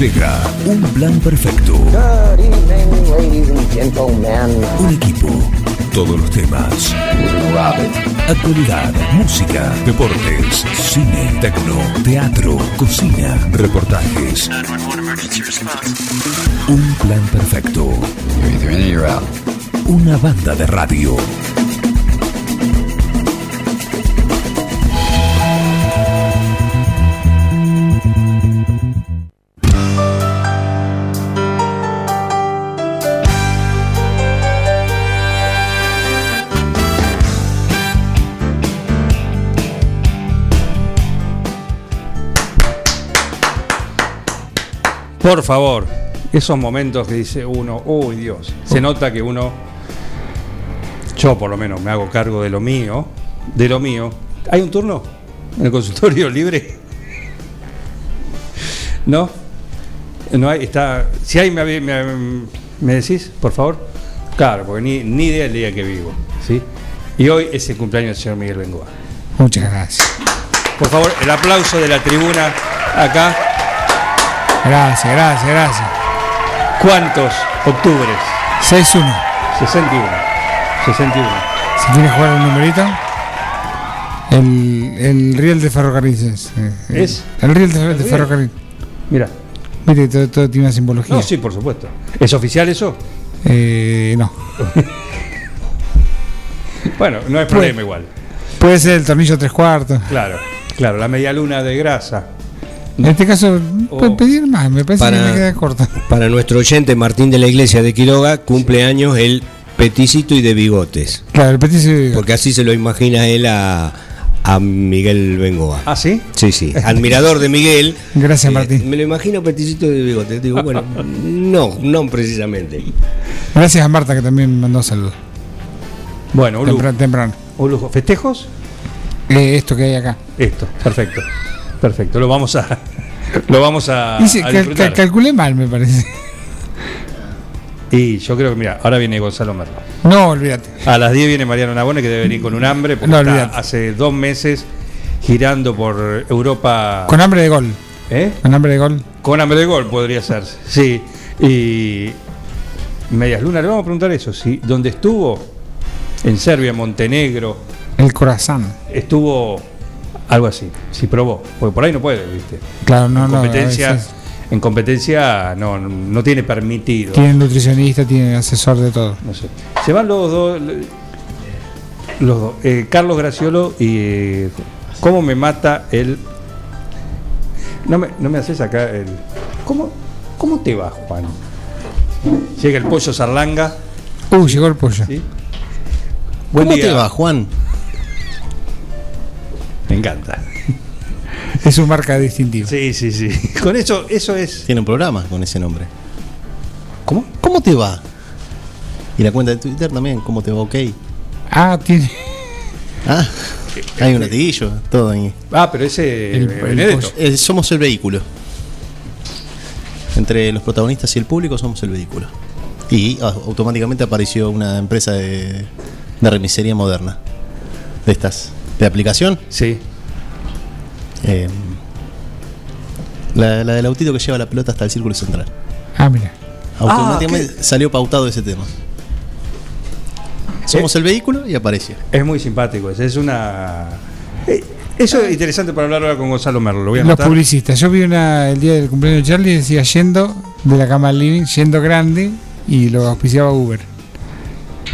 Llega un plan perfecto. Good evening, ladies and gentlemen. Un equipo. Todos los temas. Actualidad, música, deportes, cine, tecno, teatro, cocina, reportajes. Un plan perfecto. Una banda de radio. Por favor, esos momentos que dice uno, uy Dios, se nota que uno, yo por lo menos me hago cargo de lo mío, de lo mío. ¿Hay un turno en el consultorio libre? ¿No? No hay, está. Si hay, me, me- me decís, por favor. Claro, porque ni, ni idea del día que vivo, ¿sí? Y hoy es el cumpleaños del señor Miguel Bengoa. Muchas gracias. Por favor, el aplauso de la tribuna acá. Gracias, gracias, gracias. ¿Cuántos octubres? 6-1. 61. 61. Si quieres jugar el numerito. El, el riel de ferrocarriles. eh, eh, ¿Es? El riel de, de ferrocarril. Mira. Viste, todo, todo tiene una simbología. No, sí, por supuesto. ¿Es oficial eso? Eh, no. Bueno, no es problema igual. Puede ser el tornillo tres cuartos. Claro, claro, la media luna de grasa. En este caso, Oh. puede pedir más. Me parece Para- que me queda corto. Para nuestro oyente Martín de la Iglesia de Quiroga, cumple años el peticito y de bigotes. Claro, el peticio. Porque así se lo imagina él a, a Miguel Bengoa. ¿Ah, sí? Sí, sí. Admirador de Miguel. Gracias, Eh, Martín. Me lo imagino peticito y de bigotes. Digo, bueno, no, no precisamente. Gracias a Marta que también me mandó saludos. Bueno, un lujo. Temprano. temprano. un lujo. ¿Festejos? Eh, esto que hay acá. Esto, perfecto. Perfecto, lo vamos a lo vamos a, Dice, a cal- disfrutar. cal- calculé mal, me parece. Y yo creo que, mira, ahora viene Gonzalo Merlo. No, olvídate. A las 10 viene Mariano Nabone, que debe venir con un hambre, porque No, está hace dos meses girando por Europa. Con hambre de gol. ¿Eh? Con hambre de gol. Con hambre de gol podría ser, sí. Y Medias Lunas, le vamos a preguntar eso, si donde estuvo, en Serbia, Montenegro, El corazón. estuvo algo así, si probó, porque por ahí no puede, ¿viste? Claro, no, en no. veces en competencia no, no tiene permitido. Tiene nutricionista, tiene asesor de todo. No sé. Se van los dos, los dos, eh, Carlos Graciolo y eh, cómo me mata el. No me, no me haces acá el. ¿Cómo, ¿Cómo te va, Juan? Llega el pollo Sarlanga. Uh, llegó el pollo. ¿sí? Buen ¿Cómo día. te va, Juan? Me encanta. Es su marca distintiva. Sí, sí, sí. Con eso, eso es. Tiene un programa con ese nombre. ¿Cómo? ¿Cómo te va? Y la cuenta de Twitter también, ¿cómo te va? Ok. Ah, tiene. Ah, hay un latiguillo, todo ahí. Ah, pero ese. El- el. Eh, somos el vehículo. Entre los protagonistas y el público somos el vehículo. Y ah, automáticamente apareció una empresa de, de remisería moderna. De estas. De aplicación. Sí. eh, la, la del autito que lleva la pelota hasta el círculo central. Ah, mira. Automáticamente salió pautado ese tema. Somos el vehículo y apareció. Es muy simpático. Es una. eh, Eso es interesante para hablar ahora con Gonzalo Merlo. Lo voy a Los publicistas. Yo vi una el día del cumpleaños de Charlie decía yendo de la cama al living, yendo grande y lo auspiciaba Uber.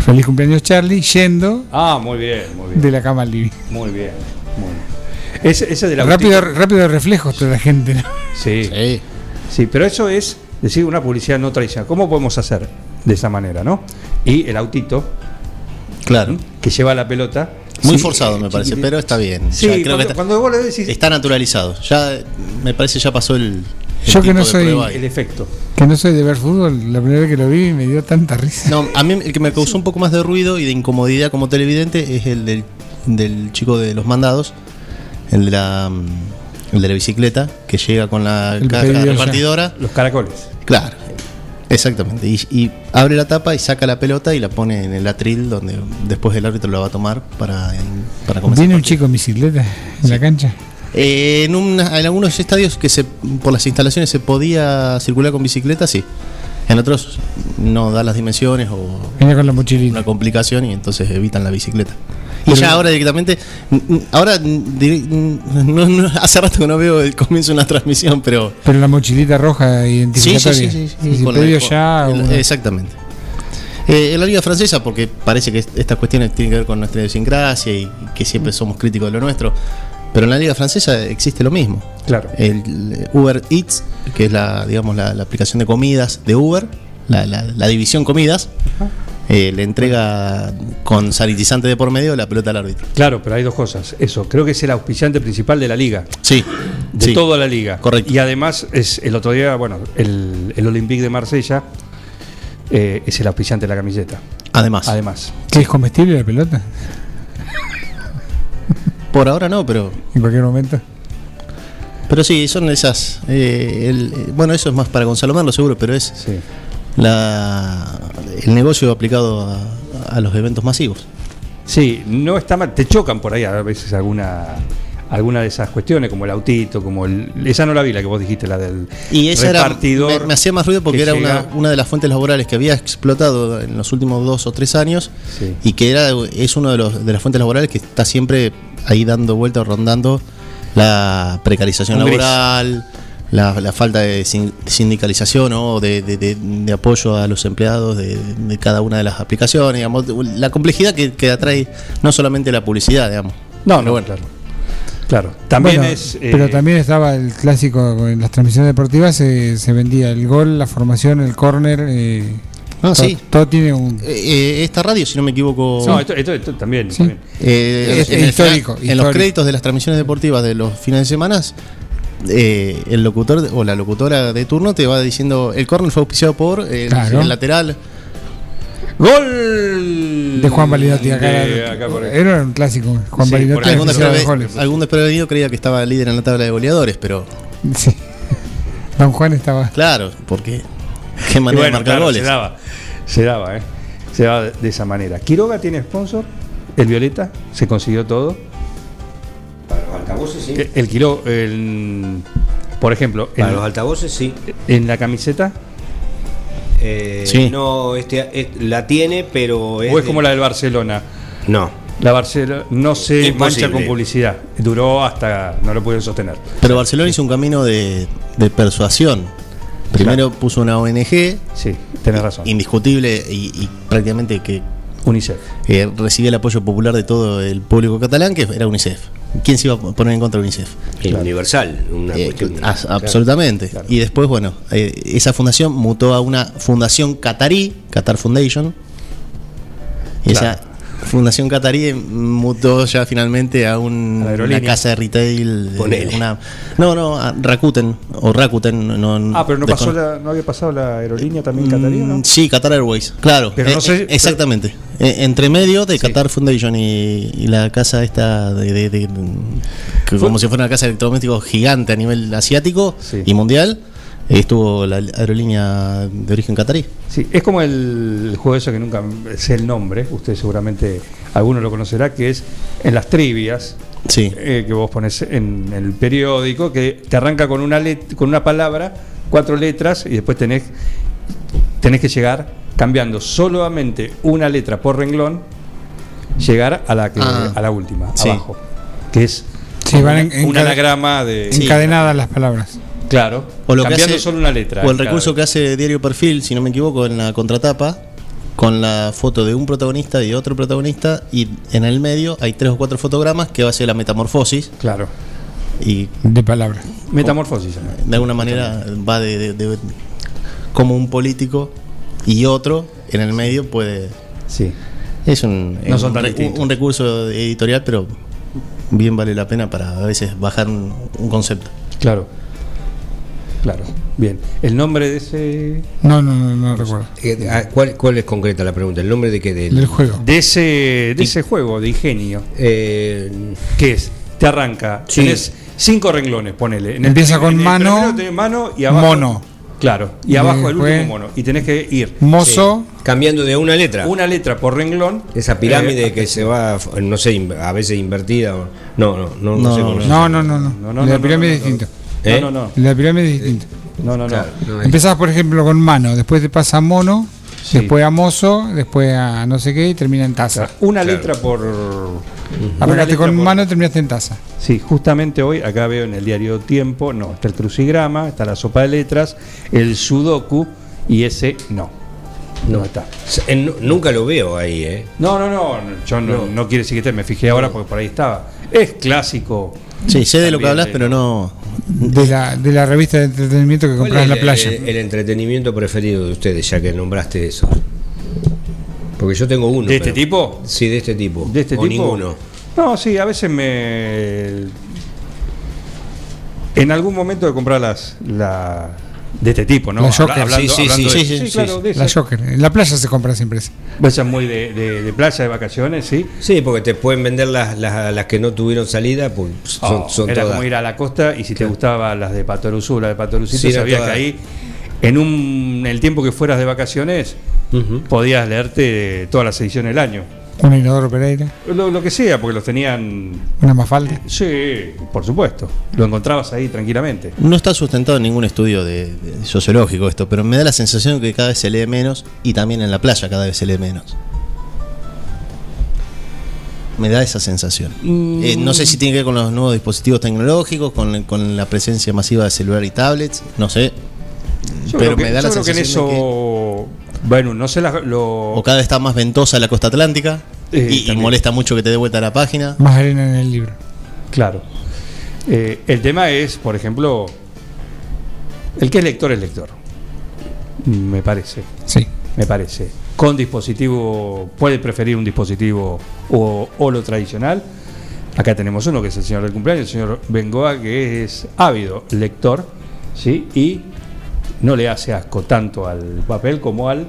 Feliz cumpleaños Charlie, yendo Ah, muy bien, muy bien. de la cama al living. Muy bien, muy bien. Ese, ese de la Rápido, rápido reflejos toda la gente. ¿no? Sí, sí, pero eso es decir una publicidad no tradicional. ¿Cómo podemos hacer de esa manera, no? Y el autito Claro. que lleva la pelota. Muy Sí, forzado me parece, chiquitito. pero está bien. Sí, Ya creo cuando, que está, cuando vos le decís está naturalizado. Ya eh, me parece ya pasó el Yo que tipo no soy- el efecto. Que no soy de ver fútbol, la primera vez que lo vi me dio tanta risa. No, a mí el que me causó un poco más de ruido y de incomodidad como televidente es el del, del chico de los mandados, el de la mm, el de la bicicleta que llega con la El caja repartidora. Los caracoles. Claro. Exactamente. Y, y abre la tapa y saca la pelota y la pone en el atril donde después el árbitro la va a tomar para, para comenzar. Viene un chico en bicicleta en la cancha. Eh, en, una- en algunos estadios que se, por las instalaciones se podía circular con bicicleta, sí. En otros no da las dimensiones o Venía con la mochilita. una complicación y entonces evitan la bicicleta. Y ya ahora directamente, ahora no- no- hace rato que no veo el comienzo de una transmisión, pero Pero la mochilita roja sí, sí, identificatoria. sí, sí, sí, la- pedido con- ya. el- exactamente. Eh, en la liga francesa, porque parece que estas cuestiones tienen que ver con nuestra idiosincrasia y que siempre somos críticos de lo nuestro, pero en la liga francesa existe lo mismo. Claro. El Uber Eats, que es la, digamos, la, la aplicación de comidas de Uber, la, la- la división comidas, eh, le entrega con sanitizante de por medio la pelota al árbitro. Claro, pero hay dos cosas. Eso, creo que es el auspiciante principal de la liga. Sí, De sí. toda la liga. Correcto. Y además, es el otro día, bueno, el, el Olympique de Marsella eh, es el auspiciante de la camiseta. Además, Además. ¿Qué es comestible la pelota? Por ahora no, pero En cualquier momento. pero sí, son esas. eh, el- eh, bueno, eso es más para Gonzalo Merlo, seguro, pero es Sí. la, el negocio aplicado a, a los eventos masivos. Sí, no está mal. Te chocan por ahí a veces alguna alguna de esas cuestiones, como el autito, como el. Esa no la vi, la que vos dijiste, la del Y esa era, me, me hacía más ruido porque que era una, llega- una de las fuentes laborales que había explotado en los últimos dos o tres años Sí. y que era es uno de, los, de las fuentes laborales que está siempre ahí dando vueltas, rondando la precarización laboral, la, la falta de sin- sindicalización o de, de- de- de apoyo a los empleados de, cada una de las aplicaciones, digamos, la complejidad que, que atrae no solamente la publicidad, digamos. No, no, bueno. claro. Claro. También Bueno, es. eh, pero también estaba el clásico en las transmisiones deportivas se, se vendía el gol, la formación, el córner. Eh, Ah, todo, sí. todo tiene un. Eh, eh, esta radio, si no me equivoco, No, esto, esto- esto también. Sí. también. Eh, Es- en, el histórico, final- en los créditos de las transmisiones deportivas de los fines de semana, eh, el locutor o la locutora de turno te va diciendo el córner fue auspiciado por el, Claro. el lateral. Gol De Juan Balidotti acá, de acá por ahí. era un clásico. Juan Sí, ahí. Algún, despreve- goles. algún desprevenido creía que estaba líder en la tabla de goleadores, pero Sí. Don Juan estaba. claro, porque qué manera bueno, de marcar claro, goles. Se daba, se daba, ¿eh? Se daba de, de esa manera. Quiroga tiene sponsor, el Violeta, se consiguió todo. Para los altavoces sí. El, el Quiro, el- por ejemplo, Para los altavoces sí. en la camiseta, Eh, Sí. No, este, es- la tiene, pero o es de- como la del Barcelona. No. La Barcelona no se Imposible. mancha con publicidad. Duró hasta. no lo pudieron sostener. Pero Barcelona hizo un camino de, de persuasión. Primero puso una ONG Sí, tenés razón. indiscutible y, y prácticamente que UNICEF. eh, recibía el apoyo popular de todo el público catalán, que era UNICEF. ¿Quién se iba a poner en contra de UNICEF? Es universal. Una Eh, cuestión. claro. absolutamente. Claro. Y después, bueno, eh, esa fundación mutó a una fundación catarí, Qatar Foundation. Y Claro. esa fundación catarí mutó ya finalmente a un- una casa de retail. eh, Ponele. una- no, no, a Rakuten o Rakuten. No, Ah, pero no, descon- pasó la, no había pasado la aerolínea también catarí, ¿o ¿no? Mm, Sí, Qatar Airways, claro. Pero no Eh, sé- eh, exactamente. Eh, entre medio de Sí. Qatar Foundation y, y la casa esta de, de- como si fuera una casa de electrodomésticos gigante a nivel asiático Sí. y mundial, eh, estuvo la aerolínea de origen catarí. Sí, es como el, el juego ese que nunca sé el nombre, usted seguramente alguno lo conocerá, que es en las trivias Sí. eh, que vos pones en el periódico, que te arranca con una let- con una palabra, cuatro letras, y después tenés, tenés que llegar cambiando solamente una letra por renglón, llegar a la que Ah. a la última, Sí. abajo. Que es Sí, van en- un anagrama de. Sí. Encadenadas las palabras. Claro. O lo que cambiando hace- solo una letra. O el Claro. recurso que hace Diario Perfil, si no me equivoco, en la contratapa, con la foto de un protagonista y de otro protagonista, y en el medio hay tres o cuatro fotogramas que va a ser la metamorfosis, Claro. y De palabras. Metamorfosis. de alguna manera va de, de- de- como un político y otro en el medio puede Sí. es No son un recurso editorial pero bien vale la pena para a veces bajar un, un concepto Claro. Claro. Bien. El nombre de ese. No, no, no, no recuerdo. Eh, ah, ¿Cuál, ¿Cuál es concreta la pregunta? ¿El nombre de qué? Del, Del juego. De ese, de ese juego de ingenio. Eh, ¿Qué es? Te arranca. Sí. Tenés cinco renglones, ponele. En Empieza con en el mano, primero tenés mano y abajo. Mono. Claro. Y abajo el último mono. Y tenés que ir Mozo, Cambiando de una letra. una letra por renglón. Esa pirámide Eh, que se va, no sé, a veces invertida. o- No, no, no, no, No, sé cómo se no, no, no, no. No, no, la no, pirámide no, es no, distinta. ¿Eh? No, no, no. La pirámide es distinta. No, no, no. Claro, no, Empezás, por ejemplo, con mano, después te pasa a mono, Sí. después a mozo, después a no sé qué y termina en taza. Una Claro. letra por. Arrancaste letra con por- mano y terminaste en taza. Sí, justamente hoy, acá veo en el diario Tiempo, no, está el crucigrama, está la sopa de letras, el sudoku y ese no. No está. Eh, nu- Nunca lo veo ahí, ¿eh? No, no, no, yo no, No. no quiere decir que esté, me fijé ahora porque por ahí estaba. Es clásico. Sí, sé de lo que hablas, de- pero no. De la, de la revista de entretenimiento que ¿Cuál compras en la playa. El, el entretenimiento preferido de ustedes, ya que nombraste eso. Porque yo tengo uno. ¿De este pero- tipo? Sí, de este tipo. ¿De este o tipo? ninguno. No, sí, a veces me. En algún momento de comprar las. La, de este tipo, ¿no? La Joker. Hablando- Sí, sí, hablando sí, de- sí, sí, claro, de La. Joker. En la playa se compra siempre esa. Esas muy de, de- de playa, de vacaciones, sí. Sí, porque te pueden vender las, las, las que no tuvieron salida, pues son, Oh, son era todas. como ir a la costa y si te gustaban las de Patoruzú, las de era sabías que ahí, en, un, en el tiempo que fueras de vacaciones, podías leerte todas las ediciones del año. Un inodoro Pereira, Lo, lo que sea, porque los tenían. una mafalda. Sí, por supuesto. Lo encontrabas ahí tranquilamente. No está sustentado en ningún estudio de, de sociológico esto, pero me da la sensación que cada vez se lee menos y también en la playa cada vez se lee menos. Me da esa sensación. Eh, no sé si tiene que ver con los nuevos dispositivos tecnológicos, con, con la presencia masiva de celular y tablets, no sé. Yo pero creo que, me da la creo que en sensación de que eso. Bueno, no sé la- lo. o cada vez está más ventosa la costa atlántica Eh, y- y, molesta mucho que te dé vuelta a la página. Más arena en el libro. Claro. Eh, el tema es, por ejemplo, el que es lector es lector. Me parece. Sí. me parece. Con dispositivo, puede preferir un dispositivo o, o lo tradicional. Acá tenemos uno que es el señor del cumpleaños, el señor Bengoa, que es ávido lector, ¿sí? Y no le hace asco tanto al papel como al,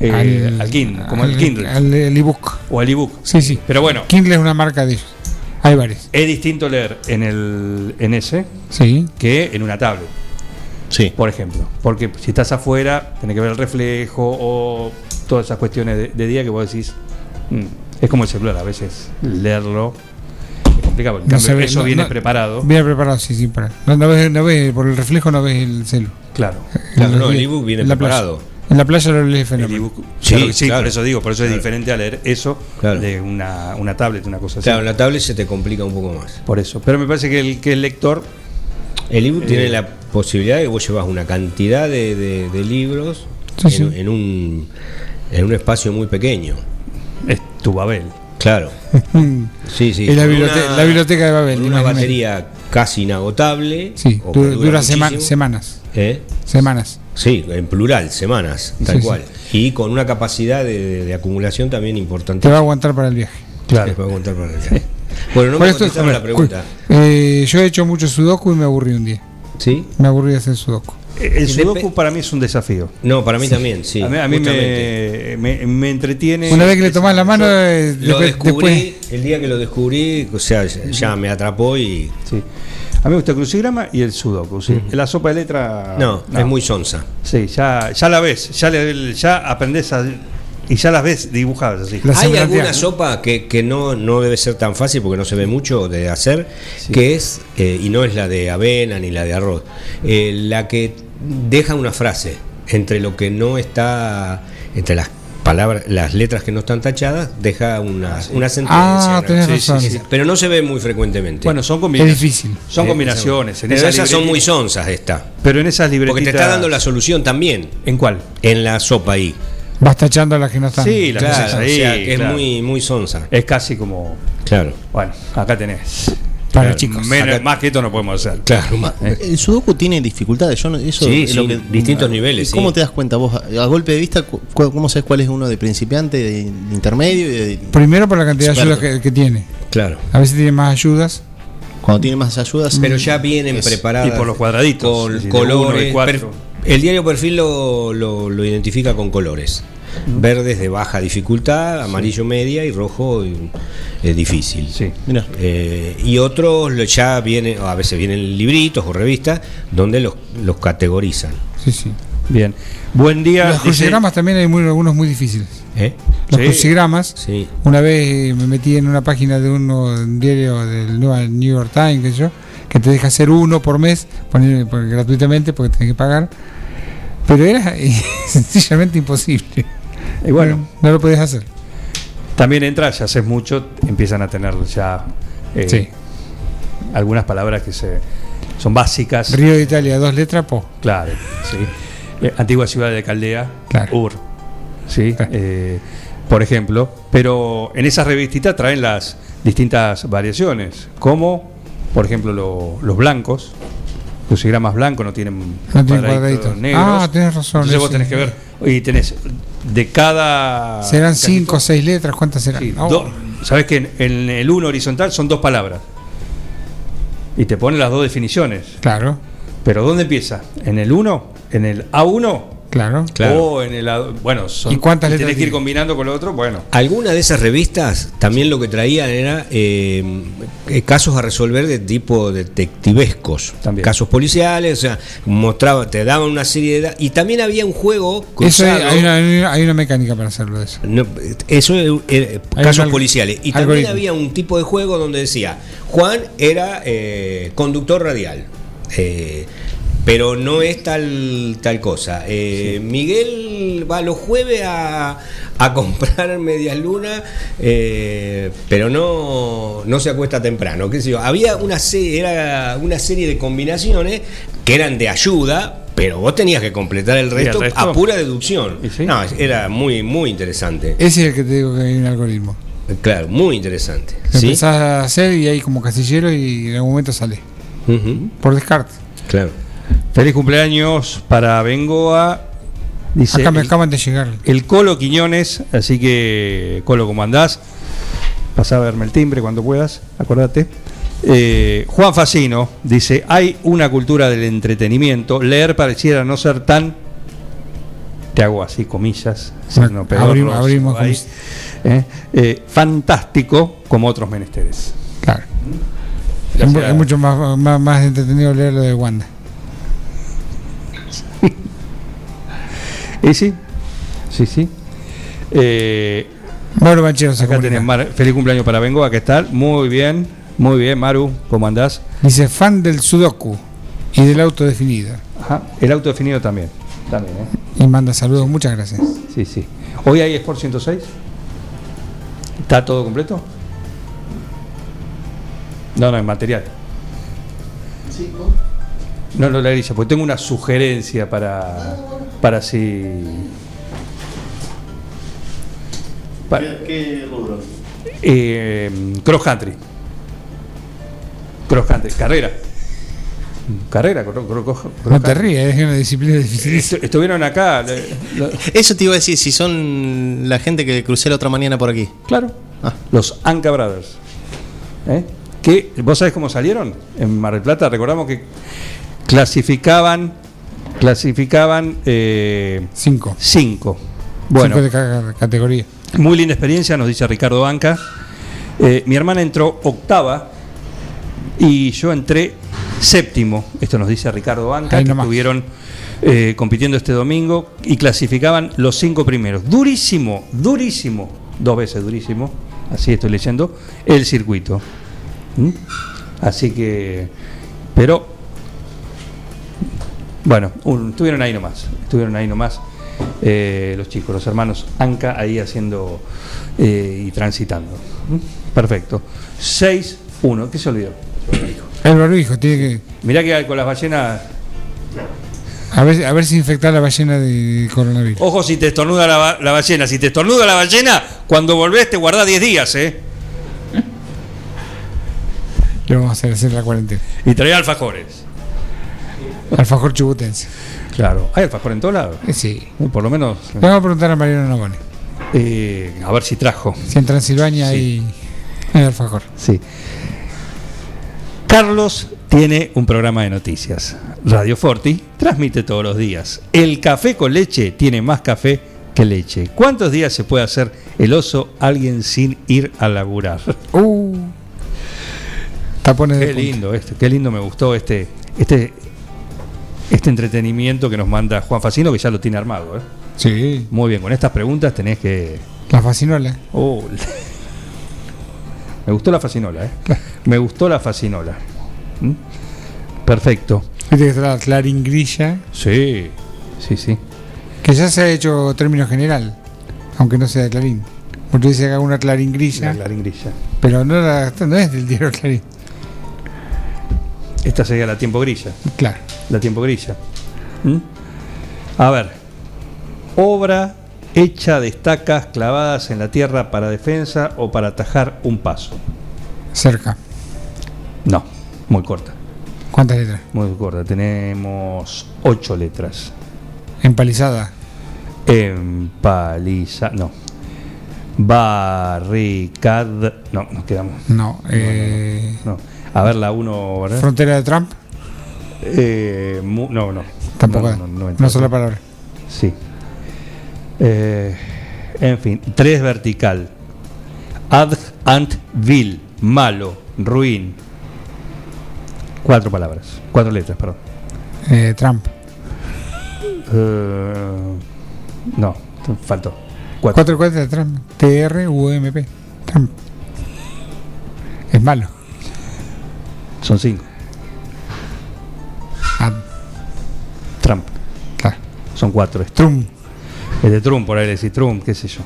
eh, al, Kindle, como al, Kindle Al, el ebook. o al ebook. Sí, sí. Pero bueno, Kindle es una marca de ellos. Hay varios. es distinto leer en el en ese Sí. que en una tablet. Sí. por ejemplo. Porque si estás afuera, tenés que ver el reflejo o todas esas cuestiones de, de día que vos decís. mm, es como el celular, a veces leerlo complicado. En No cambio, se ve, eso no- viene no- preparado. Viene preparado, sí, sí. Para. No, no ves, no ves, por el reflejo no ves el celu. Claro. Claro, no, el ebook viene playa. preparado. En la playa lo lees El fenómeno. ebook. Sí, Claro sí, claro. por eso digo, por eso es diferente a leer eso Claro. de una, una tablet, una cosa así. Claro, en la tablet se te complica un poco más. Por eso. Pero me parece que el, que el lector El ebook Eh, tiene la posibilidad de que vos llevas una cantidad de, de- de libros Sí, en, sí. en un, en un espacio muy pequeño. es tu Babel. Claro. Sí, sí. Es la biblioteca- la biblioteca de Babel, una imagínate. batería casi inagotable. Sí, dura, sema- semanas. ¿Eh? Semanas. Sí, en plural, semanas, tal Sí, cual. Y con una capacidad de, de- de acumulación también importante. Te va a aguantar para el viaje. Claro. Para contar para el viaje. Bueno, no Por me esto- contestaron la pregunta. Eh, yo he hecho mucho sudoku y me aburrí un día. ¿Sí? Me aburrí de hacer sudoku. El Depe- sudoku para mí es un desafío. No, para mí también, sí. a mí, a mí me, me, me entretiene. Una vez que le tomás la mano, eh, Lo después, descubrí, después- el día que lo descubrí, o sea, ya, me atrapó y. Sí. A mí me gusta el crucigrama y el sudoku. ¿sí? La sopa de letra. No, es muy sonsa. Sí, ya, ya la ves. Ya, le, ya aprendés a. Y ya las ves dibujadas así. La Hay alguna sopa que, que no, no debe ser tan fácil porque no se ve mucho de hacer, Sí. que es, eh, y no es la de avena ni la de arroz, eh, la que deja una frase entre lo que no está, entre las palabras, las letras que no están tachadas, deja una, una sentencia. Ah, ¿no? tenés Sí, sí, razón. sí. Pero no se ve muy frecuentemente. Bueno, son combinaciones. Es difícil. Son combinaciones. En Pero esas esas son muy sonsas esta. Pero en esas libretitas. Porque te está dando la solución también ¿En cuál? en la sopa ahí. Vas tachando a las que no están. Sí, las Claro, ahí, o sea, que claro. es muy, muy sonsa. Es casi como. Claro. Bueno, acá tenés. Para Claro, chicos. Menos, Acá- más que esto no podemos hacer. Claro. El sudoku tiene dificultades. Yo no- eso Sí, es sí, lo que- distintos niveles, ¿Cómo sí. te das cuenta vos? A golpe de vista, ¿cómo sabes cuál es uno de principiante, de, de intermedio? Y de- Primero por la cantidad de ayudas que, que tiene. Claro. A veces tiene más ayudas. cuando tiene más ayudas. Pero ya vienen Es- preparadas. y por los cuadraditos, Con colores. el diario perfil lo, lo- lo identifica con colores. Verde es de baja dificultad, amarillo media y rojo eh, difícil. Sí. Mira. Eh, y otros lo- ya vienen, o a veces vienen libritos o revistas donde los, los categorizan. Sí, sí. Bien. Buen día. Los dice- crucigramas también hay muy- algunos muy difíciles. ¿eh? Los Sí. crucigramas, Sí. una vez eh, me metí en una página de uno, un diario del New York Times, sé yo, que te deja hacer uno por mes, poner, por- gratuitamente porque tenés que pagar. Pero era sencillamente imposible. Y bueno, no lo podías hacer. también entra, ya haces mucho, empiezan a tener ya eh, Sí. algunas palabras que se son básicas. Río de Italia, dos letras, po. Claro, sí. Eh, antigua ciudad de Caldea, Claro. Ur. ¿sí? Eh, por ejemplo, pero en esas revistitas traen las distintas variaciones, como, por ejemplo, lo- los blancos, crucigramas blancos no tienen No cuadraditos cuadraditos. negros. Ah, tenés razón, Entonces vos tenés que ver, y tenés de cada... Serán cinco o seis letras, ¿cuántas serán? Sí, Oh, do- Sabés que en, en el 1 horizontal son dos palabras. Y te ponen las dos definiciones. Claro, Pero ¿dónde empieza? ¿En el 1? ¿En el A1? Claro. Claro. O en el Bueno, son, ¿Y cuántas letras tenés que ir combinando con lo otro? Bueno. Algunas de esas revistas también lo que traían era eh, casos a resolver de tipo detectivescos, También. casos policiales, o sea, mostraba, te daban una serie de y también había un juego Eso hay, hay una, hay una- mecánica para hacerlo de eso. No, eso Hay casos policiales. Y también algoritmo. había un tipo de juego donde decía, Juan era eh, conductor radial. eh, pero no es tal tal cosa. Eh, Miguel va los jueves a, a comprar medias lunas, eh, pero no, no se acuesta temprano. ¿qué sé yo? Había una serie, era una serie de combinaciones que eran de ayuda, pero vos tenías que completar el el resto, a pura deducción. No, era muy, muy interesante. Ese es el que te digo que hay un algoritmo. Claro, muy interesante. ¿Sí? empezás a hacer y hay como casillero y en algún momento sale. Por descarte. Claro. Feliz cumpleaños para Bengoa. Dice Acá me el, acaban de llegar. el Colo Quiñones. Así que, Colo, ¿cómo andás? Pasá a verme el timbre cuando puedas, acordate. Eh, Juan Facino dice: Hay una cultura del entretenimiento. Leer pareciera no ser tan. Te hago así, comillas. Bueno, abrimos- abrimos ahí, eh, eh, fantástico como otros menesteres. Claro. Gracias. mu- es mucho más, más, más entretenido leer lo de Wanda. Y sí, sí, sí. Eh, Mauro Banchero se acá tenés Mar- feliz cumpleaños para Bengoa, ¿qué tal? Muy bien, muy bien, Maru, ¿cómo andás? Dice fan del Sudoku y del auto definido. Ajá, el auto definido también. También, ¿eh? Y manda saludos, muchas gracias. Sí, sí. ¿Hoy hay Sport 106? ¿Está todo completo? No, no, es material. No, no, la grilla, porque tengo una sugerencia para, para si. Para, ¿Qué rubro? eh, cross country. Cross country, carrera. Carrera, cross No te ríes, es una disciplina difícil. Estu- Estuvieron acá. lo- Eso te iba a decir, si son la gente que crucé la otra mañana por aquí. Claro. Ah. Los Anca Brothers. ¿Eh? Que, ¿Vos sabés cómo salieron? En Mar del Plata, recordamos que clasificaban clasificaban eh, Cinco. cinco. Bueno, Cinco de cada categoría. muy linda experiencia, nos dice Ricardo Anca. Eh, mi hermana entró octava y yo entré séptimo. Esto nos dice Ricardo Anca, Ahí que nomás. estuvieron eh, compitiendo este domingo y clasificaban los cinco primeros. Durísimo, durísimo, dos veces durísimo, así estoy leyendo, el circuito. ¿Mm? Así que, pero, bueno, un- estuvieron ahí nomás, estuvieron ahí nomás eh, los chicos, los hermanos Anca ahí haciendo eh, y transitando. ¿Mm? Perfecto. 6-1, ¿qué se olvidó? El barbijo, tiene que. Mirá que con las ballenas, A ver, a ver si infectar la ballena de coronavirus. ojo si te estornuda la, ba- la ballena, si te estornuda la ballena, cuando volvés te guardás 10 días, ¿eh? Le vamos a hacer, hacer la cuarentena. Y trae alfajores. Alfajor chubutense. Claro, hay alfajor en todos lados. Eh, sí. Eh, Por lo menos, Le vamos a preguntar a Mariano Navone. eh, a ver si trajo. Si en Transilvania hay, hay alfajor. Sí. Carlos tiene un programa de noticias. Radio Forti transmite todos los días. El café con leche tiene más café que leche. ¿Cuántos días se puede hacer el oso alguien sin ir a laburar? Uh, tapones de Qué punta. lindo este, qué lindo me gustó este, este, este entretenimiento que nos manda Juan Facino, que ya lo tiene armado. ¿eh? Sí, Muy bien, con estas preguntas tenés que. la fascinola. Oh, me gustó la fascinola, ¿eh? Me gustó la fascinola. ¿Mm? Perfecto. Viste que está la claringrilla, Sí, sí, sí. que ya se ha hecho término general, aunque no sea de clarín. Porque dice que haga una claringrilla, La claringrilla. pero no, la- no es del diario Clarín. Esta sería la tiempo grilla. Claro. La tiempo grilla. ¿Mm? A ver. Obra hecha de estacas clavadas en la tierra para defensa o para atajar un paso. Cerca. No, muy corta. ¿Cuántas letras? Muy corta. Tenemos ocho letras. Empalizada. Empaliza. No. Barricad. No, nos quedamos. No. eh, No. A ver la uno, ¿verdad? Frontera de Trump. Eh, mu- no, no. Tampoco. No, no, No, no entra. sola palabra. Sí. Eh, en fin, tres vertical. Ad ant vil, malo, ruin. Cuatro palabras, cuatro letras, perdón. Eh, Trump. Eh, no, faltó. Cuatro. Cuatro cuatro de Trump. T-R-U-M-P. Trump. Es malo. Son cinco. Ah, Trump. claro. Son cuatro. Este. Trump. El de Trump, por ahí decir Trump, qué sé yo.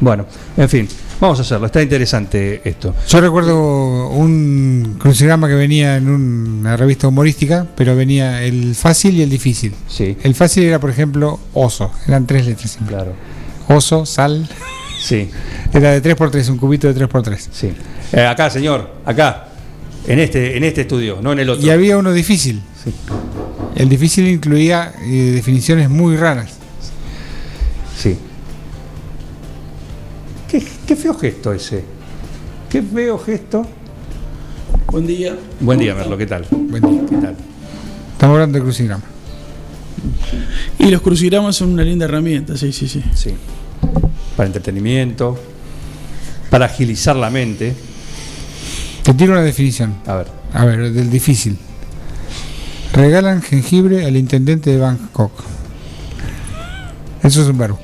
Bueno, en fin, vamos a hacerlo. Está interesante esto. Yo recuerdo un crucigrama que venía en una revista humorística, pero venía el fácil y el difícil. Sí, El fácil era, por ejemplo, oso. Eran tres letras siempre. claro. Oso, sal. Sí, Era de 3x3, un cubito de 3x3. sí. Eh, acá, señor, acá. En este, en este estudio, no en el otro. Y había uno difícil. Sí. El difícil incluía eh, definiciones muy raras. Sí. ¿Qué, qué feo gesto ese. Qué feo gesto. Buen día. Buen día, Merlo, ¿qué tal? Buen día. ¿Qué tal? Estamos hablando de crucigrama. Y los crucigramas son una linda herramienta, sí, sí, sí. Sí. Para entretenimiento, para agilizar la mente. Te tiro una definición. A ver, A ver, del difícil. Regalan jengibre al intendente de Bangkok. Eso es un verbo.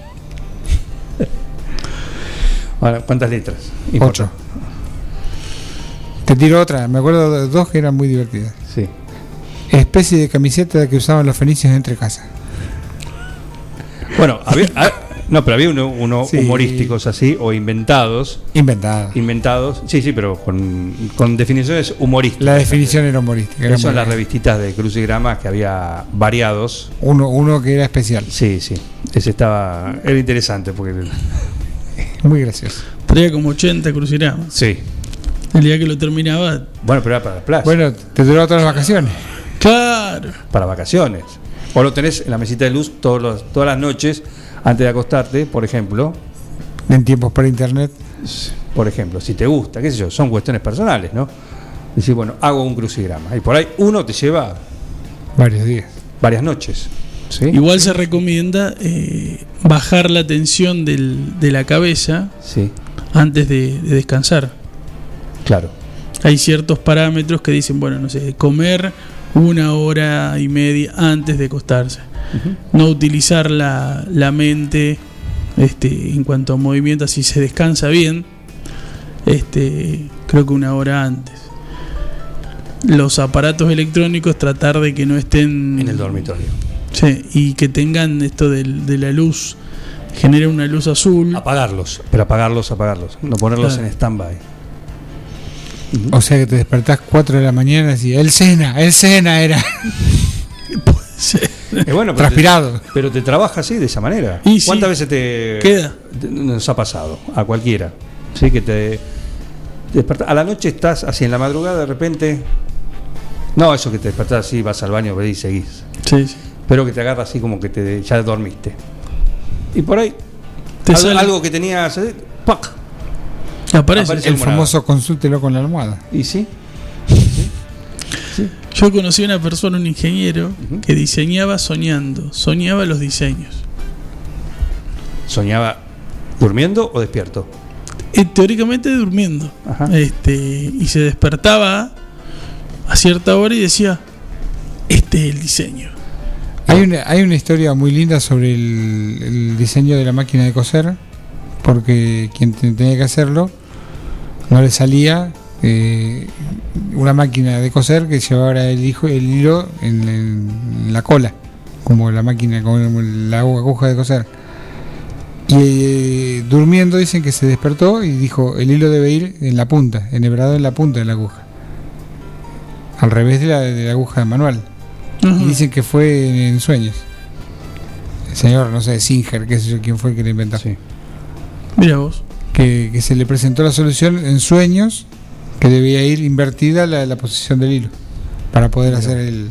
ahora, ¿cuántas letras? Ocho. Te tiro otra. Me acuerdo de dos que eran muy divertidas. Sí. Especie de camiseta que usaban los fenicios entre casa. Bueno, había, no, pero había uno, uno Sí. humorísticos así, o inventados. Inventada. Inventados, sí, sí, pero con, con definiciones humorísticas. La definición era humorística. muy en las revistitas de crucigramas que había variados. uno, uno que era especial. Sí, sí. Ese estaba. Era interesante porque. Muy gracioso. Traía como 80 crucigramas. Sí. El día que lo terminaba. Bueno, pero era para la playa. Bueno, te duró todas las vacaciones. Claro. para vacaciones. O lo tenés en la mesita de luz todos los- todas las noches antes de acostarte, por ejemplo. En tiempos por internet. Por ejemplo, si te gusta, qué sé yo, son cuestiones personales, ¿no? Decir, bueno, hago un crucigrama. Y por ahí uno te lleva Varios días. varias noches. ¿sí? Igual se recomienda eh, bajar la tensión del- de la cabeza Sí, antes de, de descansar. claro. Hay ciertos parámetros que dicen, bueno, no sé, comer una hora y media antes de acostarse. No utilizar la, la mente este, en cuanto a movimiento, si se descansa bien, este, creo que una hora antes. Los aparatos electrónicos tratar de que no estén En el dormitorio. Sí, y que tengan esto del- de, la luz, genere una luz azul. Apagarlos, pero apagarlos, apagarlos. No ponerlos Claro. en stand-by. O sea que te despertás 4 de la mañana y decís, el Sena, el Sena era Sí. Es bueno, pero te, transpirado. pero te trabaja así, de esa manera. Y sí. ¿Cuántas veces te Queda. te- nos ha pasado? A cualquiera. Sí, que te. A la noche estás así en la madrugada, de repente. No, eso que te despertás así, vas al baño y seguís. Sí, sí. Pero que te agarra así como que te ya dormiste. Y por ahí, Te algo, sale- algo que tenías. eh, ¡pac! Aparece. aparece. El famoso consúltelo con la almohada. Y sí, Yo conocí a una persona, un ingeniero, que diseñaba soñando, soñaba los diseños. soñaba durmiendo o despierto. Eh, teóricamente durmiendo. Ajá. Este, y se despertaba a cierta hora y decía, este es el diseño. Hay una, hay una historia muy linda sobre el, el diseño de la máquina de coser, porque quien te- tenía que hacerlo no le salía eh, una máquina de coser que llevara el, hijo, el hilo en, en la cola, como la máquina, como la aguja de coser. Y eh, durmiendo dicen que se despertó y dijo, el hilo debe ir en la punta, enhebrado en la punta de la aguja, al revés de la, de la aguja manual. Y dicen que fue en, en sueños. El señor, no sé, Singer, qué sé yo, quién fue el que lo inventó. Sí. Mira vos. Que, que se le presentó la solución en sueños que debía ir invertida la, la posición del hilo para poder hacer el.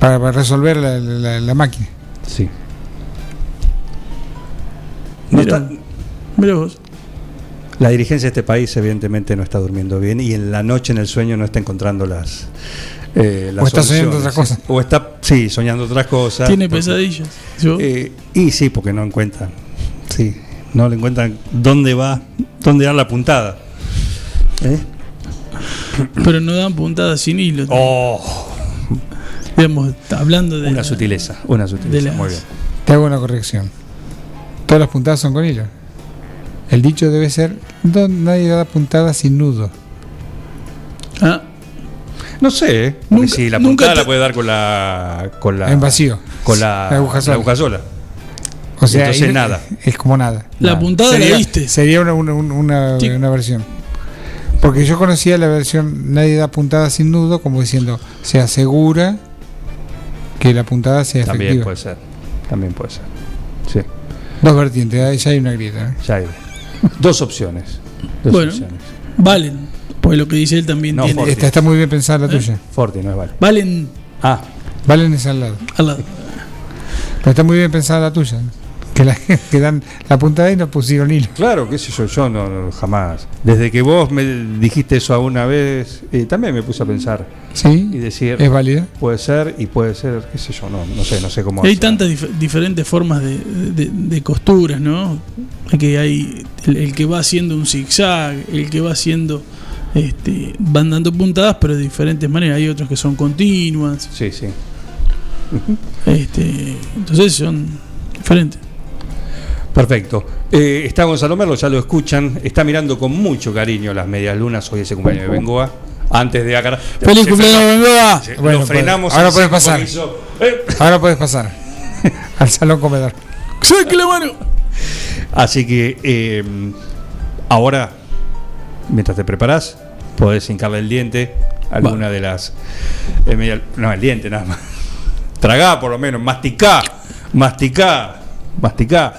para, para resolver la, la- la máquina. Sí. No Mira, está- mira vos. la dirigencia de este país evidentemente no está durmiendo bien y en la noche en el sueño no está encontrando las... eh, las O está soñando soluciones. otra cosa. O está, sí, soñando otras cosas. Tiene Porque- pesadillas. Yo- Eh, y sí, porque no encuentran. Sí, no le encuentran dónde va, dónde dar la puntada. ¿Eh? pero no dan puntadas sin hilo. Oh, Digamos, hablando de. una la- sutileza, una sutileza. las- Muy bien. Te hago una corrección. Todas las puntadas son con hilo. El dicho debe ser: "No- nadie da puntada sin nudo. Ah, No sé, porque Nunca- si la nunca puntada te- la puede dar con la. Con la en vacío. Con la, La aguja sola. la aguja sola. O sea, Entonces ahí nada. Es como nada. la Nada. puntada sería, la viste. Sería una, una, una, Sí. una versión. Porque yo conocía la versión nadie da puntada sin nudo, como diciendo, se asegura que la puntada sea También efectiva. puede ser. También puede ser. Sí, Dos vertientes, ahí ya hay una grieta. ¿eh? ya hay. Dos opciones. Dos Bueno. opciones. Valen. Pues lo que dice él también No, tiene. Esta está muy bien pensada la ¿Eh? tuya. Forti, no es vale. Valen Ah, Valen es al lado. al lado. Pero está muy bien pensada la tuya. Que, la, que dan la puntada y no pusieron hilo. claro, qué sé yo, yo no, no, jamás. Desde que vos me dijiste eso alguna vez, eh, también me puse a pensar y ¿Sí? decir, ¿Es válida? puede ser y puede ser, qué sé yo, no, no sé, no sé cómo. Hay hacer. tantas dif- diferentes formas de, de- de costuras, ¿no? Que hay el, el que va haciendo un zigzag, el que va haciendo, este, van dando puntadas, pero de diferentes maneras. Hay otros que son continuas, Sí, sí. este, entonces son diferentes. Perfecto. Eh, está Gonzalo Merlo, ya lo escuchan. Está mirando con mucho cariño las medias lunas. Hoy es el cumpleaños de Bengoa. Antes de acá. ¡Feliz cumpleaños, Bengoa! Bueno, lo frenamos. ahora en puedes pasar. eh. Ahora puedes pasar al salón comedor. ¡Saque la mano! Así que eh, ahora, mientras te preparas, podés hincarle el diente a alguna de las. eh, no, el diente nada más. Tragá por lo menos, masticá, masticá, masticá.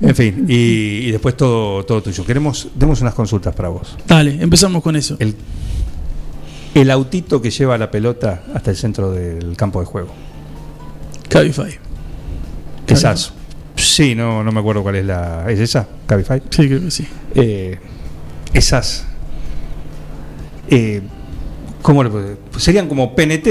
En fin, y, y después todo, todo tuyo. Queremos, demos unas consultas para vos. Dale, empezamos con eso. El, el autito que lleva la pelota hasta el centro del campo de juego. Cabify. Esas. Sí, no, no me acuerdo cuál es la. ¿Es esa? Cabify. Sí, creo que sí. eh, esas eh, ¿cómo le serían como PNT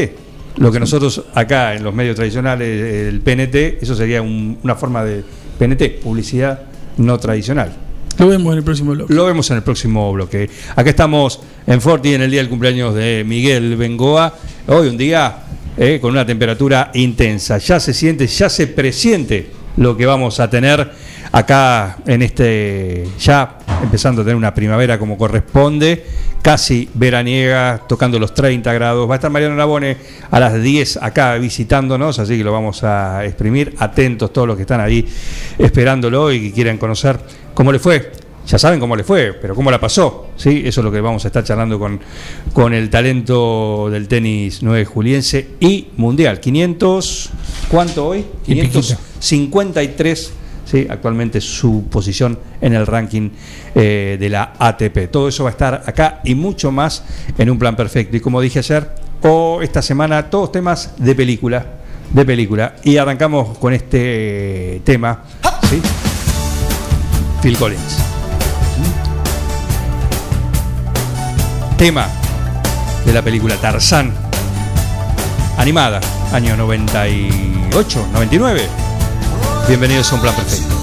lo que nosotros acá en los medios tradicionales el PNT eso sería un- una forma de PNT publicidad no tradicional. Lo vemos en el próximo bloque. lo vemos en el próximo bloque. Acá estamos en Forti en el día del cumpleaños de Miguel Bengoa. Hoy un día eh, con una temperatura intensa. Ya se siente ya se presiente lo que vamos a tener acá en este ya empezando a tener una primavera como corresponde, casi veraniega, tocando los 30 grados. Va a estar Mariano Nabone a las 10 acá visitándonos, así que lo vamos a exprimir. Atentos todos los que están ahí esperándolo y que quieran conocer cómo le fue. Ya saben cómo le fue, pero cómo la pasó. ¿sí? Eso es lo que vamos a estar charlando con, con el talento del tenis 9 juliense y mundial. 500, ¿cuánto hoy? Y piquito. 553 ¿sí? actualmente su posición en el ranking eh, de la ATP. Todo eso va a estar acá y mucho más en un plan perfecto. Y como dije ayer, o esta semana, todos temas de película. De película. Y arrancamos con este tema. ¿sí? Phil Collins. Tema de la película Tarzán. Animada, año 98, 99. Bienvenidos a un plan perfecto.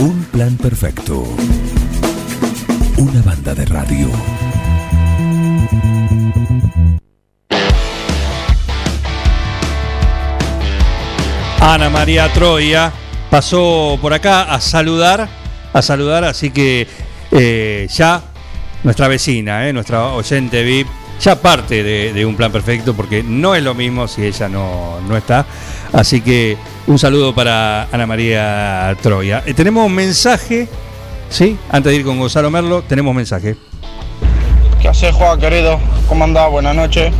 Un plan perfecto. Una banda de radio. Ana María Troya pasó por acá a saludar, a saludar, así que eh, ya nuestra vecina, eh, nuestra oyente VIP, ya parte de, de un plan perfecto, porque no es lo mismo si ella no, no está. Así que un saludo para Ana María Troya. Eh, tenemos un mensaje, ¿sí? Antes de ir con Gonzalo Merlo, tenemos mensaje. ¿Qué haces, Juan, querido? ¿Cómo andás? Buenas noches.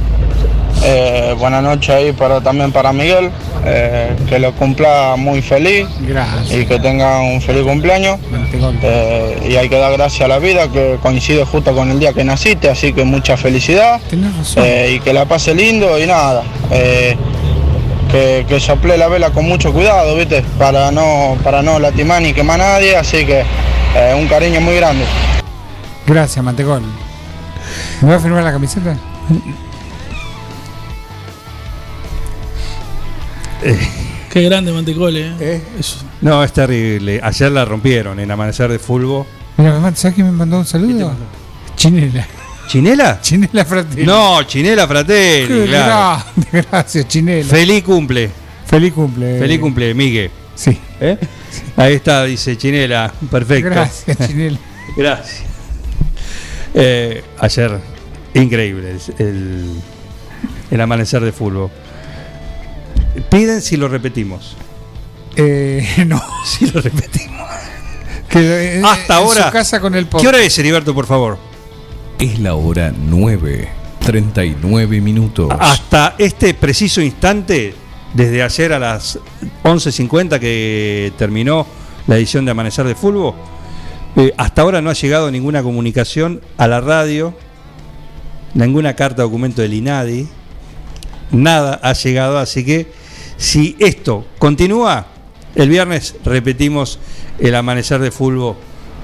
Eh, buenas noches ahí para, también para Miguel. eh, que lo cumpla muy feliz Gracias. y que tenga un feliz cumpleaños. Eh, y hay que dar gracias a la vida que coincide justo con el día que naciste, así que mucha felicidad. Eh, y que la pase lindo y nada. Eh, que, que sople la vela con mucho cuidado, ¿viste? Para no, para no lastimar ni quemar a nadie, así que eh, un cariño muy grande. Gracias, Mantegón. ¿Me vas a firmar la camiseta? Qué grande Mantecole, ¿eh? ¿Eh? No, es terrible. Ayer la rompieron en Amanecer de Fulbo. Mira, mamá, ¿sabes quién me mandó un saludo? Chinela. ¿Chinela? Chinela Fratelli. No, Chinela Fratelli. Qué claro. grande, gracias, Chinela. Feliz cumple. Feliz cumple. Feliz cumple, Migue. Sí. ¿Eh? Ahí está, dice Chinela. Perfecto. Gracias, Chinela. Gracias. Eh, ayer, increíble el, el- amanecer de fútbol. Piden si lo repetimos. Eh, no. Si lo repetimos. Que, eh, Hasta ahora. su casa con el. ¿Qué hora es, Heriberto, por favor? Es la hora 9. 39 minutos. Hasta este preciso instante, desde ayer a las 11.50 que terminó la edición de Amanecer de Fútbol, eh, hasta ahora no ha llegado ninguna comunicación a la radio, ninguna carta documento del INADI, nada ha llegado, así que si esto continúa, el viernes repetimos el Amanecer de Fútbol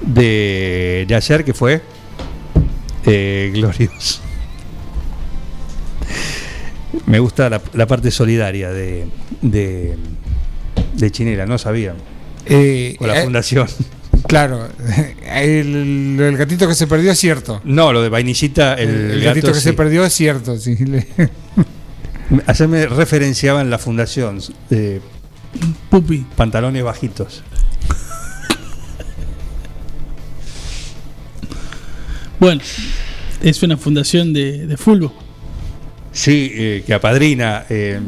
de, de ayer, que fue eh, glorioso. Me gusta la, la parte solidaria de, de, de Chinela, no sabíamos. Eh, Con la eh, fundación. Claro, el, el gatito que se perdió es cierto. No, lo de vainillita, el, El, gatito que se perdió es cierto. Sí. Le- Ayer me referenciaba en la fundación de Pupi. pantalones bajitos. Bueno, es una fundación de, de fútbol. Sí, eh, que apadrina eh,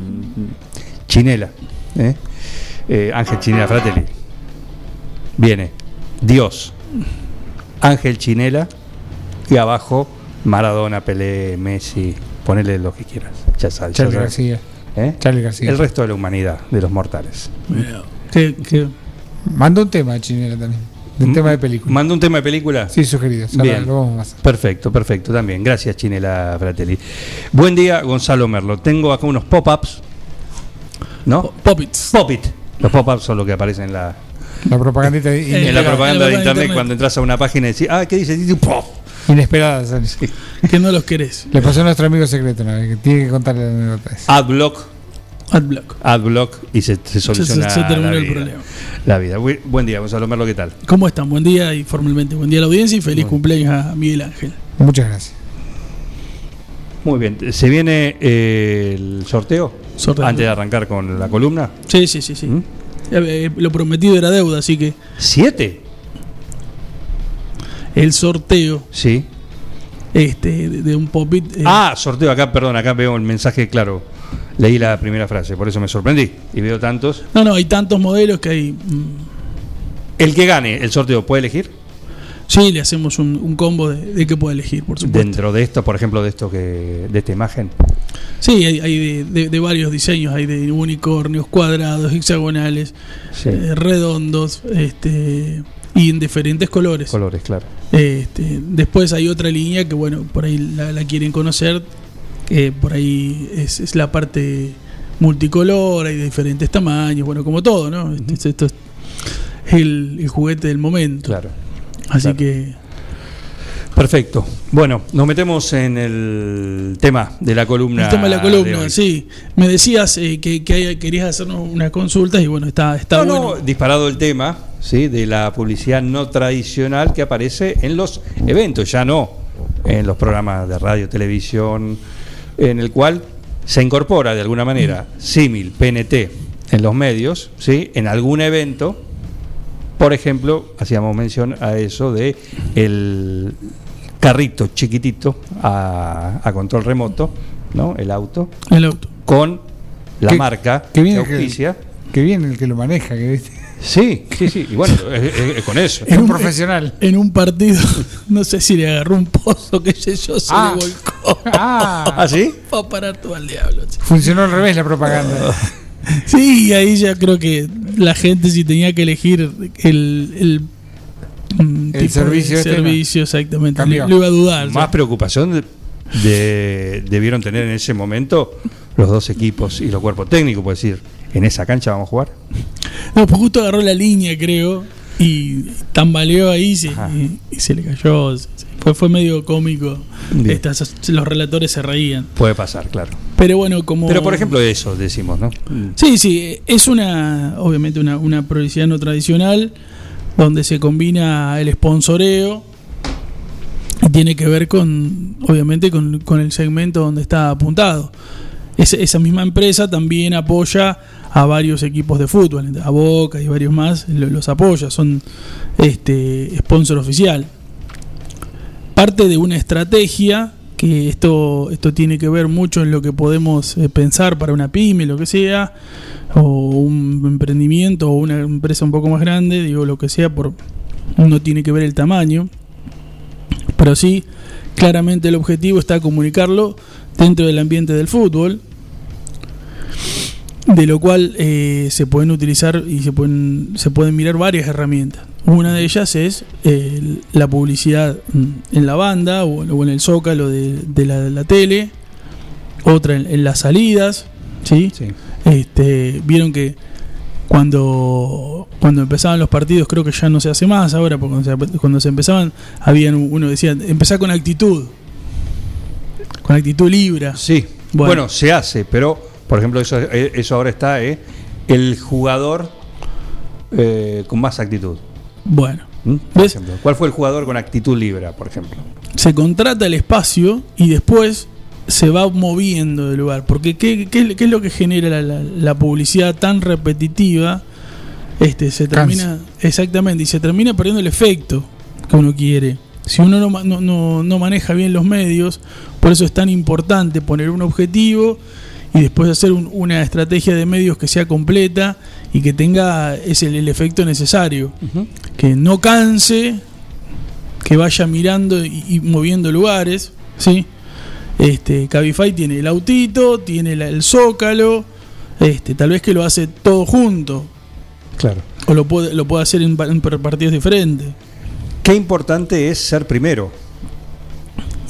Chinela, ¿eh? Eh, Ángel Chinela Fratelli. Viene Dios, Ángel Chinela y abajo Maradona, Pelé, Messi, ponele lo que quieras. Ya sabes. ya Charlie sabes. García. ¿Eh? Charlie García. El resto de la humanidad, de los mortales. Que- Mandó un tema Chinela también. De un tema de película. ¿Manda un tema de película? Sí, sugerido. Bien. Lo vamos a hacer. Perfecto, perfecto, también. Gracias, Chinela Fratelli. Buen día, Gonzalo Merlo. Tengo acá unos pop-ups. ¿No? Popits. Pop-it. Los pop-ups son los que aparecen en la, La propagandita Eh, en la Inesperada. propaganda en de la internet, internet. cuando entras a una página y decís, ah, ¿qué dice? Dice, ¡pop! inesperada. sale. Que no los querés. Le pasó a nuestro amigo secreto que tiene que contarle la anécdota. Adblock, Adblock. adblock y se, se soluciona se terminó la el problema. La vida. Bu- Buen día, Gonzalo Merlo, ¿qué tal? ¿Cómo están? Buen día y formalmente buen día a la audiencia y feliz cumpleaños a Miguel Ángel. Muchas gracias. Muy bien. ¿Se viene eh, el sorteo? Sorteo. Antes de arrancar con la columna. Sí, sí, sí, sí. ¿Mm? Eh, eh, lo prometido era deuda, así que ¿Siete? el sorteo Sí. este de, de un popit. eh, Ah, sorteo acá, perdón, acá veo el mensaje claro. Leí la primera frase, por eso me sorprendí. Y veo tantos. No, no, hay tantos modelos que hay. mm, El que gane el sorteo puede elegir. sí, le hacemos un, un combo de, de que puede elegir, por supuesto. Dentro de esto, por ejemplo, de esto que. de esta imagen. Sí, hay, hay de, de- de varios diseños, hay de unicornios, cuadrados, hexagonales, Sí. eh, redondos, este y en diferentes colores. Colores, claro. Este, después hay otra línea que, bueno, por ahí la, la quieren conocer, que por ahí es, es la parte multicolor, hay de diferentes tamaños, bueno, como todo, ¿no? Este- esto es el, el juguete del momento. Claro. Así claro. que, Perfecto. Bueno, nos metemos en el tema de la columna. el tema de la columna, sí. Me decías eh, que, que querías hacernos unas consultas y bueno, está, está No, bueno. no, disparado el tema ¿sí? de la publicidad no tradicional que aparece en los eventos, ya no en los programas de radio, televisión, en el cual se incorpora de alguna manera símil, PNT en los medios, ¿sí? en algún evento. Por ejemplo, hacíamos mención a eso de el carrito chiquitito a, a control remoto, ¿no? El auto, El auto. con la marca que que viene que- auspicia. Que bien el que lo maneja, que ¿viste? Sí, sí, sí. Y bueno, con eso. es un profesional. En un partido, no sé si le agarró un pozo, que sé yo, se Ah. le volcó. Ah, ¿Ah, sí? Va a parar todo al diablo. che. funcionó al revés la propaganda. Sí, y ahí ya creo que la gente si tenía que elegir el, el, mm, El tipo de servicio este, servicio exactamente, Cambió. lo, lo iba a dudar. Más preocupación de- de- debieron tener en ese momento los dos equipos y los cuerpos técnicos, por decir, en esa cancha vamos a jugar. No, pues justo agarró la línea, creo, y tambaleó ahí y se, Ajá. y, y se le cayó. Fue, fue medio cómico. Estas- los relatores se reían. Puede pasar, claro. Pero bueno, como. Pero por ejemplo eso decimos, ¿no? Sí, sí, es una, obviamente una, una publicidad no tradicional donde se combina el sponsoreo y tiene que ver con, obviamente, con, con el segmento donde está apuntado. Es- esa misma empresa también apoya a varios equipos de fútbol, a Boca y varios más, lo- los apoya, son este sponsor oficial. Parte de una estrategia que esto, esto tiene que ver mucho en lo que podemos eh, pensar para una pyme, lo que sea, o un emprendimiento o una empresa un poco más grande, digo lo que sea, por no tiene que ver el tamaño, pero sí, claramente el objetivo está comunicarlo dentro del ambiente del fútbol, de lo cual eh, se pueden utilizar y se pueden, se pueden mirar varias herramientas. Una de ellas es eh, la publicidad mm, en la banda o, o en el zócalo de, de la, de la tele, otra en, en las salidas, ¿sí? Sí. Este, vieron que cuando cuando empezaban los partidos creo que ya no se hace más ahora porque cuando se, cuando se empezaban habían uno decía empezá con actitud con actitud libra Sí. Bueno. Bueno. se hace, pero por ejemplo eso, eh, eso ahora está eh, el jugador eh, con más actitud? Bueno, ¿Mm? Por ¿Ves? ejemplo, ¿Cuál fue el jugador con actitud libra, por ejemplo? se contrata el espacio y después se va moviendo del lugar. Porque ¿qué, qué- qué es lo que genera la, la- la publicidad tan repetitiva? Este, se termina, exactamente, y se termina perdiendo el efecto que uno quiere. Si uno no, ma- no, no- no maneja bien los medios, por eso es tan importante poner un objetivo y después hacer un- una estrategia de medios que sea completa y que tenga ese, el efecto necesario. Que no canse, que vaya mirando y, y moviendo lugares, ¿sí? Este, Cabify tiene el autito, tiene la- el zócalo, este, tal vez que lo hace todo junto, Claro. o lo puede, lo puede hacer en, en partidos diferentes. Qué importante es ser primero.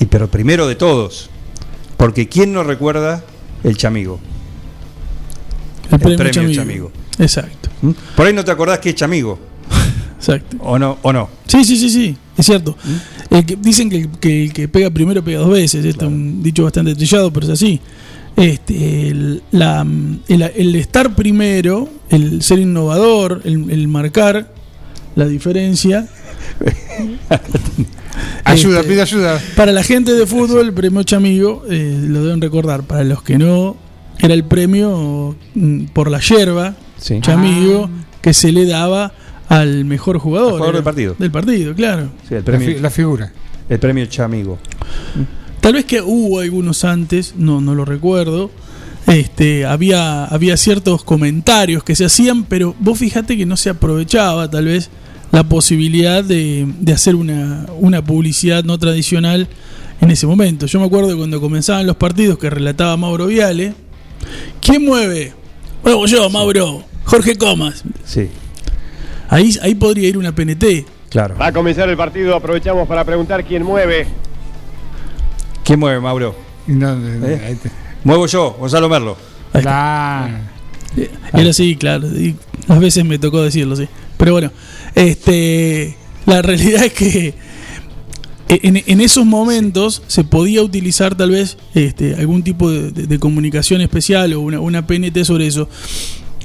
Y pero primero de todos. Porque ¿quién no recuerda el chamigo? El, premio, premio Chamigo. Chamigo. Exacto, ¿Mm? Por ahí no te acordás que es chamigo. exacto. ¿O no? ¿O no? Sí, sí, sí, sí, es cierto. El que, dicen que el, que el que pega primero pega dos veces, esto es un dicho bastante trillado, pero es así. Este, el, la- el- el estar primero, el ser innovador, el, el marcar la diferencia. Ayuda, Este, pide ayuda. Para la gente de fútbol, el premio Chamigo, eh, lo deben recordar. Para los que no, era el premio mm, por la yerba, Sí. Chamigo, que se le daba al mejor jugador. Al jugador Era- del partido. Del partido, claro. Sí, el La, premio, fi- la figura. el premio chamigo. Tal vez que hubo algunos antes, no, no lo recuerdo. Este, había, había ciertos comentarios que se hacían, pero vos fíjate que no se aprovechaba tal vez la posibilidad de, de hacer una, una publicidad no tradicional en ese momento. Yo me acuerdo cuando comenzaban los partidos que relataba Mauro Viale. ¿Quién mueve? Bueno, yo, Mauro. Jorge Comas. Sí, Ahí, ahí podría ir una PNT. claro. Va a comenzar el partido, aprovechamos para preguntar quién mueve. ¿Quién mueve, Mauro? No, eh, ¿Eh? ahí te- Muevo yo, Gonzalo Merlo. Claro. Eh, Era así, claro. Y a veces me tocó decirlo, sí. Pero bueno, este, la realidad es que en, esos momentos se podía utilizar tal vez este, algún tipo de, comunicación especial o una, una PNT sobre eso.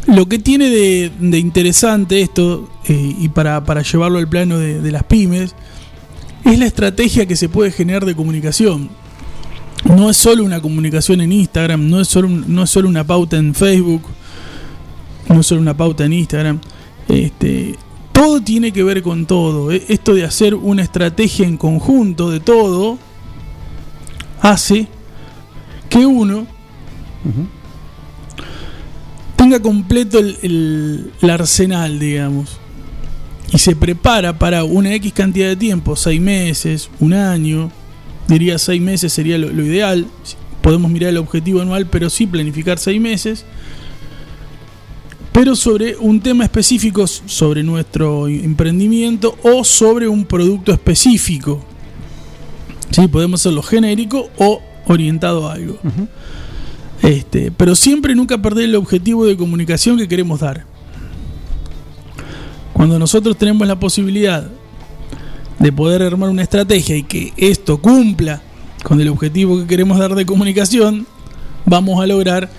Lo que tiene de, de interesante esto, eh, y para, para llevarlo al plano de, las pymes, es la estrategia que se puede generar de comunicación. No es solo una comunicación en Instagram, no es solo, no es solo una pauta en Facebook, no es solo una pauta en Instagram. Este, todo tiene que ver con todo. E- Esto de hacer una estrategia en conjunto de todo hace que uno tenga completo el, el- el arsenal, digamos. Y se prepara para una X cantidad de tiempo, seis meses, un año. Diría seis meses sería lo, lo ideal. Podemos mirar el objetivo anual, pero sí planificar seis meses pero sobre un tema específico sobre nuestro emprendimiento o sobre un producto específico. Sí, podemos hacerlo genérico o orientado a algo. este, pero siempre nunca perder el objetivo de comunicación que queremos dar. Cuando nosotros tenemos la posibilidad de poder armar una estrategia y que esto cumpla con el objetivo que queremos dar de comunicación, vamos a lograr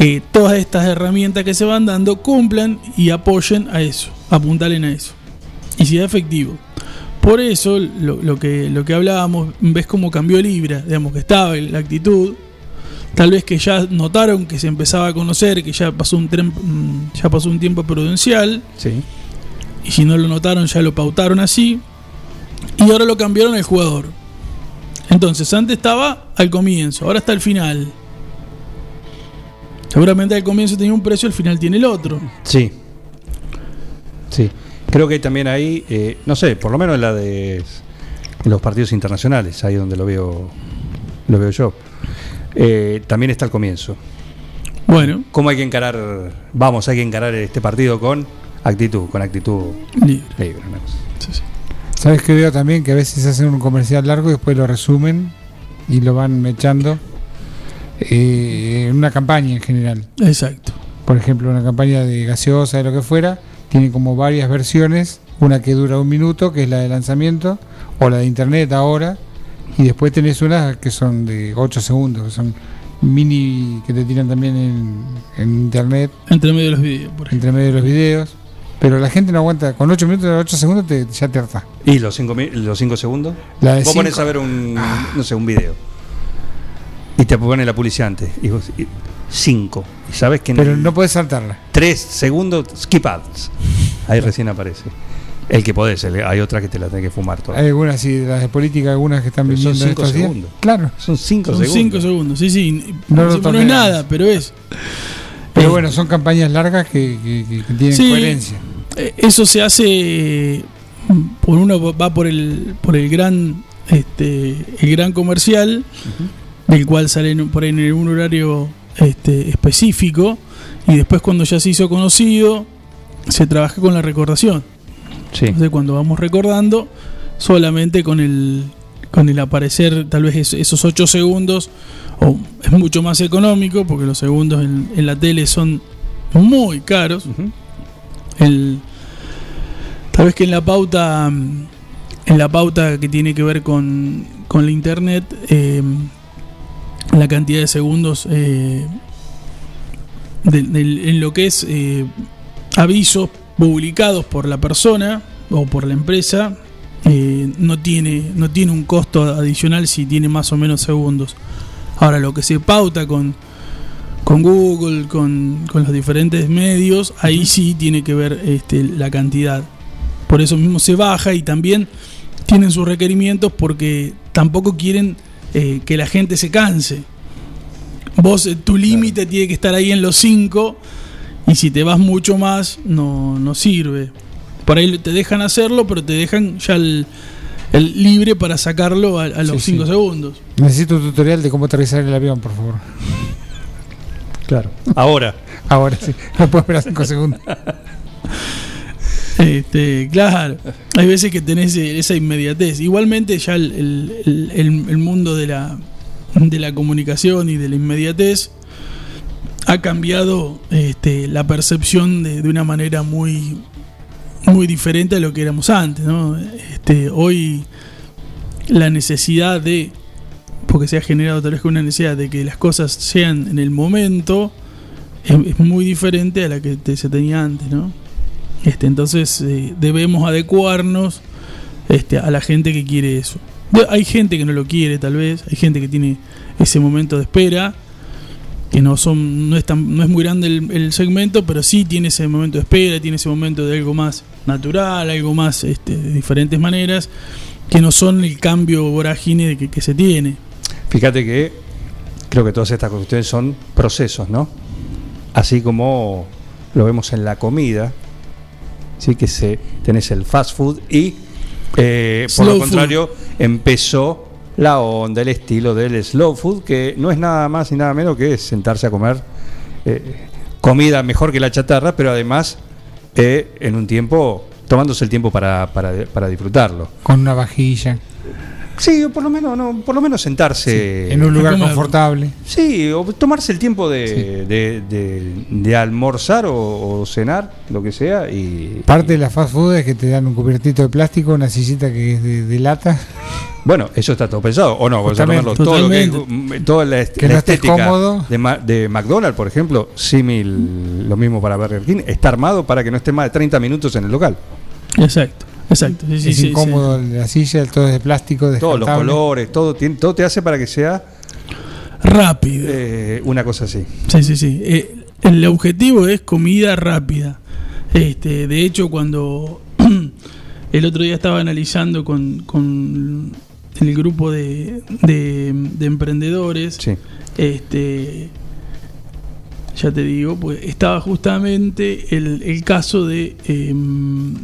que todas estas herramientas que se van dando cumplan y apoyen a eso, apuntalen a eso. Y sea efectivo. Por eso, lo, lo que, lo que hablábamos, ves cómo cambió Libra, digamos que estaba la actitud, tal vez que ya notaron que se empezaba a conocer, que ya pasó un, tren- mm, ya pasó un tiempo prudencial, Sí. y si no lo notaron ya lo pautaron así, y ahora lo cambiaron al jugador. Entonces, antes estaba al comienzo, ahora está al final. Seguramente al comienzo tenía un precio, al final tiene el otro. Sí. Sí. Creo que también ahí, eh, no sé, por lo menos en la de en los partidos internacionales, ahí donde lo veo, lo veo yo. Eh, también está el comienzo. Bueno, ¿Cómo hay que encarar? Vamos, hay que encarar este partido con actitud, con actitud libre. libre. cosa. Sí, sí. ¿Sabes que veo también? Que a veces hacen un comercial largo y después lo resumen y lo van mechando eh, en una campaña en general. Exacto. Por ejemplo, una campaña de gaseosa, de lo que fuera, tiene como varias versiones. Una que dura un minuto, que es la de lanzamiento, o la de internet ahora, y después tenés unas que son de 8 segundos, que son mini que te tiran también en, en internet, Entre medio de los videos, por ejemplo. entre medio de los videos. Pero la gente no aguanta, con 8 minutos, 8 segundos te, ya te harta. ¿Y los 5 los cinco segundos? La de vos pones a ver un, no sé, un video. Y te pone la policía antes. Y vos, 5. Y sabes que Pero no puedes saltarla. 3 segundos, skip ads. Ahí recién aparece. El que podés, el- hay otra que te la tenés que fumar toda. Hay algunas, sí, las de política, algunas que están Pero son viniendo cinco estos días. segundos. Claro. Son 5 Son segundos. 5 segundos, sí, sí. No es nada, pero es. Pero Eh, bueno, son campañas largas que, que- que- que tienen Sí. coherencia. Eh, Eso se hace por uno va por el por el gran este el gran comercial del cual salen por ahí en un horario este, específico y después cuando ya se hizo conocido se trabaja con la recordación. Sí. Entonces cuando vamos recordando solamente con el con el aparecer tal vez es- esos 8 segundos o es mucho más económico porque los segundos en, en la tele son muy caros. El, tal vez que en la pauta en la pauta que tiene que ver con, con la internet eh, la cantidad de segundos eh, de- en lo que es eh, avisos publicados por la persona o por la empresa eh, no tiene no tiene un costo adicional si tiene más o menos segundos ahora lo que se pauta con con Google, con, con los diferentes medios, ahí sí tiene que ver este, la cantidad. Por eso mismo se baja y también tienen sus requerimientos porque tampoco quieren eh, que la gente se canse. Vos, eh, tu límite tiene que estar ahí en los 5 y si te vas mucho más, no, no sirve. Por ahí te dejan hacerlo, pero te dejan ya el, el libre para sacarlo a, a los Sí, 5 sí. segundos. Necesito un tutorial de cómo aterrizar el avión, por favor. Claro. Ahora. Ahora sí, no puedo esperar 5 segundos. Este, claro, hay veces que tenés eh, esa inmediatez. Igualmente ya el, el- el- mundo de la, de la comunicación y de la inmediatez ha cambiado este, la percepción de, de una manera muy, muy diferente a lo que éramos antes. ¿no? Este, hoy la necesidad de, porque se ha generado tal vez una necesidad de que las cosas sean en el momento, es, muy diferente a la que se tenía antes, ¿no? Este, entonces eh, debemos adecuarnos este, a la gente que quiere eso. Hay gente que no lo quiere, tal vez, hay gente que tiene ese momento de espera, que no son, no es tan, no es muy grande el, segmento, pero sí tiene ese momento de espera, tiene ese momento de algo más natural, algo más este, de diferentes maneras, que no son el cambio vorágine que, que se tiene. Fíjate que creo que todas estas cuestiones son procesos, ¿no? Así como lo vemos en la comida, sí que se tenés el fast food y eh, por Slow lo contrario empezó la onda, el estilo del slow food, que no es nada más ni nada menos que sentarse a comer eh, comida mejor que la chatarra, pero además eh, en un tiempo tomándose el tiempo para, para, para disfrutarlo. Con una vajilla. Sí, o por lo menos, no, por lo menos sentarse En un lugar confortable. Sí, o tomarse el tiempo de, de, de- de almorzar o, o cenar, lo que sea, y Parte de la fast food es que te dan un cubiertito de plástico, una sillita que es de, de lata. bueno, eso está todo pensado, o no, vamos a tomarlo todo lo que totalmente. mm, toda la, est- Que la no estética cómodo. de, Ma- de McDonald's, por ejemplo, símil, lo mismo para Burger King, está armado para que no esté más de 30 minutos en el local. Exacto, exacto. Sí, sí, es sí, incómodo la silla, todo es de plástico, Todos los colores, todo, tiene- todo te hace para que sea sí. Rápido. eh, una cosa así. Sí, sí, sí. Eh, el objetivo es comida rápida. Este, de hecho, cuando el otro día estaba analizando con, con el grupo de, de- de emprendedores, Sí. este, ya te digo, pues estaba justamente el, el caso de em,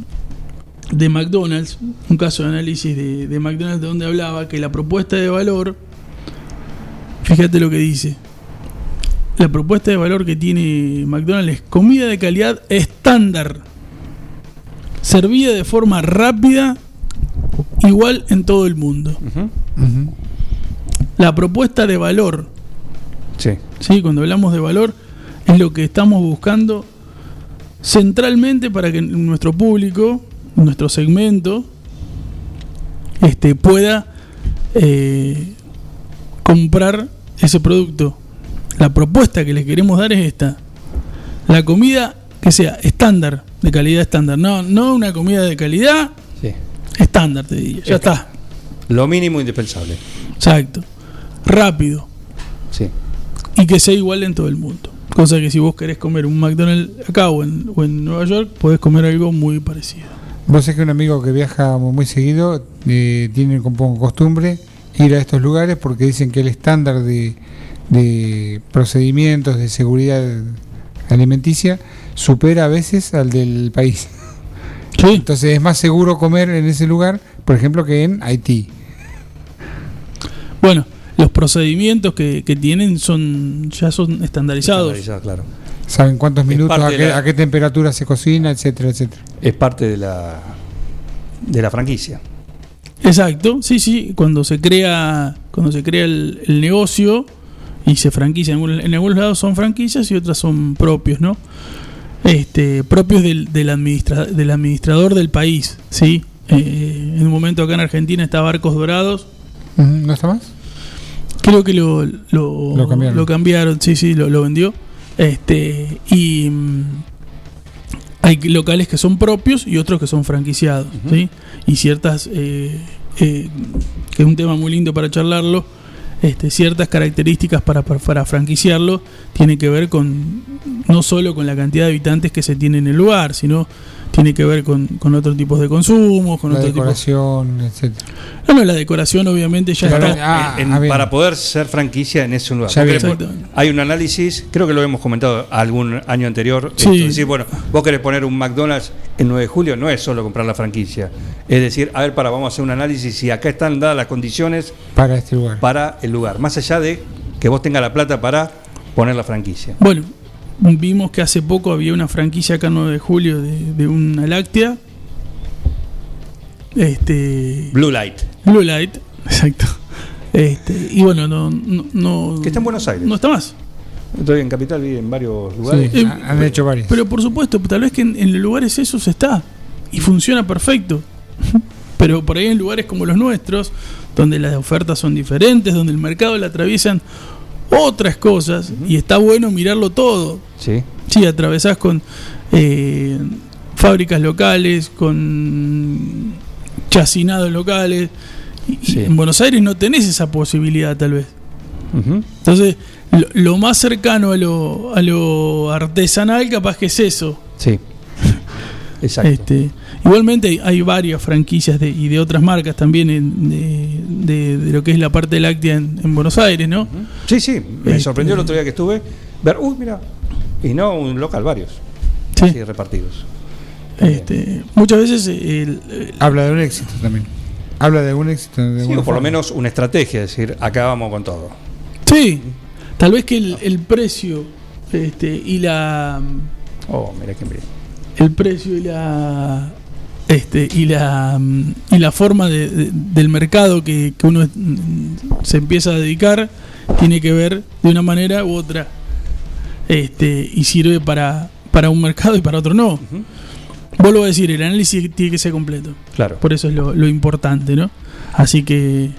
de McDonald's, un caso de análisis de, de McDonald's donde hablaba que la propuesta de valor, fíjate lo que dice, la propuesta de valor que tiene McDonald's es comida de calidad estándar, servida de forma rápida, igual en todo el mundo. La propuesta de valor, Sí. ¿sí? cuando hablamos de valor, es lo que estamos buscando centralmente para que nuestro público, nuestro segmento, este, pueda eh, comprar ese producto. la propuesta que les queremos dar es esta. La comida que sea estándar, de calidad estándar. No, no una comida de calidad Sí. estándar, te diría. Ya está. Lo mínimo indispensable. Exacto. Rápido. Sí. Y que sea igual en todo el mundo. Cosa que si vos querés comer un McDonald's acá o en, o en Nueva York, podés comer algo muy parecido. Vos sabés que un amigo que viaja muy seguido eh, tiene como costumbre ir a estos lugares porque dicen que el estándar de, de procedimientos de seguridad alimenticia supera a veces al del país. Sí. Entonces es más seguro comer en ese lugar, por ejemplo, que en Haití. Bueno, los procedimientos que, que tienen son ya son estandarizados. Estandarizado, claro. Saben cuántos minutos, a qué, la- a qué temperatura se cocina, etcétera, etcétera. Es parte de la de la franquicia. Exacto, sí, sí, cuando se crea, cuando se crea el, el negocio y se franquicia, en, en algunos lados son franquicias y otras son propios, ¿no? Este, propios del, del, administra- del administrador del país, ¿sí? Eh, en un momento acá en Argentina está Barcos Dorados, ¿No está más? creo que lo, lo, Lo cambiaron. lo cambiaron, sí, sí, lo, lo vendió. Este, y mm, hay locales que son propios y otros que son franquiciados, ¿sí? Y ciertas, eh, eh, que es un tema muy lindo para charlarlo, este, ciertas características para, para, para franquiciarlo tiene que ver con no solo con la cantidad de habitantes que se tiene en el lugar, sino tiene que ver con, con otros tipos de consumos, con La otro tipo decoración, etcétera. No, no, la decoración obviamente ya está. Ah, En- ah, para poder ser franquicia en ese lugar. Hay un análisis, creo que lo hemos comentado algún año anterior. Sí. esto, es decir, bueno, vos querés poner un McDonald's el 9 de julio, no es solo comprar la franquicia. Es decir, a ver, para, vamos a hacer un análisis y acá están dadas las condiciones Para este lugar. para el lugar. Más allá de que vos tengas la plata para poner la franquicia. Bueno, vimos que hace poco había una franquicia acá en 9 de julio de, de una láctea. Este. Blue Light. Blue Light, exacto. Este, y bueno, no, no, no- Que está en Buenos Aires. No está más. Estoy en Capital, vi en varios lugares. Sí, Eh, han hecho varios. Pero por supuesto, tal vez que en, en lugares esos está. Y funciona perfecto. Pero por ahí en lugares como los nuestros, donde las ofertas son diferentes, donde el mercado le atraviesan otras cosas, y está bueno mirarlo todo. Sí. Sí, atravesás con eh, fábricas locales, con chacinados locales. Y, y Sí. en Buenos Aires no tenés esa posibilidad, tal vez. Entonces, lo, lo más cercano a lo, a lo artesanal, capaz que es eso. Sí. Exacto. Este, igualmente hay, varias franquicias de, y de otras marcas también en- de, de- de lo que es la parte láctea en, en Buenos Aires, ¿no? Sí, sí. Me Este- sorprendió el otro día que estuve ver, uy, mira. Y no un local, varios. Sí. Así repartidos. Este, muchas veces el- el- Habla de un éxito también. Habla de un éxito. de Sí, o por lo menos una estrategia, es decir, acá vamos con todo. Sí, tal vez que el, el precio este, y la Oh, mira qué bien. el precio y la este y la mm, y la forma de- de- del mercado que, que uno mm, se empieza a dedicar tiene que ver de una manera u otra este y sirve para para un mercado y para otro no vuelvo a decir el análisis tiene que ser completo Claro. por eso es lo, lo importante, ¿no? Así que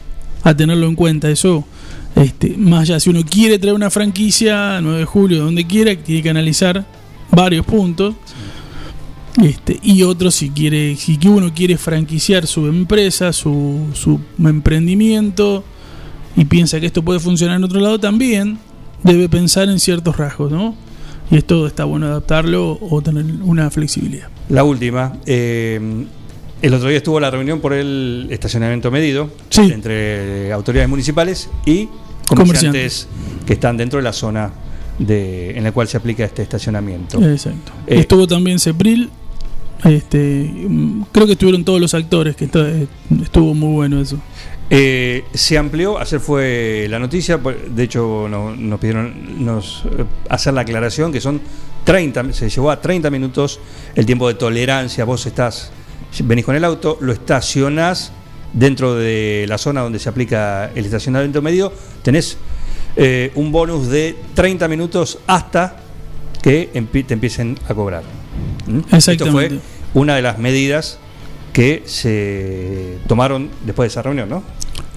a tenerlo en cuenta eso, este, más allá si uno quiere traer una franquicia 9 de julio, donde quiera, tiene que analizar varios puntos. Este, y otros si quiere, si que uno quiere franquiciar su empresa, su, su emprendimiento y piensa que esto puede funcionar en otro lado también, debe pensar en ciertos rasgos, ¿no? Y esto está bueno adaptarlo o tener una flexibilidad. La última. eh, el otro día estuvo la reunión por el estacionamiento medido Sí. entre autoridades municipales y comerciantes, Comerciantes. que están dentro de la zona de, en la cual se aplica este estacionamiento. Exacto. Eh, Estuvo también Cepril. Este, mm, creo que estuvieron todos los actores, que está- eh, estuvo muy bueno eso. Eh, se amplió, ayer fue la noticia, pues, de hecho no- nos pidieron eh, hacer la aclaración que son 30, se llevó a 30 minutos el tiempo de tolerancia, vos estás, venís con el auto, lo estacionás dentro de la zona donde se aplica el estacionamiento medio, tenés eh, un bonus de 30 minutos hasta que te empiecen a cobrar. Esto fue una de las medidas que se tomaron después de esa reunión, ¿no?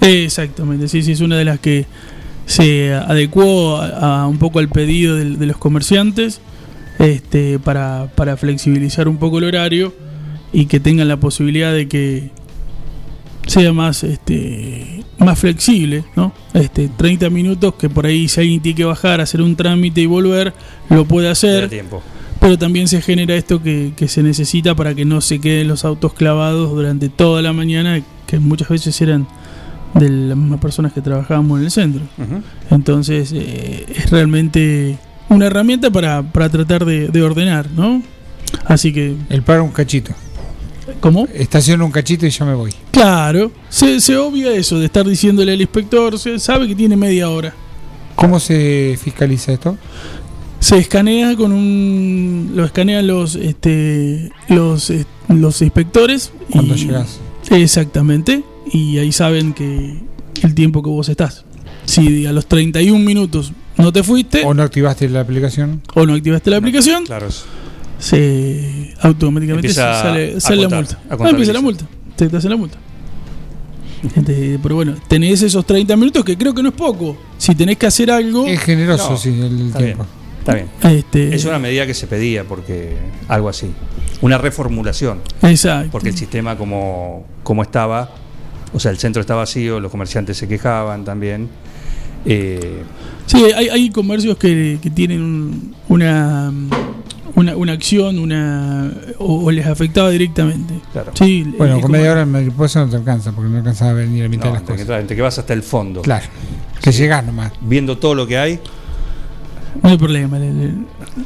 Exactamente, sí, sí, es una de las que se adecuó a, a un poco al pedido de, los comerciantes este, para, para flexibilizar un poco el horario y que tengan la posibilidad de que sea más este más flexible, ¿no? Este 30 minutos que por ahí si alguien tiene que bajar, hacer un trámite y volver, lo puede hacer, tiempo. Pero también se genera esto que, que se necesita para que no se queden los autos clavados durante toda la mañana, que muchas veces eran de las mismas personas que trabajábamos en el centro. Entonces eh, es realmente una herramienta para, para tratar de, de ordenar, ¿no? Así que, El paro un cachito. ¿cómo? Estaciono un cachito y yo me voy. Claro, se, se obvia eso de estar diciéndole al inspector, se sabe que tiene media hora. ¿Cómo se fiscaliza esto? Se escanea con un. Lo escanean los este los, eh, los inspectores. Cuando llegas. Exactamente. Y ahí saben que el tiempo que vos estás. Si a los 31 minutos no te fuiste ¿O no activaste la aplicación? o no activaste la aplicación, Claro. se automáticamente se sale, a sale la multa. a Ah, empieza la multa. Te, te hacen la multa. Este, pero bueno, tenés esos 30 minutos que creo que no es poco. Si tenés que hacer algo, Es generoso, No, sí, el bien. Está bien. este, Es una medida que se pedía porque algo así. Una reformulación. exacto. Porque el sistema como, como estaba, o sea, el centro está vacío, los comerciantes se quejaban también. Eh, Sí, hay, hay comercios que, que tienen un- una, una una acción, una o, o les afectaba directamente. claro. Sí, Bueno, con media hora en mariposa no te alcanza, porque no alcanzas a ver ni la mitad No, de las entre, que, cosas. claro, entre que vas hasta el fondo, Claro. Que llegás nomás. viendo todo lo que hay, No hay problema. le- le-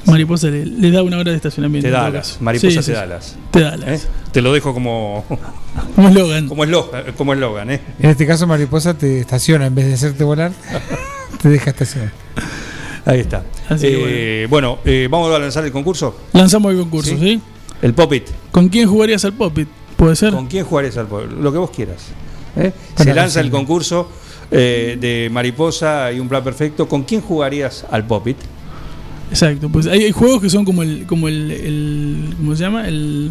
mariposa le, le da una hora de estacionamiento. te da alas. Mariposa Sí, te sí, da alas. Te da alas. ¿eh? Te lo dejo como Como eslogan. como eslogan, como eslogan, ¿eh? En este caso, mariposa te estaciona en vez de hacerte volar, te deja estacionar. Ahí está. Así Eh, bueno, eh, vamos a lanzar el concurso. Lanzamos el concurso, Sí. ¿sí? El Popit. ¿Con quién jugarías al Popit? ¿Puede ser? ¿Con quién jugarías al Popit? Lo que vos quieras. ¿eh? Se la lanza el concurso eh, de Mariposa y un plan perfecto. ¿Con quién jugarías al Popit? Exacto, pues hay, hay juegos que son como el, como el, el- ¿cómo se llama? El,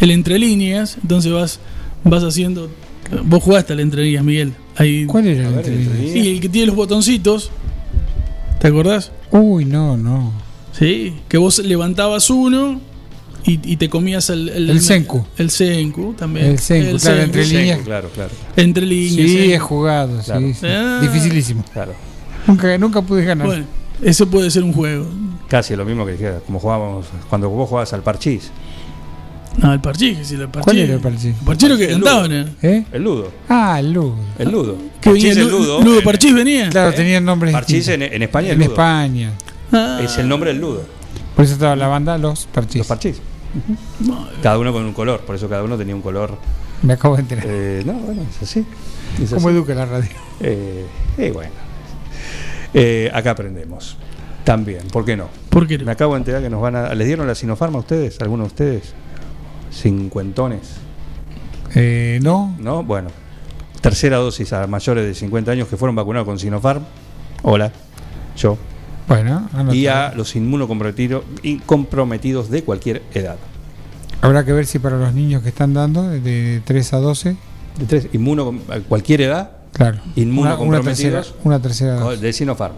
el entre líneas, entonces vas, vas haciendo, vos jugaste al entre líneas, Miguel. Hay, ¿Cuál era el entre- sí, el que tiene los botoncitos, ¿te acordás? Uy, no, no. Sí, que vos levantabas uno y, y te comías el, El senku. El senku también. El senku, claro, entre líneas. Claro, claro, Entre líneas. Sí, senku. he jugado, Claro. sí, sí. Ah. Dificilísimo. claro. Nunca, nunca pude ganar. Bueno, ese puede ser un juego. Casi lo mismo que dijera, como jugábamos cuando vos jugabas al parchís. No, el parchís, sí, el parchís. ¿Cuál era el parchís? El parchís lo que El cantaban. ludo. eh. ¿Eh? El ludo. Ah, el Ludo. El ludo. Que venía Parchís el el Lu- ludo. Ludo eh, Parchís venía. Claro, tenían nombres Parchís distintos. en, en España. En el ludo. España. Ah. Es el nombre del ludo. Por eso estaba la banda Los Parchís. Los parchís. Cada uno con un color. Por eso cada uno tenía un color. Me acabo de enterar. eh, no, bueno, es así. Es ¿Cómo así. educa la radio? Eh, eh, bueno. Eh, acá aprendemos. También, ¿por qué no? ¿Por qué? Me acabo de enterar que nos van a. ¿Les dieron la Sinopharma a ustedes? ¿Algunos de ustedes? Cincuentones. Eh, no. ¿No? Bueno. Tercera dosis a mayores de 50 años que fueron vacunados con Sinopharm. Hola. Yo. Bueno, anotado. Y a los inmunocomprometidos y comprometidos de cualquier edad. habrá que ver si para los niños que están dando, de 3 a 12, De tres, inmuno, a cualquier edad, claro. Una, una Inmunocomprometidos. tercera, una tercera dosis. de Sinopharm.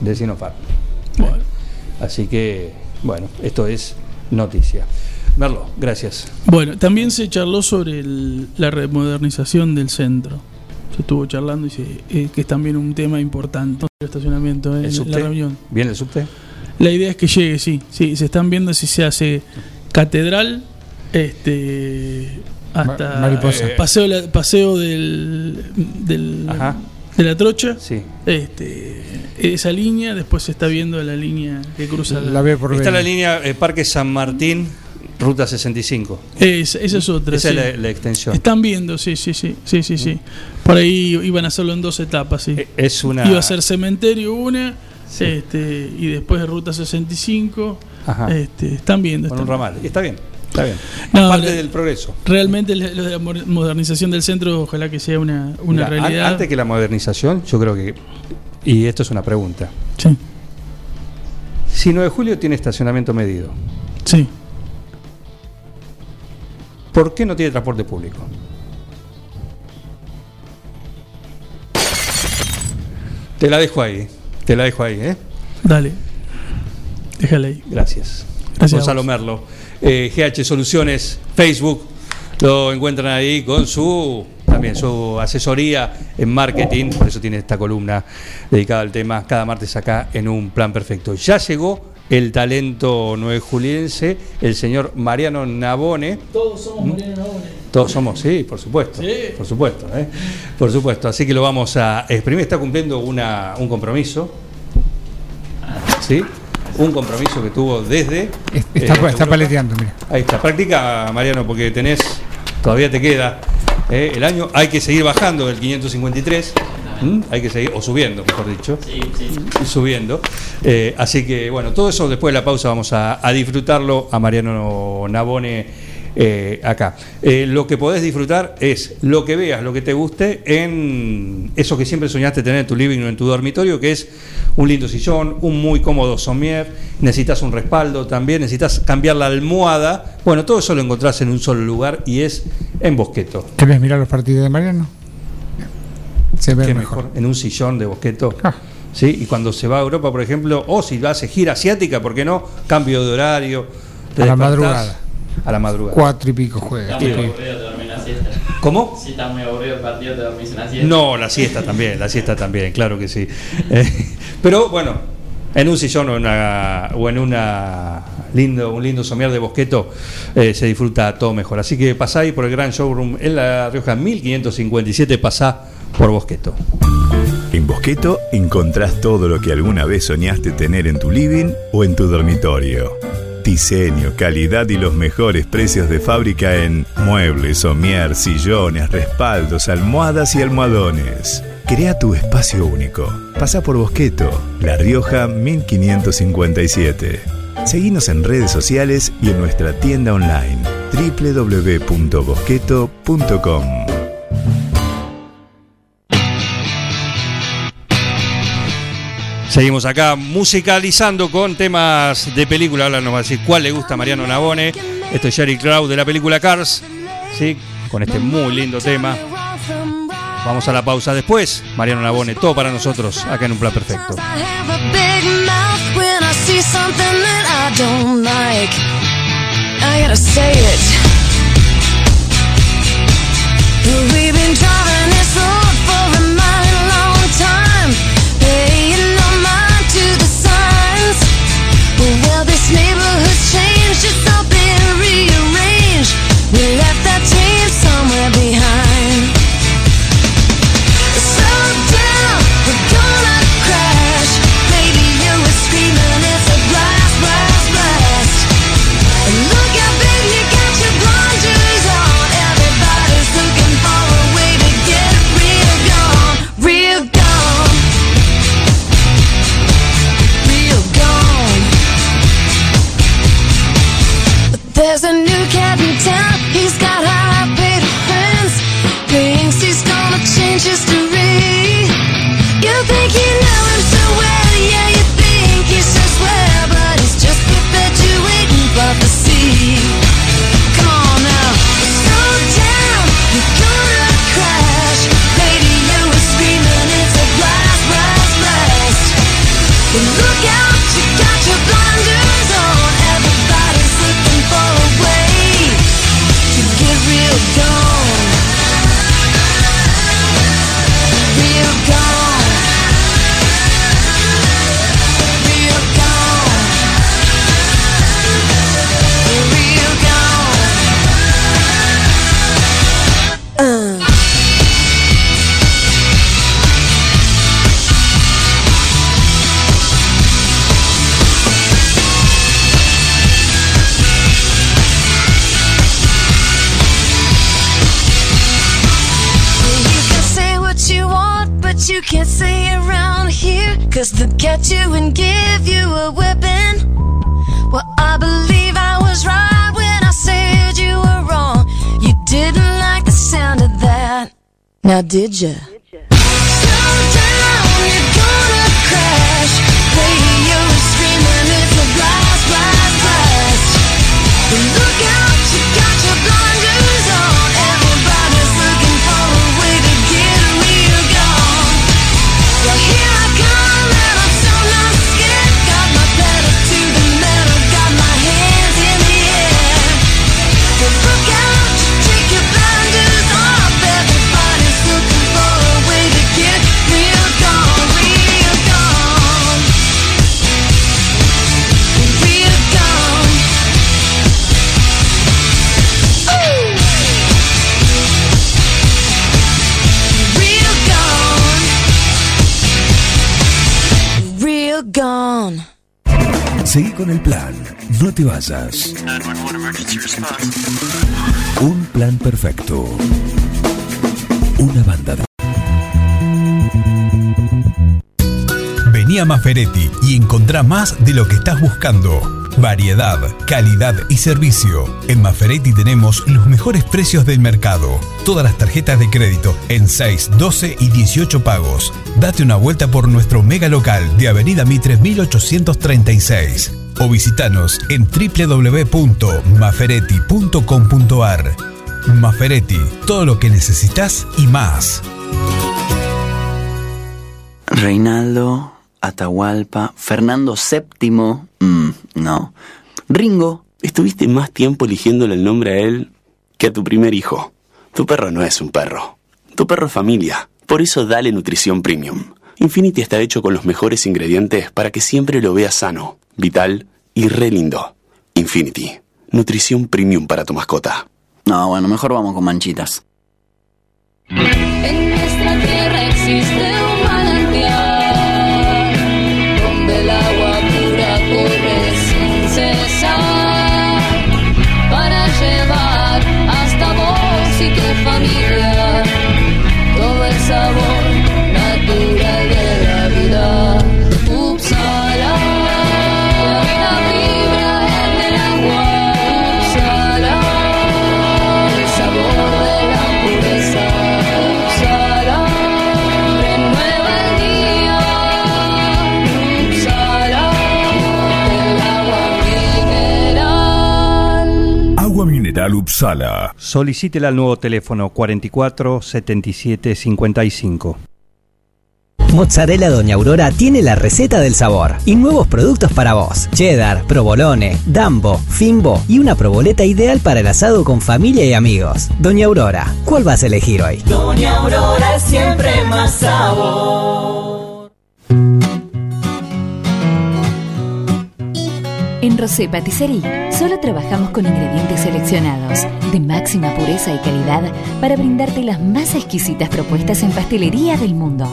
De Sinopharm. Bueno, Así que, bueno, esto es noticia. Merlo, gracias. Bueno, también se charló sobre el- la remodernización del centro. Se estuvo charlando y se, eh, que es también un tema importante el estacionamiento eh, ¿El en la reunión. ¿Viene el subte? La idea es que llegue, sí, sí, se están viendo si se hace catedral, este hasta Ma- mariposa. eh, paseo la- paseo del, del- Ajá. de la trocha, Sí. este esa línea, después se está viendo la línea que cruza la, La por Está la línea eh, Parque San Martín, Ruta 65. Es- esa es otra. Esa sí. es la, la extensión. Están viendo, sí, sí, sí, sí, sí, sí. Por ahí iban a hacerlo en dos etapas, sí. Eh, Es una. Iba a ser cementerio una, este, y después de ruta 65. Ajá. Este, están viendo. con un ramal. Está bien, está bien. No, Parte del progreso. Realmente lo de la mo- modernización del centro, ojalá que sea una, una Mira, realidad. Antes que la modernización, yo creo que. Y esto es una pregunta. Sí, Si 9 de julio tiene estacionamiento medido, sí. ¿Por qué no tiene transporte público? Te la dejo ahí. Te la dejo ahí, ¿eh? Dale. Déjale ahí. Gracias. Gracias Gonzalo. Merlo. Eh, GH Soluciones, Facebook, lo encuentran ahí con su también su asesoría en marketing, por eso tiene esta columna dedicada al tema cada martes acá en un plan perfecto. Ya llegó el talento nueve juliense, el señor Mariano Nabone. Todos somos Mariano Nabone. Todos somos, sí, por supuesto. Sí. Por supuesto, ¿eh? Por supuesto. Así que lo vamos a exprimir. Está cumpliendo una, un compromiso. ¿Sí? Un compromiso que tuvo desde. Está, eh, está paleteando, mira. Ahí está. Practica, Mariano, porque tenés. Todavía te queda eh, el año. Hay que seguir bajando del 553. ¿M? Hay que seguir, o subiendo, mejor dicho. Y Subiendo. Eh, así que, bueno, todo eso después de la pausa vamos a, a disfrutarlo a Mariano Nabone. eh, acá. Eh, lo que podés disfrutar es lo que veas, lo que te guste en eso que siempre soñaste tener en tu living o en tu dormitorio, que es un lindo sillón, un muy cómodo somier, necesitas un respaldo también, necesitas cambiar la almohada. Bueno, todo eso lo encontrás en un solo lugar y es en Bosqueto. ¿Querés mirar los partidos de Mariano? Se ve Qué mejor. mejor, en un sillón de Bosqueto. Ah. ¿sí? Y cuando se va a Europa, por ejemplo, o si hace gira asiática, ¿por qué no? Cambio de horario. te A la madrugada. A la madrugada. Cuatro y pico juega. Sí. aburrido, te dormís una siesta. ¿Cómo? Si está muy aburrido el partido, te dormís una siesta. No, la siesta también, la siesta también, claro que sí. Eh, pero bueno, en un sillón o en una, o en una lindo, un lindo somier de bosqueto eh, se disfruta todo mejor. Así que pasá ahí por el gran showroom en La Rioja 1557, pasá por bosqueto. En Bosqueto encontrás todo lo que alguna vez soñaste tener en tu living o en tu dormitorio. Diseño, calidad y los mejores precios de fábrica en muebles, somier, sillones, respaldos, almohadas y almohadones. Crea tu espacio único. Pasa por Bosqueto, La Rioja 1557. Seguinos en redes sociales y en nuestra tienda online www.bosqueto.com. Seguimos acá musicalizando con temas de película. Ahora nos va a decir cuál le gusta a Mariano Nabone. Esto es Jerry Crow de la película Cars. ¿sí? Con este muy lindo tema. Vamos a la pausa después. Mariano Nabone, todo para nosotros acá en un plan perfecto. Now, did ya? Seguí con el plan. No te vayas. Un plan perfecto. Una banda de... Vení a Maferetti y encontrá más de lo que estás buscando. Variedad, calidad y servicio. En Maferetti tenemos los mejores precios del mercado. Todas las tarjetas de crédito en 6, 12 y 18 pagos. Date una vuelta por nuestro mega local de Avenida Mitre 1836 o visitanos en www.maferetti.com.ar. Maferetti, todo lo que necesitas y más. Reinaldo, Atahualpa, Fernando VII, mm, no. Ringo, Estuviste más tiempo eligiéndole el nombre a él que a tu primer hijo. Tu perro no es un perro. Tu perro es familia. Por eso dale nutrición premium. Infinity está hecho con los mejores ingredientes para que siempre lo veas sano, vital y re lindo. Infinity. Nutrición premium para tu mascota. no, bueno, mejor vamos con manchitas. En nuestra tierra existe Upsala. Solicítela al nuevo teléfono 44 77 55. Mozzarella Doña Aurora tiene la receta del sabor y nuevos productos para vos. Cheddar, provolone, dambo, fimbo y una proboleta ideal para el asado con familia y amigos. Doña Aurora, ¿cuál vas a elegir hoy? Doña Aurora es siempre más sabor. En Rosé Patisserie solo trabajamos con ingredientes seleccionados de máxima pureza y calidad para brindarte las más exquisitas propuestas en pastelería del mundo.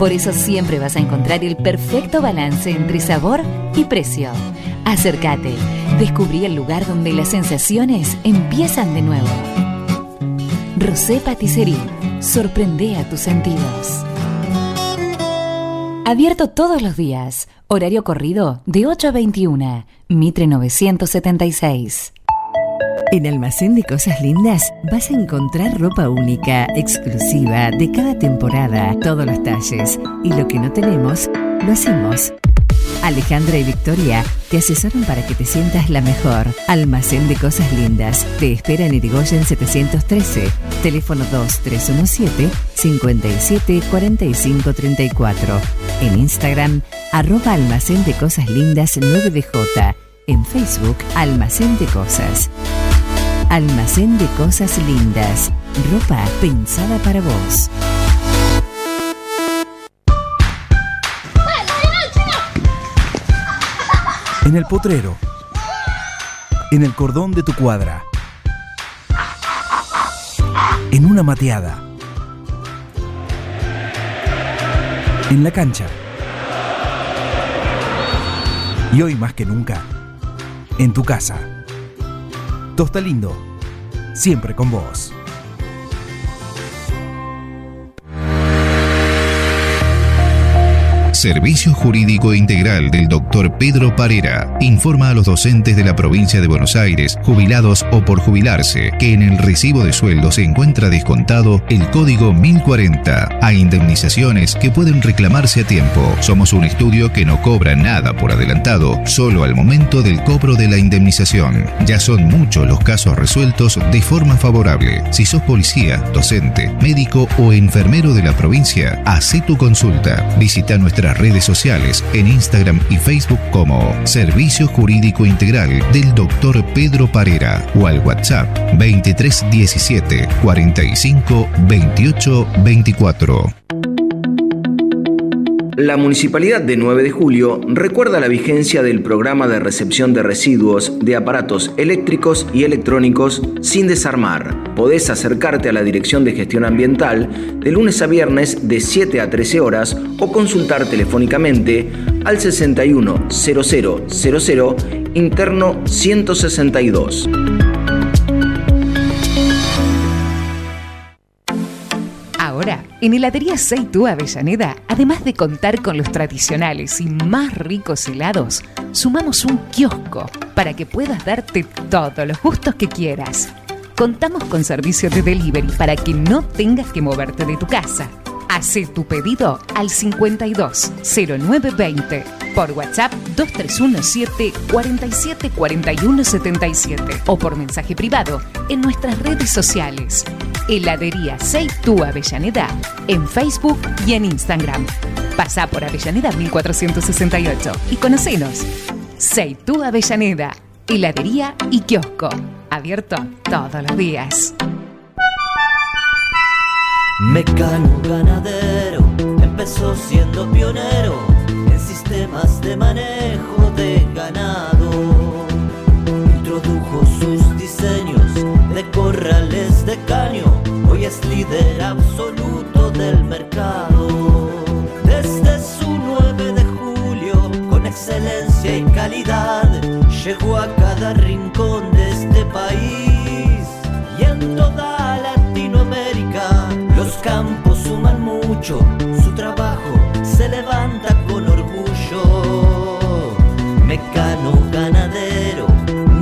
Por eso siempre vas a encontrar el perfecto balance entre sabor y precio. Acércate, descubrí el lugar donde las sensaciones empiezan de nuevo. Rosé Patisserie, sorprende a tus sentidos. Abierto todos los días. Horario corrido de 8 a 21. Mitre 976. En Almacén de Cosas Lindas vas a encontrar ropa única, exclusiva, de cada temporada, todos los talles. Y lo que no tenemos, lo hacemos. Alejandra y Victoria te asesoran para que te sientas la mejor. Almacén de Cosas Lindas. Te espera en Irigoyen 713. Teléfono 2317 57 45 34. En Instagram, arroba Almacén de Cosas Lindas 9DJ. En Facebook, Almacén de Cosas. Almacén de Cosas Lindas. Ropa pensada para vos. En el potrero. En el cordón de tu cuadra. En una mateada. En la cancha. Y hoy más que nunca, en tu casa. Tosta Lindo, siempre con vos. Servicio Jurídico Integral del Dr. Pedro Parera informa a los docentes de la provincia de Buenos Aires, jubilados o por jubilarse, que en el recibo de sueldo se encuentra descontado el código 1040 a indemnizaciones que pueden reclamarse a tiempo. Somos un estudio que no cobra nada por adelantado, solo al momento del cobro de la indemnización. Ya son muchos los casos resueltos de forma favorable. Si sos policía, docente, médico o enfermero de la provincia, haz tu consulta. Visita redes sociales en Instagram y Facebook como Servicio Jurídico Integral del Dr. Pedro Parera o al WhatsApp 2317 45 28 24. La Municipalidad de 9 de Julio recuerda la vigencia del programa de recepción de residuos de aparatos eléctricos y electrónicos sin desarmar. Podés acercarte a la Dirección de Gestión Ambiental de lunes a viernes de 7 a 13 horas o consultar telefónicamente al 610000 interno 162. En Heladería Seitú Avellaneda, además de contar con los tradicionales y más ricos helados, sumamos un kiosco para que puedas darte todos los gustos que quieras. Contamos con servicio de delivery para que no tengas que moverte de tu casa. Hacé tu pedido al 52 0920 por WhatsApp 2317 47 41 77 o por mensaje privado en nuestras redes sociales. Heladería Seitú Avellaneda en Facebook y en Instagram. Pasá por Avellaneda 1468 y conocenos. Seitú Avellaneda, heladería y kiosco. Abierto todos los días. Mecano ganadero empezó siendo pionero en sistemas de manejo de ganado. Introdujo sus diseños de corrales de caño, hoy es líder absoluto del mercado. Su trabajo se levanta con orgullo. Mecano ganadero,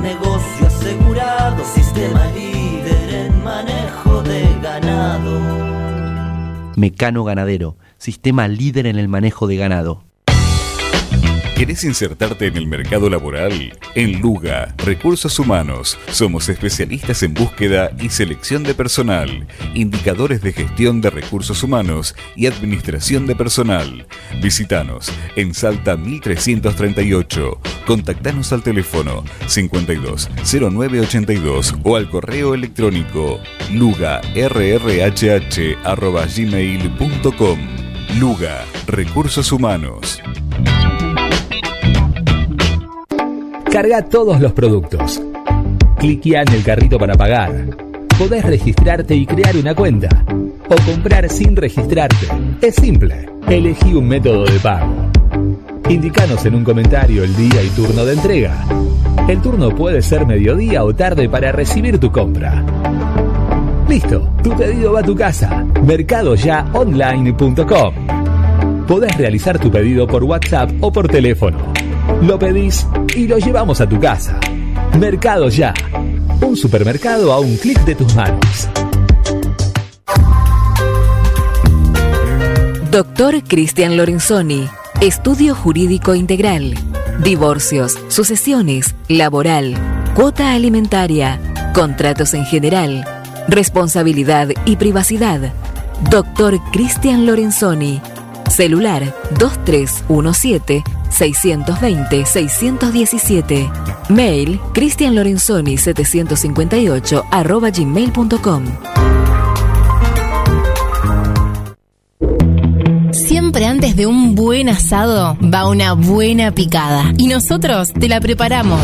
negocio asegurado, sistema líder en manejo de ganado. Mecano Ganadero, sistema líder en el manejo de ganado. ¿Querés insertarte en el mercado laboral? En Luga, Recursos Humanos, somos especialistas en búsqueda y selección de personal, indicadores de gestión de recursos humanos y administración de personal. Visítanos en Salta 1338. Contactanos al teléfono 52 0982 o al correo electrónico lugarrhh@gmail.com. Luga, Recursos Humanos. Carga todos los productos. Cliquea en el carrito para pagar. Podés registrarte y crear una cuenta. O comprar sin registrarte. Es simple. Elegí un método de pago. Indicanos en un comentario el día y turno de entrega. El turno puede ser mediodía o tarde para recibir tu compra. Listo, tu pedido va a tu casa. Mercadoyaonline.com. Podés realizar tu pedido por WhatsApp o por teléfono. Lo pedís y lo llevamos a tu casa. Mercado Ya. Un supermercado a un clic de tus manos. Doctor Cristian Lorenzoni, Estudio Jurídico Integral, Divorcios, Sucesiones, Laboral, Cuota Alimentaria, Contratos en General, Responsabilidad y Privacidad. Doctor Cristian Lorenzoni, celular 2317-620-617, mail cristianlorenzoni758 arroba gmail.com. Siempre antes de un buen asado va una buena picada. Y nosotros te la preparamos.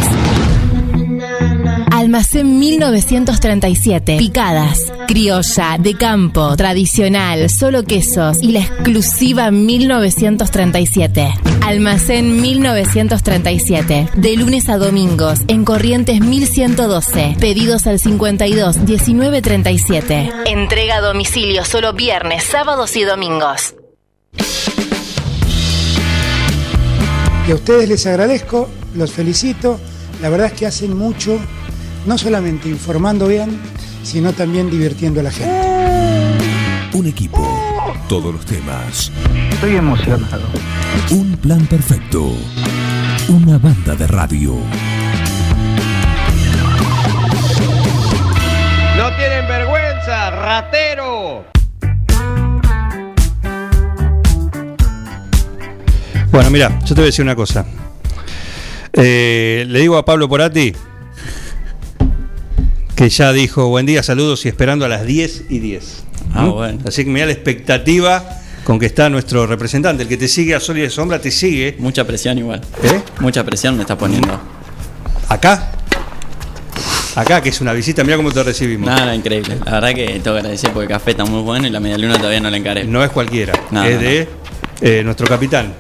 Almacén 1937. Picadas. Criolla, de campo, tradicional, solo quesos y la exclusiva 1937. Almacén 1937. De lunes a domingos en Corrientes 1112. Pedidos al 52 19 37. Entrega a domicilio solo viernes, sábados y domingos. Y a ustedes les agradezco, los felicito. La verdad es que hacen mucho, no solamente informando bien, sino también divirtiendo a la gente. Un equipo, todos los temas. Estoy emocionado. Un plan perfecto. Una banda de radio. ¡No tienen vergüenza, ratero! Bueno, mira, yo te voy a decir una cosa. Eh, le digo a Pablo Porati que ya dijo buen día, saludos y esperando a las 10 y 10. Ah, ¿Mm? bueno. Así que mira la expectativa con que está nuestro representante, el que te sigue a sol y de sombra, te sigue. Mucha presión igual. ¿Eh? Mucha presión me está poniendo. Acá. Acá, que es una visita, mira cómo te recibimos. Nada, increíble. La verdad que tengo que agradecer porque el café está muy bueno y la media luna todavía no la encaré. No es cualquiera, es no, de eh, nuestro capitán,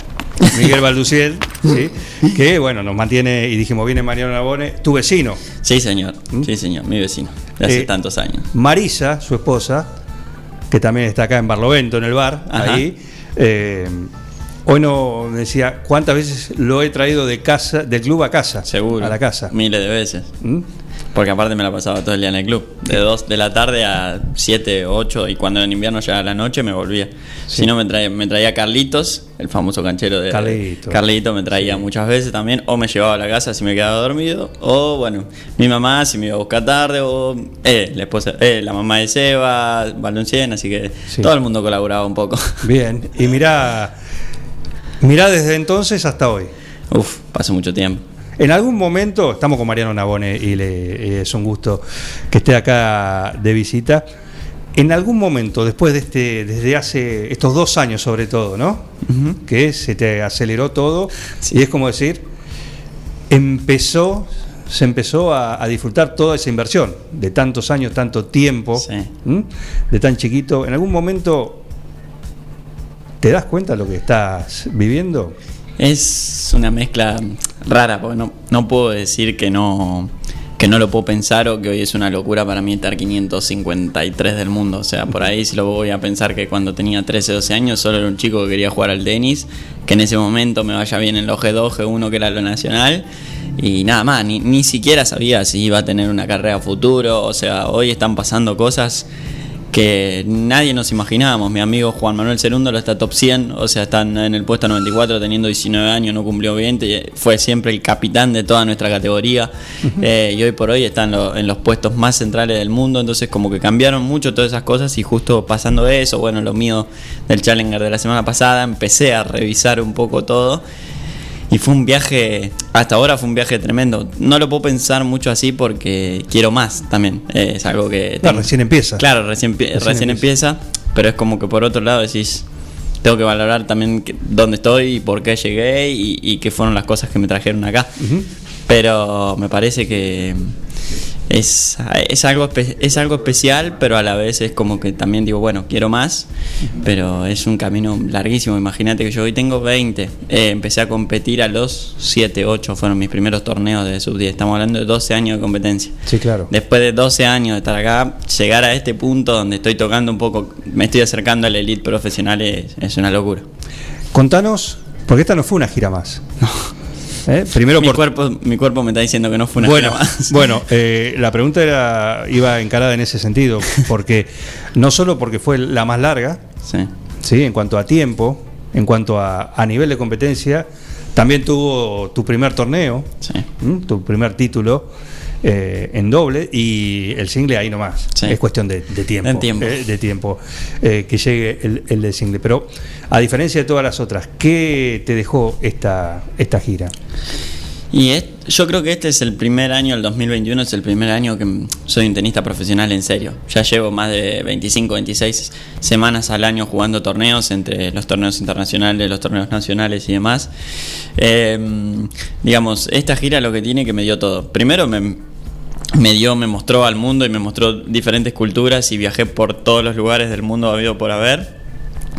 Miguel Balduciel, ¿sí? que bueno, nos mantiene, y dijimos, viene Mariano Nabone, tu vecino. Sí, señor. Sí, señor, mi vecino. De hace Eh, tantos años. Marisa, su esposa, que también está acá en Barlovento, en el bar, Ajá. ahí. eh, hoy no me decía cuántas veces lo he traído de casa, del club a casa. Seguro. A la casa. Miles de veces. ¿Mm? Porque aparte me la pasaba todo el día en el club. De 2 de la tarde a 7, 8 y cuando en invierno llegaba la noche me volvía. Si no me traía, me traía Carlitos, el famoso canchero de Carlito. Carlito me traía muchas veces también. O me llevaba a la casa si me quedaba dormido. O bueno, mi mamá si me iba a buscar tarde. O eh, la, esposa, eh, la mamá de Seba, Valencien. Así que Sí. todo el mundo colaboraba un poco. Bien, y mirá, mirá desde entonces hasta hoy. Uf, pasó mucho tiempo. En algún momento, estamos con Mariano Nabone y le, y es un gusto que esté acá de visita. En algún momento, después de este, desde hace estos dos años sobre todo, ¿no? Que se te aceleró todo y es como decir, empezó, se empezó a, a disfrutar toda esa inversión de tantos años, tanto tiempo, de tan chiquito. En algún momento, ¿te das cuenta de lo que estás viviendo? Es una mezcla rara, porque no, no puedo decir que no, que no lo puedo pensar o que hoy es una locura para mí estar 553 del mundo. O sea, por ahí si lo voy a pensar que cuando tenía 13, 12 años solo era un chico que quería jugar al tenis, que en ese momento me vaya bien en los G2, G1, que era lo nacional. Y nada más, ni, ni siquiera sabía si iba a tener una carrera futuro. O sea, hoy están pasando cosas que nadie nos imaginábamos. Mi amigo Juan Manuel Cerúndolo está top 100, o sea, está en el puesto 94 teniendo 19 años, no cumplió 20, fue siempre el capitán de toda nuestra categoría eh, y hoy por hoy está en, lo- en los puestos más centrales del mundo, entonces como que cambiaron mucho todas esas cosas y justo pasando eso, bueno, lo mío del Challenger de la semana pasada, empecé a revisar un poco todo. Y fue un viaje, hasta ahora fue un viaje tremendo. No lo puedo pensar mucho así porque quiero más también. Eh, es algo que... No, recién empieza. Claro, recién, Recién recién empieza. pero es como que por otro lado decís, tengo que valorar también que- dónde estoy y por qué llegué y, y qué fueron las cosas que me trajeron acá. Pero me parece que es, es, algo, es algo especial, pero a la vez es como que también digo, bueno, quiero más, pero es un camino larguísimo. Imagínate que yo hoy tengo 20. Eh, empecé a competir a los 7, 8, fueron mis primeros torneos de sub 10. Estamos hablando de 12 años de competencia. Sí, claro. Después de 12 años de estar acá, llegar a este punto donde estoy tocando un poco, me estoy acercando a la elite profesional es, es una locura. Contanos, porque esta no fue una gira más. ¿Eh? Primero mi, por- cuerpo, mi cuerpo me está diciendo que no fue una bueno, más. bueno eh, la pregunta era, iba encarada en ese sentido, porque no solo porque fue la más larga, sí. en cuanto a tiempo, en cuanto a, a nivel de competencia, también tuvo tu primer torneo, tu primer título eh, en doble y el single ahí nomás. Sí. Es cuestión de, de tiempo. De tiempo. eh, de tiempo, eh, que llegue el, el del single. Pero a diferencia de todas las otras, ¿qué te dejó esta, esta gira? Y es- yo creo que este es el primer año, el 2021 es el primer año que soy un tenista profesional en serio. Ya llevo más de 25, 26 semanas al año jugando torneos, entre los torneos internacionales, los torneos nacionales y demás. Eh, digamos, esta gira lo que tiene que me dio todo. Primero me, me dio, me mostró al mundo y me mostró diferentes culturas y viajé por todos los lugares del mundo habido por haber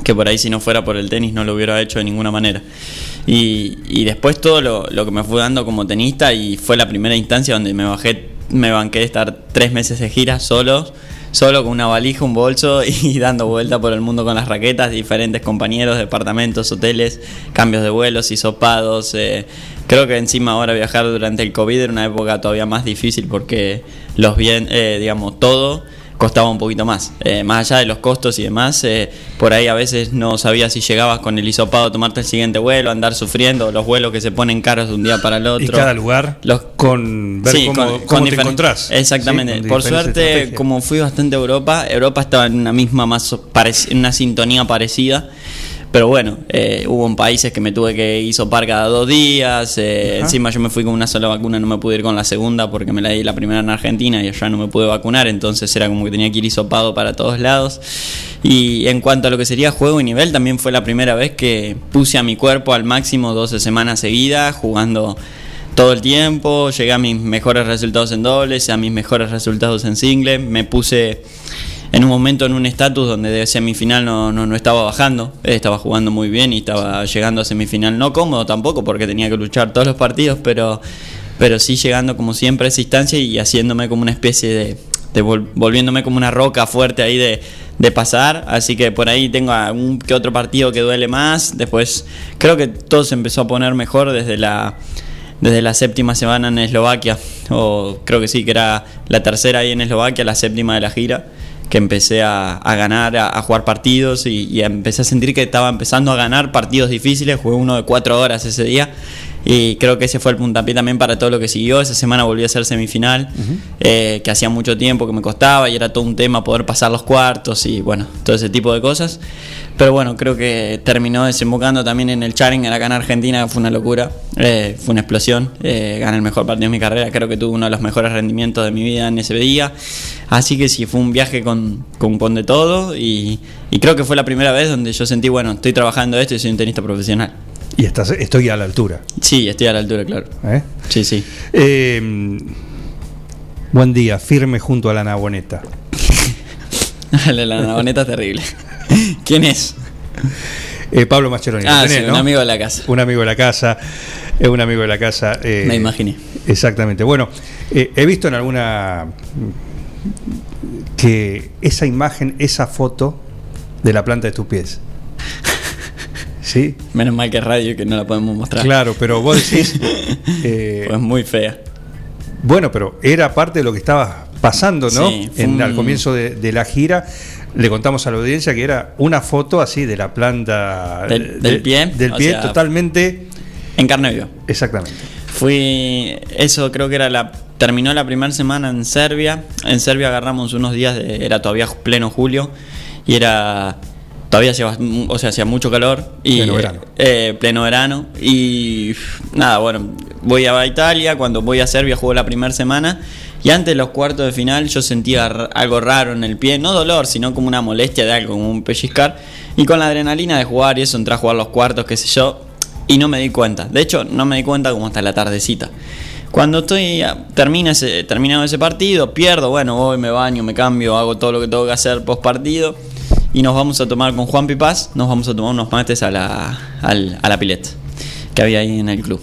que por ahí si no fuera por el tenis no lo hubiera hecho de ninguna manera. Y, después todo lo, que me fue dando como tenista y fue la primera instancia donde me bajé, me banqué de estar tres meses de gira solo, solo con una valija, un bolso y dando vuelta por el mundo con las raquetas, diferentes compañeros, departamentos, hoteles, cambios de vuelos, hisopados. eh, creo que encima ahora viajar durante el COVID era una época todavía más difícil porque los bien, eh, digamos, todo costaba un poquito más. Eh, más allá de los costos y demás, eh, por ahí a veces no sabías si llegabas con el hisopado a tomarte el siguiente vuelo, andar sufriendo, los vuelos que se ponen caros de un día para el otro. Y cada lugar Los- con ver Sí, cómo, con- cómo con te diferen- encontrás. Exactamente. Sí, Por suerte, estrategias. como fui bastante a Europa, Europa estaba en una misma más parec- en una sintonía parecida. Pero bueno, eh, hubo en países que me tuve que hisopar cada dos días. eh, encima yo me fui con una sola vacuna, no me pude ir con la segunda porque me la di la primera en Argentina y allá no me pude vacunar. Entonces era como que tenía que ir hisopado para todos lados. Y en cuanto a lo que sería juego y nivel, también fue la primera vez que puse a mi cuerpo al máximo 12 semanas seguidas, jugando todo el tiempo, llegué a mis mejores resultados en dobles, a mis mejores resultados en single, me puse en un momento en un estatus donde de semifinal no, no, no estaba bajando, eh, estaba jugando muy bien y estaba llegando a semifinal no cómodo tampoco porque tenía que luchar todos los partidos, pero, pero sí llegando como siempre a esa instancia y haciéndome como una especie de, de vol- volviéndome como una roca fuerte ahí de, de pasar, así que por ahí tengo un que otro partido que duele más, después creo que todo se empezó a poner mejor desde la desde la séptima semana en Eslovaquia, o creo que sí, que era la tercera ahí en Eslovaquia, la séptima de la gira, que empecé a, a ganar, a, a jugar partidos y, y empecé a sentir que estaba empezando a ganar partidos difíciles, jugué uno de cuatro horas ese día y creo que ese fue el puntapié también para todo lo que siguió, esa semana volví a ser semifinal, eh, que hacía mucho tiempo que me costaba y era todo un tema poder pasar los cuartos y bueno, todo ese tipo de cosas. Pero bueno, creo que terminó desembocando también en el Challenger acá en Argentina, que fue una locura, eh, fue una explosión. Eh, gané el mejor partido de mi carrera, creo que tuve uno de los mejores rendimientos de mi vida en ese día. Así que sí, fue un viaje con, con, con de todo y, y creo que fue la primera vez donde yo sentí, bueno, estoy trabajando esto y soy un tenista profesional. Y estás, estoy a la altura. Sí, estoy a la altura, claro. ¿eh? Sí, sí. Eh, buen día, firme junto a la naboneta. la navoneta es terrible. ¿Quién es? Eh, Pablo Mascheroni. ¿lo Ah, tenés, sí, un no? amigo de la casa. Un amigo de la casa. Es un amigo de la casa. eh, Me imaginé. Exactamente. Bueno, eh, he visto en alguna que esa imagen, esa foto de la planta de tus pies. ¿Sí? Menos mal que radio que no la podemos mostrar. Claro, pero vos decís. eh, Pues muy fea. Bueno, pero era parte de lo que estaba pasando, ¿no? Sí, En- un- Al comienzo de, de la gira. Le contamos a la audiencia que era una foto así de la planta Del- de- del pie, Del pie sea, totalmente. En carne viva. Exactamente. Fui, eso creo que era la, terminó la primera semana en Serbia. En Serbia agarramos unos días, de, era todavía pleno julio y era, todavía hacía, bast- o sea, hacía mucho calor. Y, Pleno verano. eh, pleno verano. Y nada, bueno, voy a Italia, cuando voy a Serbia juego la primera semana. Y antes de los cuartos de final yo sentía algo raro en el pie, no dolor, sino como una molestia de algo, como un pellizcar. Y con la adrenalina de jugar y eso, entré a jugar los cuartos, qué sé yo, y no me di cuenta. De hecho, no me di cuenta como hasta la tardecita. Cuando estoy termina ese, terminado ese partido, pierdo, bueno, voy, me baño, me cambio, hago todo lo que tengo que hacer post partido y nos vamos a tomar con Juan Pipaz, nos vamos a tomar unos mates a la, al- a la pileta que había ahí en el club.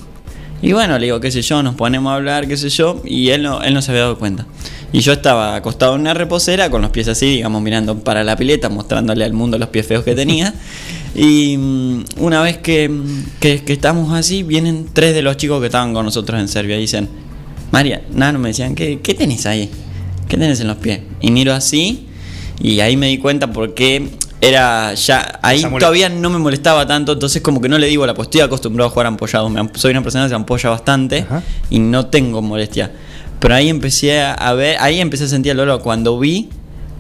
Y bueno, le digo, qué sé yo, nos ponemos a hablar, qué sé yo, y él no, él no se había dado cuenta. Y yo estaba acostado en una reposera con los pies así, digamos, mirando para la pileta, mostrándole al mundo los pies feos que tenía. Y mm, una vez que, mm, que, que estamos así, vienen tres de los chicos que estaban con nosotros en Serbia y dicen, María, Nano, me decían, ¿qué, ¿qué tenés ahí? ¿Qué tenés en los pies? Y miro así y ahí me di cuenta porque era ya, ahí todavía no me molestaba tanto, entonces como que no le digo la pues estoy acostumbrado a jugar ampollado, me soy una persona que se ampolla bastante y no tengo molestia. Pero ahí empecé a ver, ahí empecé a sentir el dolor cuando vi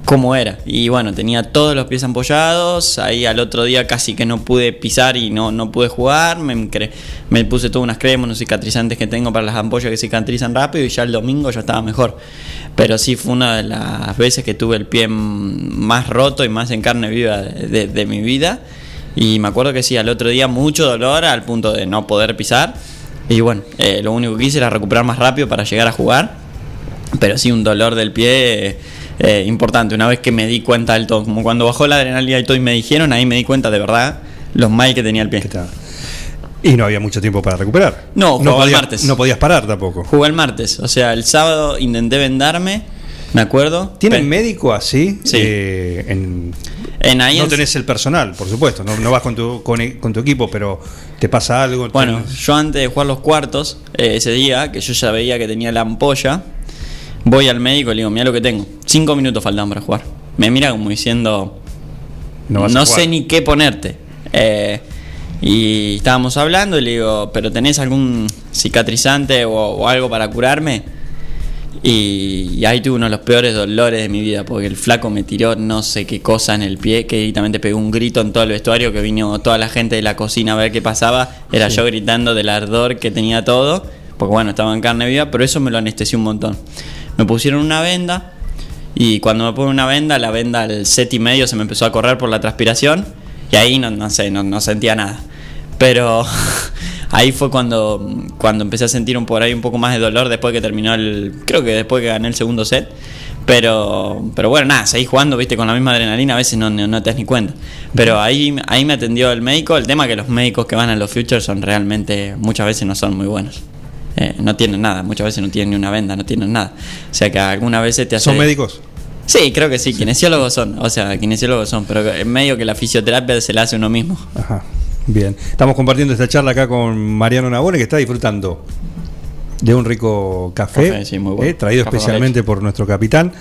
cómo era. Y bueno, tenía todos los pies ampollados, ahí al otro día casi que no pude pisar y no, no pude jugar, me, me puse todas unas cremas, unos cicatrizantes que tengo para las ampollas que cicatrizan rápido y ya el domingo ya estaba mejor. Pero sí fue una de las veces que tuve el pie más roto y más en carne viva de, mi vida. Y me acuerdo que sí, al otro día mucho dolor al punto de no poder pisar. Y bueno, eh, lo único que hice era recuperar más rápido para llegar a jugar. Pero sí, un dolor del pie eh, importante. Una vez que me di cuenta del todo, como cuando bajó la adrenalina y todo y me dijeron, ahí me di cuenta de verdad los mal que tenía el pie. Y no había mucho tiempo para recuperar. No, jugaba el podías, martes. No podías parar tampoco. Jugué el martes, o sea, el sábado intenté vendarme, me acuerdo. ¿Tienen médico así? Sí. Eh, en, En ahí no en- tenés el personal, por supuesto. No, no vas con tu, con, con tu equipo, pero te pasa algo. Bueno, yo antes de jugar los cuartos, eh, ese día, que yo ya veía que tenía la ampolla, voy al médico y le digo, mira lo que tengo. Cinco minutos faltan para jugar. Me mira como diciendo, No no, vas a jugar". sé ni qué ponerte. Eh, y estábamos hablando y le digo, ¿pero tenés algún cicatrizante o, o algo para curarme? Y, y ahí tuve uno de los peores dolores de mi vida, porque el flaco me tiró no sé qué cosa en el pie, que directamente pegó un grito en todo el vestuario, que vino toda la gente de la cocina a ver qué pasaba. Era Sí. yo gritando del ardor que tenía todo, porque bueno, estaba en carne viva, pero eso me lo anestesió un montón. Me pusieron una venda, y cuando me ponen una venda, la venda al set y medio se me empezó a correr por la transpiración, y ahí no, no sé, no, no sentía nada. Pero ahí fue cuando, cuando empecé a sentir un, por ahí un poco más de dolor después que terminó el. Creo que después que gané el segundo set. Pero, pero bueno, nada, seguí jugando, viste, con la misma adrenalina, a veces no, no, no te das ni cuenta. Pero ahí, ahí me atendió el médico. El tema que los médicos que van a los futures son realmente, muchas veces no son muy buenos. Eh, no tienen nada, muchas veces no tienen ni una venda, no tienen nada. O sea que algunas veces te hace. ¿Son médicos? Sí, creo que sí, kinesiólogos son. O sea, kinesiólogos son, pero en medio que la fisioterapia se la hace uno mismo. Ajá. Bien. Estamos compartiendo esta charla acá con Mariano Nabone, que está disfrutando de un rico café, Café, sí, muy bueno. eh, traído Café especialmente por nuestro capitán,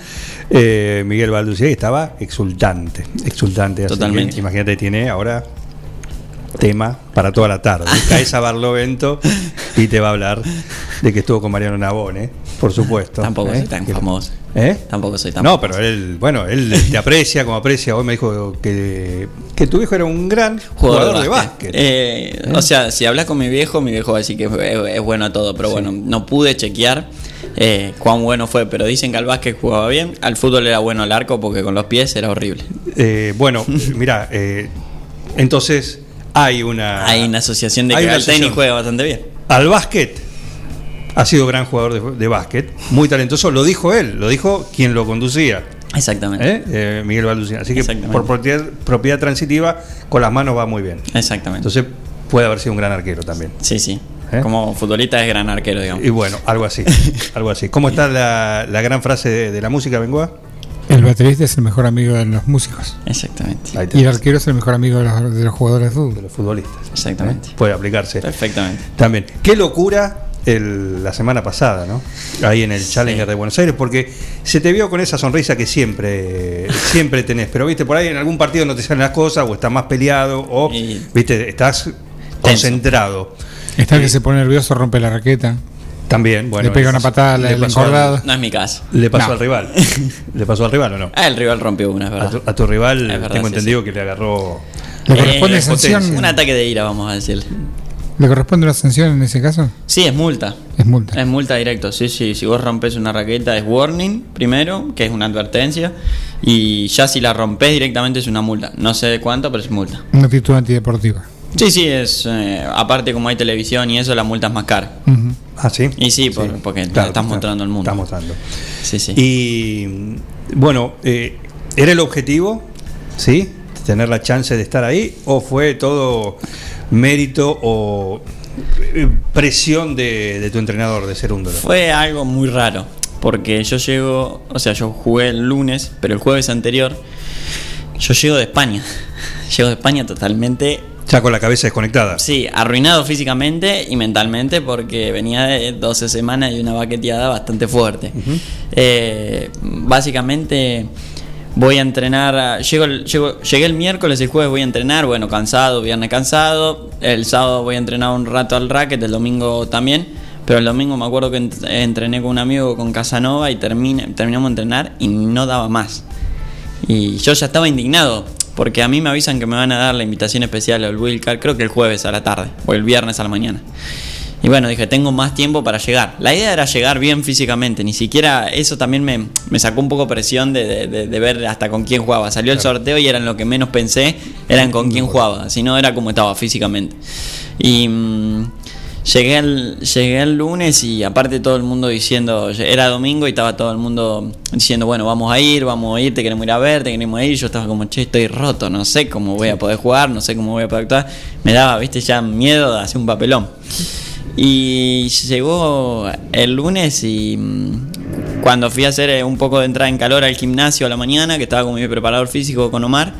eh, Miguel Balducía, que estaba exultante, exultante. Así que Totalmente. imagínate, tiene ahora tema para toda la tarde. Caes a Barlovento y te va a hablar de que estuvo con Mariano Nabone, por supuesto. Tampoco ¿eh? soy tan Que- famoso. ¿Eh? Tampoco soy tan No, pero él, bueno, él te aprecia como aprecia. Hoy me dijo que, que tu hijo era un gran jugador, de básquet. Eh, O sea, si hablas con mi viejo, mi viejo va a decir que es, es bueno a todo, pero bueno, no pude chequear eh, cuán bueno fue, pero dicen que al básquet jugaba bien, al fútbol era bueno al arco porque con los pies era horrible. Eh, bueno, mira, eh, entonces hay una. Hay una asociación de que al tenis juega bastante bien. Al básquet ha sido gran jugador de, de básquet, muy talentoso. Lo dijo él, lo dijo quien lo conducía. Exactamente. ¿eh? Eh, Miguel Balducía. Así que por propiedad, propiedad transitiva, con las manos va muy bien. Exactamente. Entonces puede haber sido un gran arquero también. Sí, sí. ¿Eh? Como futbolista es gran arquero, digamos. Y bueno, algo así. algo así. ¿Cómo está la, la gran frase de, de la música, Bengoa? El baterista es el mejor amigo de los músicos. Exactamente. Y el arquero es el mejor amigo de los, de los jugadores de fútbol. De los futbolistas. Exactamente. ¿eh? Puede aplicarse. Perfectamente. También. Qué locura el- la semana pasada, ¿no? Ahí en el Challenger de Buenos Aires, porque se te vio con esa sonrisa que siempre, siempre tenés. Pero viste, por ahí en algún partido no te salen las cosas, o estás más peleado, o viste, estás concentrado. Está el que se pone nervioso, rompe la raqueta. También, bueno. Le pega le una patada le al- encordado. No es mi caso. Le pasó No. al rival. ¿Le pasó al rival o no? Ah, el rival rompió una, es A verdad. tu, a tu rival verdad, tengo sí, entendido que le agarró. ¿Le corresponde Eh, sanción? Un ataque de ira, vamos a decirle. ¿Le corresponde una sanción en ese caso? Sí, es multa. Es multa. Es multa directo, sí, sí. Si vos rompes una raqueta es warning primero, que es una advertencia. Y ya si la rompes directamente es una multa. No sé de cuánto, pero es multa. Una actitud antideportiva. Sí, sí, es. eh, aparte, como hay televisión y eso, la multa es más cara. Ah, sí. Y sí, por- porque Claro, estás mostrando el mundo. Estás mostrando. Sí, sí. Y bueno, eh, ¿era el objetivo? ¿Sí? ¿Tener la chance de estar ahí? ¿O fue todo mérito o eh, presión de, de tu entrenador de ser un dolor? Fue algo muy raro, porque yo llego, o sea, yo jugué el lunes, pero el jueves anterior yo llego de España. Llego de España totalmente, Ya con la cabeza desconectada. sí, arruinado físicamente y mentalmente porque venía de 12 semanas y una baqueteada bastante fuerte. Eh, básicamente voy a entrenar, a- llego, llego- llegué el miércoles y el jueves voy a entrenar, bueno, cansado, viernes cansado, el sábado voy a entrenar un rato al racket, el domingo también, pero el domingo me acuerdo que ent- entrené con un amigo con Casanova y terminé, terminamos de entrenar y no daba más. Y yo ya estaba indignado, porque a mí me avisan que me van a dar la invitación especial al Wilcar, creo que el jueves a la tarde, o el viernes a la mañana. Y bueno, dije, tengo más tiempo para llegar. La idea era llegar bien físicamente, ni siquiera eso también me, me sacó un poco presión de, de- de- de ver hasta con quién jugaba. Salió el sorteo y eran lo que menos pensé, eran con quién jugaba, si no era como estaba físicamente. Y mm, llegué, el, llegué el lunes y aparte todo el mundo diciendo, era domingo y estaba todo el mundo diciendo, bueno, vamos a ir, vamos a ir, te queremos ir a ver, te queremos ir. Y yo estaba como, che, estoy roto, no sé cómo voy a poder jugar, no sé cómo voy a poder actuar. Me daba, viste, ya miedo de hacer un papelón. Y llegó el lunes y mm, cuando fui a hacer eh, un poco de entrada en calor al gimnasio a la mañana, que estaba con mi preparador físico con Omar,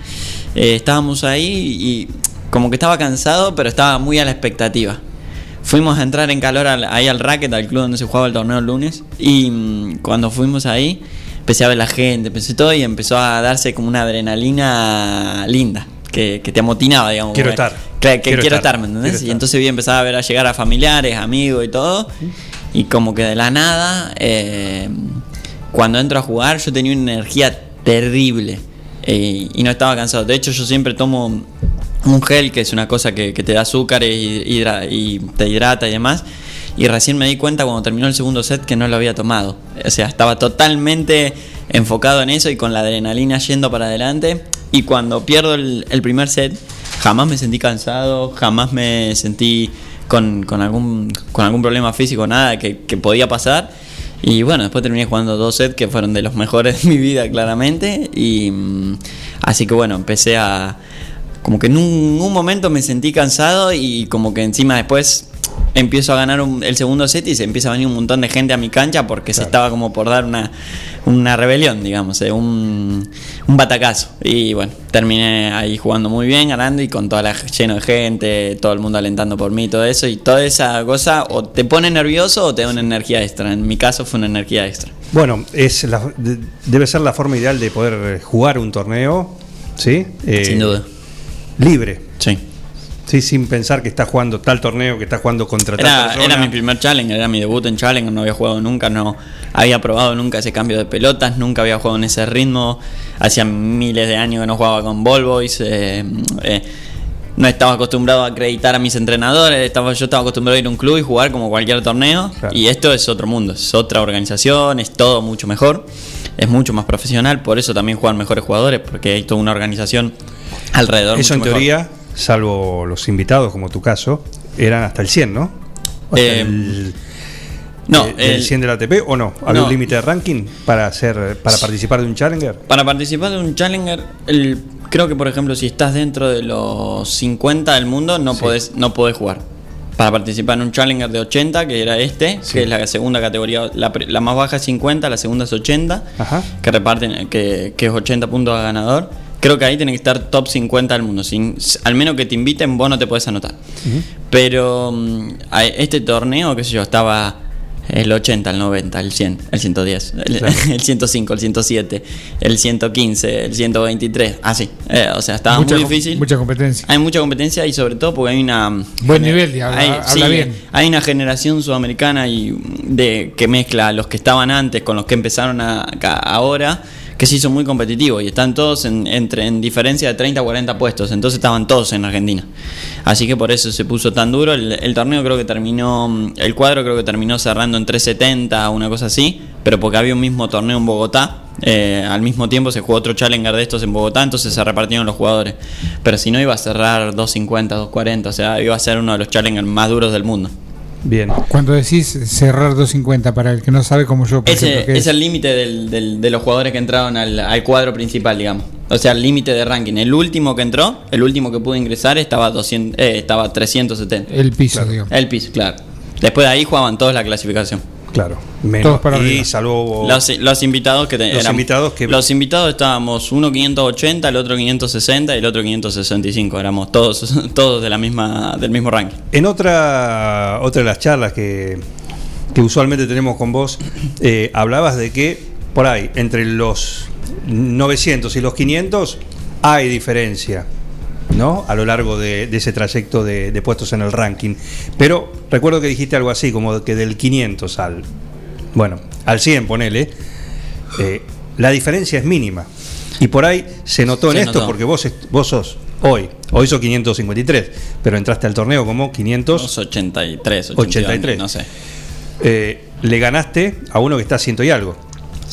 eh, estábamos ahí y como que estaba cansado, pero estaba muy a la expectativa. Fuimos a entrar en calor al- ahí al racket, al club donde se jugaba el torneo el lunes, y mm, cuando fuimos ahí, empecé a ver la gente, empecé todo y empezó a darse como una adrenalina linda, que, que te amotinaba, digamos. Quiero que- estar. Claro, que Quiero quiero, estar. ¿me entendés? Y entonces vi empezar a ver a llegar a familiares, amigos y todo. Y como que de la nada, eh, cuando entro a jugar, yo tenía una energía terrible eh, y no estaba cansado. De hecho, yo siempre tomo un gel, que es una cosa que, te da azúcar y, te hidrata y demás. Y recién me di cuenta cuando terminó el segundo set que no lo había tomado. O sea, estaba totalmente enfocado en eso y con la adrenalina yendo para adelante. Y cuando pierdo el, primer set, jamás me sentí cansado, jamás me sentí con, con algún, con algún problema físico, nada que, que podía pasar. Y bueno, después terminé jugando dos sets que fueron de los mejores de mi vida, claramente. Y mm, así que bueno, empecé a. Como que en un, un momento me sentí cansado y como que encima después empiezo a ganar un- el segundo set y se empieza a venir un montón de gente a mi cancha porque se estaba como por dar una, una rebelión, digamos, eh, un, un batacazo. Y bueno, terminé ahí jugando muy bien, ganando y con toda la lleno de gente, todo el mundo alentando por mí, todo eso. Y toda esa cosa o te pone nervioso o te da una energía extra. En mi caso fue una energía extra. Bueno, es la- de- debe ser la forma ideal de poder jugar un torneo, ¿sí? Eh, Sin duda. Libre. Sí. Sí, sin pensar que estás jugando tal torneo, que estás jugando contra tal Era, persona. era mi primer Challenger, era mi debut en Challenger, no había jugado nunca, no había probado nunca ese cambio de pelotas, nunca había jugado en ese ritmo, hacía miles de años que no jugaba con Ball Boys, eh, eh, no estaba acostumbrado a acreditar a mis entrenadores, estaba, yo estaba acostumbrado a ir a un club y jugar como cualquier torneo, y esto es otro mundo, es otra organización, es todo mucho mejor, es mucho más profesional, por eso también juegan mejores jugadores, porque hay toda una organización alrededor. Eso en mejor. teoría, salvo los invitados, como tu caso, eran hasta el 100, ¿no? Eh, el, no, eh, el el- 100 del ATP o no? ¿Había No. un límite de ranking para hacer para participar de un Challenger? Para participar de un Challenger, el- creo que por ejemplo si estás dentro de los 50 del mundo no podés no podés jugar. Para participar en un Challenger de 80, que era este, Sí. que es la segunda categoría, la, más baja es 50, la segunda es 80, Ajá. que reparten, que, que es 80 puntos a ganador. Creo que ahí tiene que estar top 50 del mundo. Sin, al menos que te inviten, vos no te podés anotar. Pero mm, a este torneo, qué sé yo, estaba el 80, el 90, el 100, el 110, el, Claro. el 105, el 107, el 115, el 123, así. Eh, o sea, estaba Mucha muy difícil. mucha competencia. Hay mucha competencia y sobre todo porque hay una... Buen nivel, habla- hay, habla sí, bien. hay una generación sudamericana y de que mezcla los que estaban antes con los que empezaron a- ahora que se hizo muy competitivo y están todos en, entre, en diferencia de 30 a 40 puestos, entonces estaban todos en Argentina. Así que por eso se puso tan duro. El, el torneo creo que terminó, el cuadro creo que terminó cerrando en 370, una cosa así, pero porque había un mismo torneo en Bogotá. eh, al mismo tiempo se jugó otro Challenger de estos en Bogotá, entonces se repartieron los jugadores. Pero si no, iba a cerrar 250, 240, o sea, iba a ser uno de los Challengers más duros del mundo. Bien. Cuando decís cerrar 250, para el que no sabe como yo, ejemplo, Ese ¿qué es es? el límite del- del- de los jugadores que entraron al, al cuadro principal, digamos. O sea, el límite de ranking. El último que entró, el último que pudo ingresar, estaba, 200, eh, estaba 370. El piso, digamos. El piso, claro. Después de ahí jugaban todos la clasificación. Claro. Menos. Todos para y arriba. salvo Los, los invitados que te- Los eran- invitados que- Los invitados estábamos uno 580, el otro 560 y el otro 565. Éramos todos, todos de la misma, del mismo ranking. En otra, otra de las charlas que, que usualmente tenemos con vos, eh, hablabas de que por ahí, entre los 900 y los 500, hay diferencia, ¿no? A lo largo de, de ese trayecto de, de puestos en el ranking. Pero recuerdo que dijiste algo así, como que del 500 al, bueno, al 100, ponele, eh, la diferencia es mínima. Y por ahí se notó en esto, porque vos, vos sos hoy, hoy sos 553, pero entraste al torneo como 500. 83, 83. no sé. Eh, le ganaste a uno que está a ciento y algo,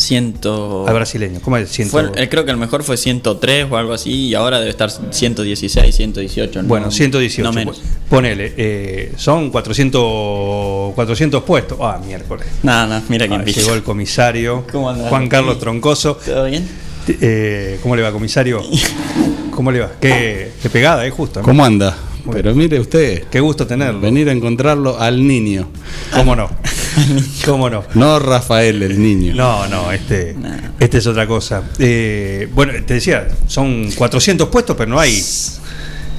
Ciento... al brasileño. ¿Cómo es? Ciento- Fue- eh, creo que el mejor fue 103 o algo así y ahora debe estar 116, 118. no- bueno, 118. No menos. pues, Ponele, eh, son 400, 400 puestos. Ah, miércoles. Nada, nada, mira quién Ah, pisa. llegó el comisario. Juan Carlos Troncoso. ¿Todo bien? Eh, ¿Cómo le va, comisario? ¿Cómo le va? Qué, qué pegada, ¿eh? Justo. ¿no? ¿Cómo anda? Muy Pero mire usted. Qué gusto tenerlo. Venir a encontrarlo al niño. ¿Cómo no? ¿Cómo no? No Rafael, el niño. No, no, este, este es otra cosa. Eh, bueno, te decía, son 400 puestos, pero no hay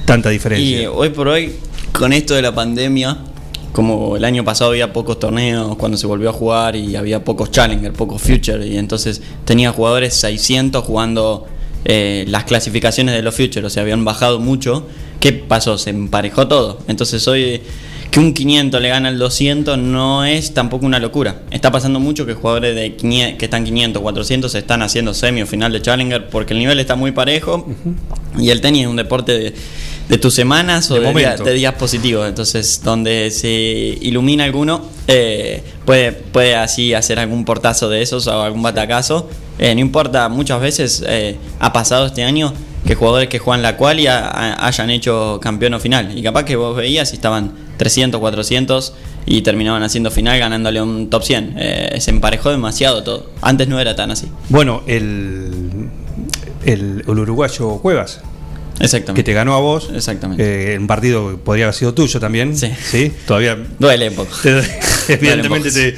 tanta Y diferencia. hoy por hoy, con esto de la pandemia, como el año pasado había pocos torneos cuando se volvió a jugar y había pocos Challenger, pocos Future, y entonces tenía jugadores 600 jugando eh, las clasificaciones de los Future, o sea, habían bajado mucho. ¿Qué pasó? Se emparejó todo. Entonces hoy que un 500 le gana al 200 no es tampoco una locura. Está pasando mucho que jugadores de 500 que están 500, 400 están haciendo semi o final de Challenger porque el nivel está muy parejo y el tenis es un deporte de, de tus semanas o de días positivos. Entonces, donde se ilumina alguno, eh, puede, puede así hacer algún portazo de esos o algún batacazo. Eh, no importa, muchas veces eh, ha pasado este año que jugadores que juegan la cual y ha- ha- hayan hecho campeón o final. Y capaz que vos veías y estaban 300, 400 y terminaban haciendo final ganándole un top 100. Eh, se emparejó demasiado todo. Antes no era tan así. Bueno, el, el, el uruguayo Cuevas. Exactamente. Que te ganó a vos. Exactamente. Eh, un partido que podría haber sido tuyo también. Sí. Todavía. Duele un poco. Te- evidentemente Duele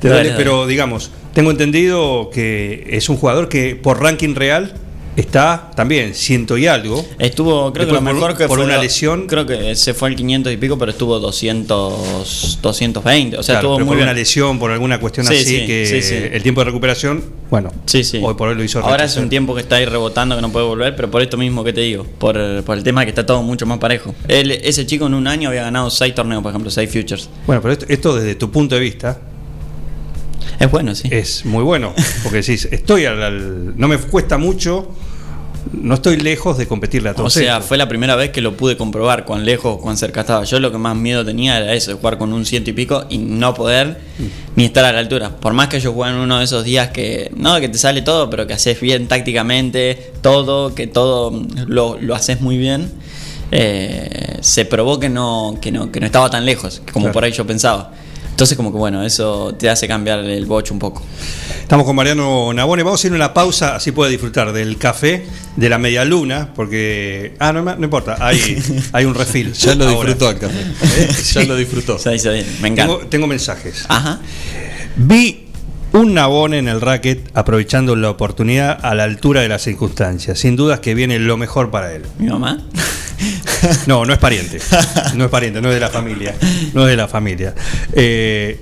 te, Duele, pero digamos, tengo entendido que es un jugador que por ranking real está también ciento y algo. Estuvo, creo que lo Después por- mejor que por fue una lesión. Creo que se fue al 500 y pico, pero estuvo 200, 220. O sea, Claro, estuvo muy por bien. una lesión, por alguna cuestión Sí, así, sí, que sí, el tiempo de recuperación, bueno, Sí, sí. hoy por hoy lo hizo Ahora es retroceder. un tiempo que está ahí rebotando, que no puede volver, pero por esto mismo que te digo, por, por el tema de que está todo mucho más parejo. Él, ese chico en un año había ganado 6 torneos, por ejemplo, 6 Futures. Bueno, pero esto, esto desde tu punto de vista. Es bueno, sí. Es muy bueno. Porque decís, estoy al, al- no me cuesta mucho, no estoy lejos de competirle a O todos. sea, ellos. fue la primera vez que lo pude comprobar, cuán lejos, cuán cerca estaba. Yo lo que más miedo tenía era eso, de jugar con un ciento y pico y no poder ni estar a la altura. Por más que yo juegue en uno de esos días que, no, que te sale todo, pero que haces bien tácticamente, todo, que todo lo, lo haces muy bien, eh, se probó que no, que no, que no estaba tan lejos, como Claro. por ahí yo pensaba. Entonces como que bueno, eso te hace cambiar el bocho un poco. Estamos con Mariano Nabone. Vamos a ir a una pausa, así puede disfrutar del café, de la media luna, porque. Ah, no, no importa, hay, hay un refil. Ya lo ahora. disfrutó el café. ¿Eh? Ya lo disfrutó. Se hizo bien, me encanta. Tengo, tengo mensajes. Ajá. Vi un Nabone en el racket aprovechando la oportunidad a la altura de las circunstancias. Sin dudas que viene lo mejor para él. ¿Mi mamá? No, no es pariente. No es pariente, no es de la familia. No es de la familia. Eh,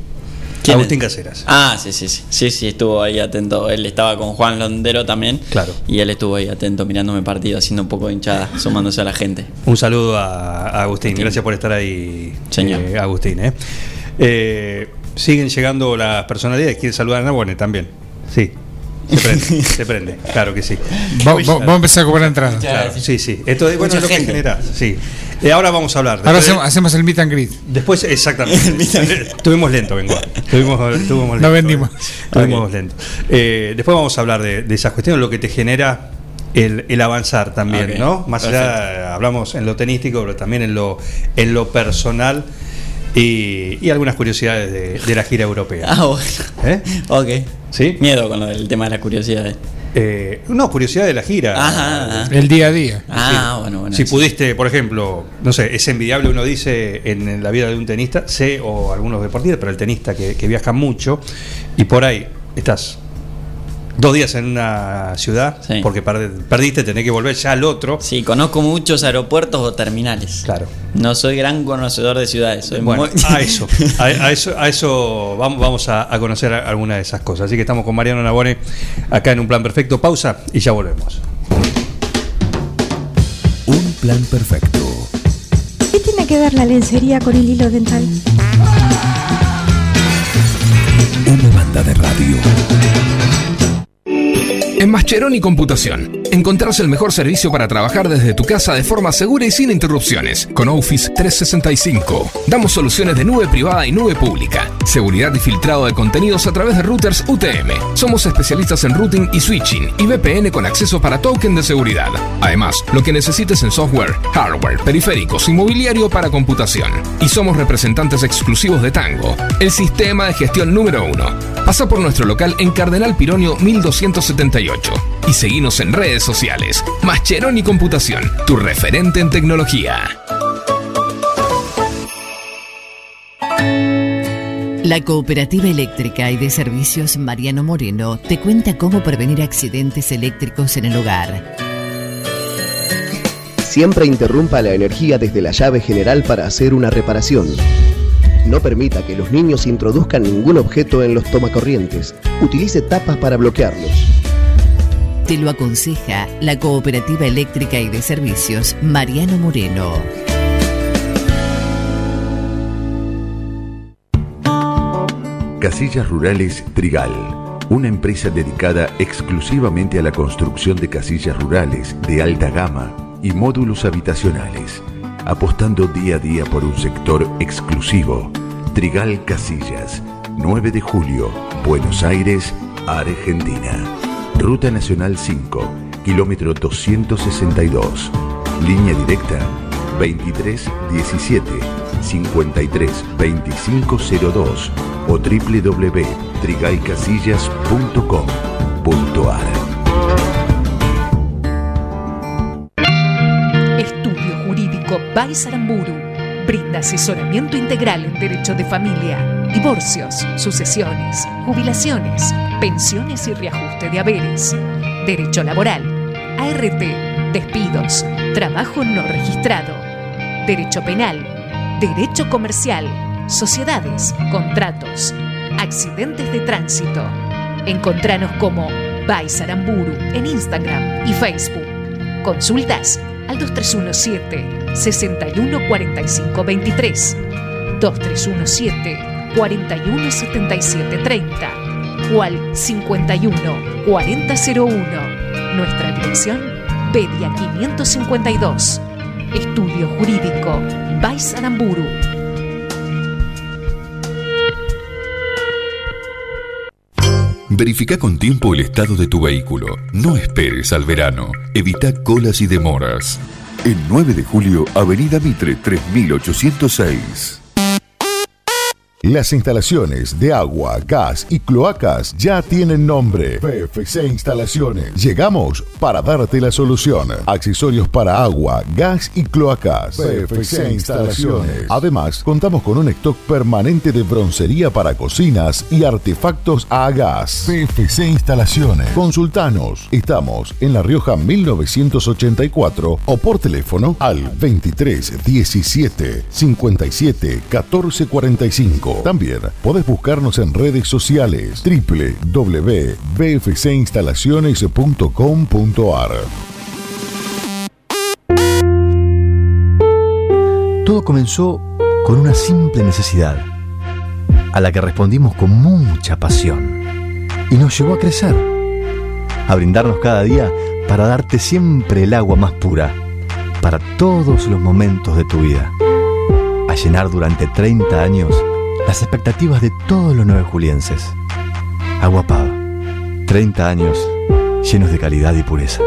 ¿Quién Agustín es? Caseras. Ah, sí, sí, sí. Sí, sí, estuvo ahí atento. Él estaba con Juan Londero también. Claro. Y él estuvo ahí atento mirándome partido, haciendo un poco de hinchada, sumándose a la gente. Un saludo a, a Agustín. Gracias por estar ahí, Señor. eh, Agustín. eh. Eh, siguen llegando las personalidades. ¿Quiere saludar a Nabone también? Sí. Se prende, se prende, claro que sí. Vamos vamos a empezar a cobrar entrada. Claro, sí, sí. Esto es, bueno, es lo que genera. Sí. Eh, ahora vamos a hablar. Ahora Después- hacemos, hacemos el meet and greet. Después, exactamente. Estuvimos lento, vengo. Estuvimos, estuvimos No lento, vendimos. eh. Estuvimos lento. Eh, después vamos a hablar de, de esas cuestiones, lo que te genera el, el avanzar también, Ok, ¿no? Más allá, hablamos en lo tenístico, pero también en lo, en lo personal y, y algunas curiosidades de, de la gira europea. Ah, bueno. ¿Eh? Ok. ¿Sí? Miedo con lo del tema de las curiosidades. Eh, no, curiosidad de la gira. Ajá, ajá. El día a día. Ah, bueno, bueno. si sí. pudiste, por ejemplo, no sé, es envidiable, uno dice en, en la vida de un tenista, sé, o algunos deportistas, pero el tenista que, que viaja mucho, y por ahí estás dos días en una ciudad, Sí. porque perdiste, tenés que volver ya al otro. Sí, conozco muchos aeropuertos o terminales. Claro. No soy gran conocedor de ciudades. Soy Bueno, muy- a eso, a, a eso, a eso vamos, vamos a, a conocer alguna de esas cosas. Así que estamos con Mariano Nabone acá en un plan perfecto. Pausa y ya volvemos. Un plan perfecto. ¿Qué tiene que ver la lencería con el hilo dental? Una banda de radio. En Mascheroni Computación, encontrás el mejor servicio para trabajar desde tu casa de forma segura y sin interrupciones. Con Office 365, damos soluciones de nube privada y nube pública, seguridad y filtrado de contenidos a través de routers UTM. Somos especialistas en routing y switching y VPN con acceso para token de seguridad. Además, lo que necesites en software, hardware, periféricos y mobiliario para computación. Y somos representantes exclusivos de Tango, el sistema de gestión número uno. Pasa por nuestro local en Cardenal Pironio 1278 y seguinos en redes sociales. Mascheroni Computación, tu referente en tecnología. La Cooperativa Eléctrica y de Servicios Mariano Moreno te cuenta cómo prevenir accidentes eléctricos en el hogar. Siempre interrumpa la energía desde la llave general para hacer una reparación. No permita que los niños introduzcan ningún objeto en los tomacorrientes. Utilice tapas para bloquearlos. Te lo aconseja la Cooperativa Eléctrica y de Servicios Mariano Moreno. Casillas Rurales Trigal, una empresa dedicada exclusivamente a la construcción de casillas rurales de alta gama y módulos habitacionales, apostando día a día por un sector exclusivo. Trigal Casillas, 9 de julio, Buenos Aires, Argentina. Ruta Nacional 5, kilómetro 262. Línea directa 23 17 53 25 02 o www.trigaycasillas.com.ar Estudio Jurídico Baisaramburu brinda asesoramiento integral en derecho de familia, divorcios, sucesiones, jubilaciones, pensiones y reajuste de haberes, derecho laboral, ART, despidos, trabajo no registrado, derecho penal, derecho comercial, sociedades, contratos, accidentes de tránsito. Encontranos como Baisaramburu en Instagram y Facebook. Consultas al 2317 614523 2317 417730 o al 51 4001. Nuestra dirección Pedia 552. Estudio Jurídico Baisaramburu. Verifica con tiempo el estado de tu vehículo. No esperes al verano. Evita colas y demoras. El 9 de julio, Avenida Mitre 3806. Las instalaciones de agua, gas y cloacas ya tienen nombre. PFC Instalaciones. Llegamos para darte la solución. Accesorios para agua, gas y cloacas. PFC Instalaciones. Además, contamos con un stock permanente de broncería para cocinas y artefactos a gas. PFC Instalaciones. Consultanos. Estamos en La Rioja 1984 o por teléfono al 23 17 57 14 45. También podés buscarnos en redes sociales www.bfcinstalaciones.com.ar. Todo comenzó con una simple necesidad, a la que respondimos con mucha pasión, y nos llevó a crecer, a brindarnos cada día para darte siempre el agua más pura, para todos los momentos de tu vida, a llenar durante 30 años las expectativas de todos los nueve julienses. Aguapab, 30 años llenos de calidad y pureza.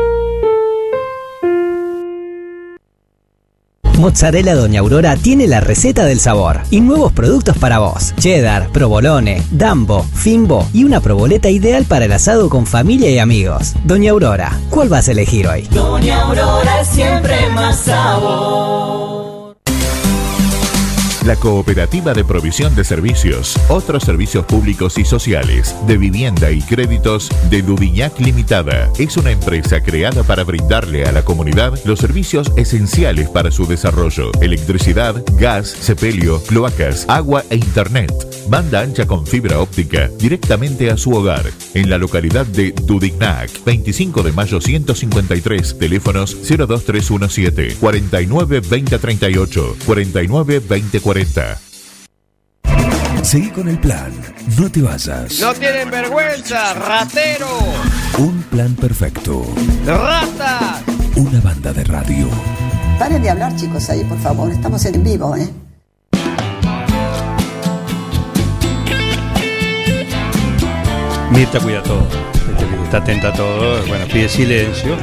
Mozzarella Doña Aurora tiene la receta del sabor y nuevos productos para vos. Cheddar, provolone, dambo, fimbo y una proboleta ideal para el asado con familia y amigos. Doña Aurora, ¿cuál vas a elegir hoy? Doña Aurora siempre más sabor. La Cooperativa de Provisión de Servicios, otros servicios públicos y sociales, de vivienda y créditos de Dudignac Limitada. Es una empresa creada para brindarle a la comunidad los servicios esenciales para su desarrollo. Electricidad, gas, sepelio, cloacas, agua e internet. Banda ancha con fibra óptica directamente a su hogar. En la localidad de Dudignac, 25 de mayo 153, teléfonos 02317 49 2038 49 2040. Seguí con el plan. No te vayas. No tienen vergüenza, ratero. Un plan perfecto. Ratas. Una banda de radio. Paren de hablar, chicos, ahí, por favor. Estamos en vivo, ¿eh? Mirta cuida todo. Está atenta a todo. Bueno, pide silencio.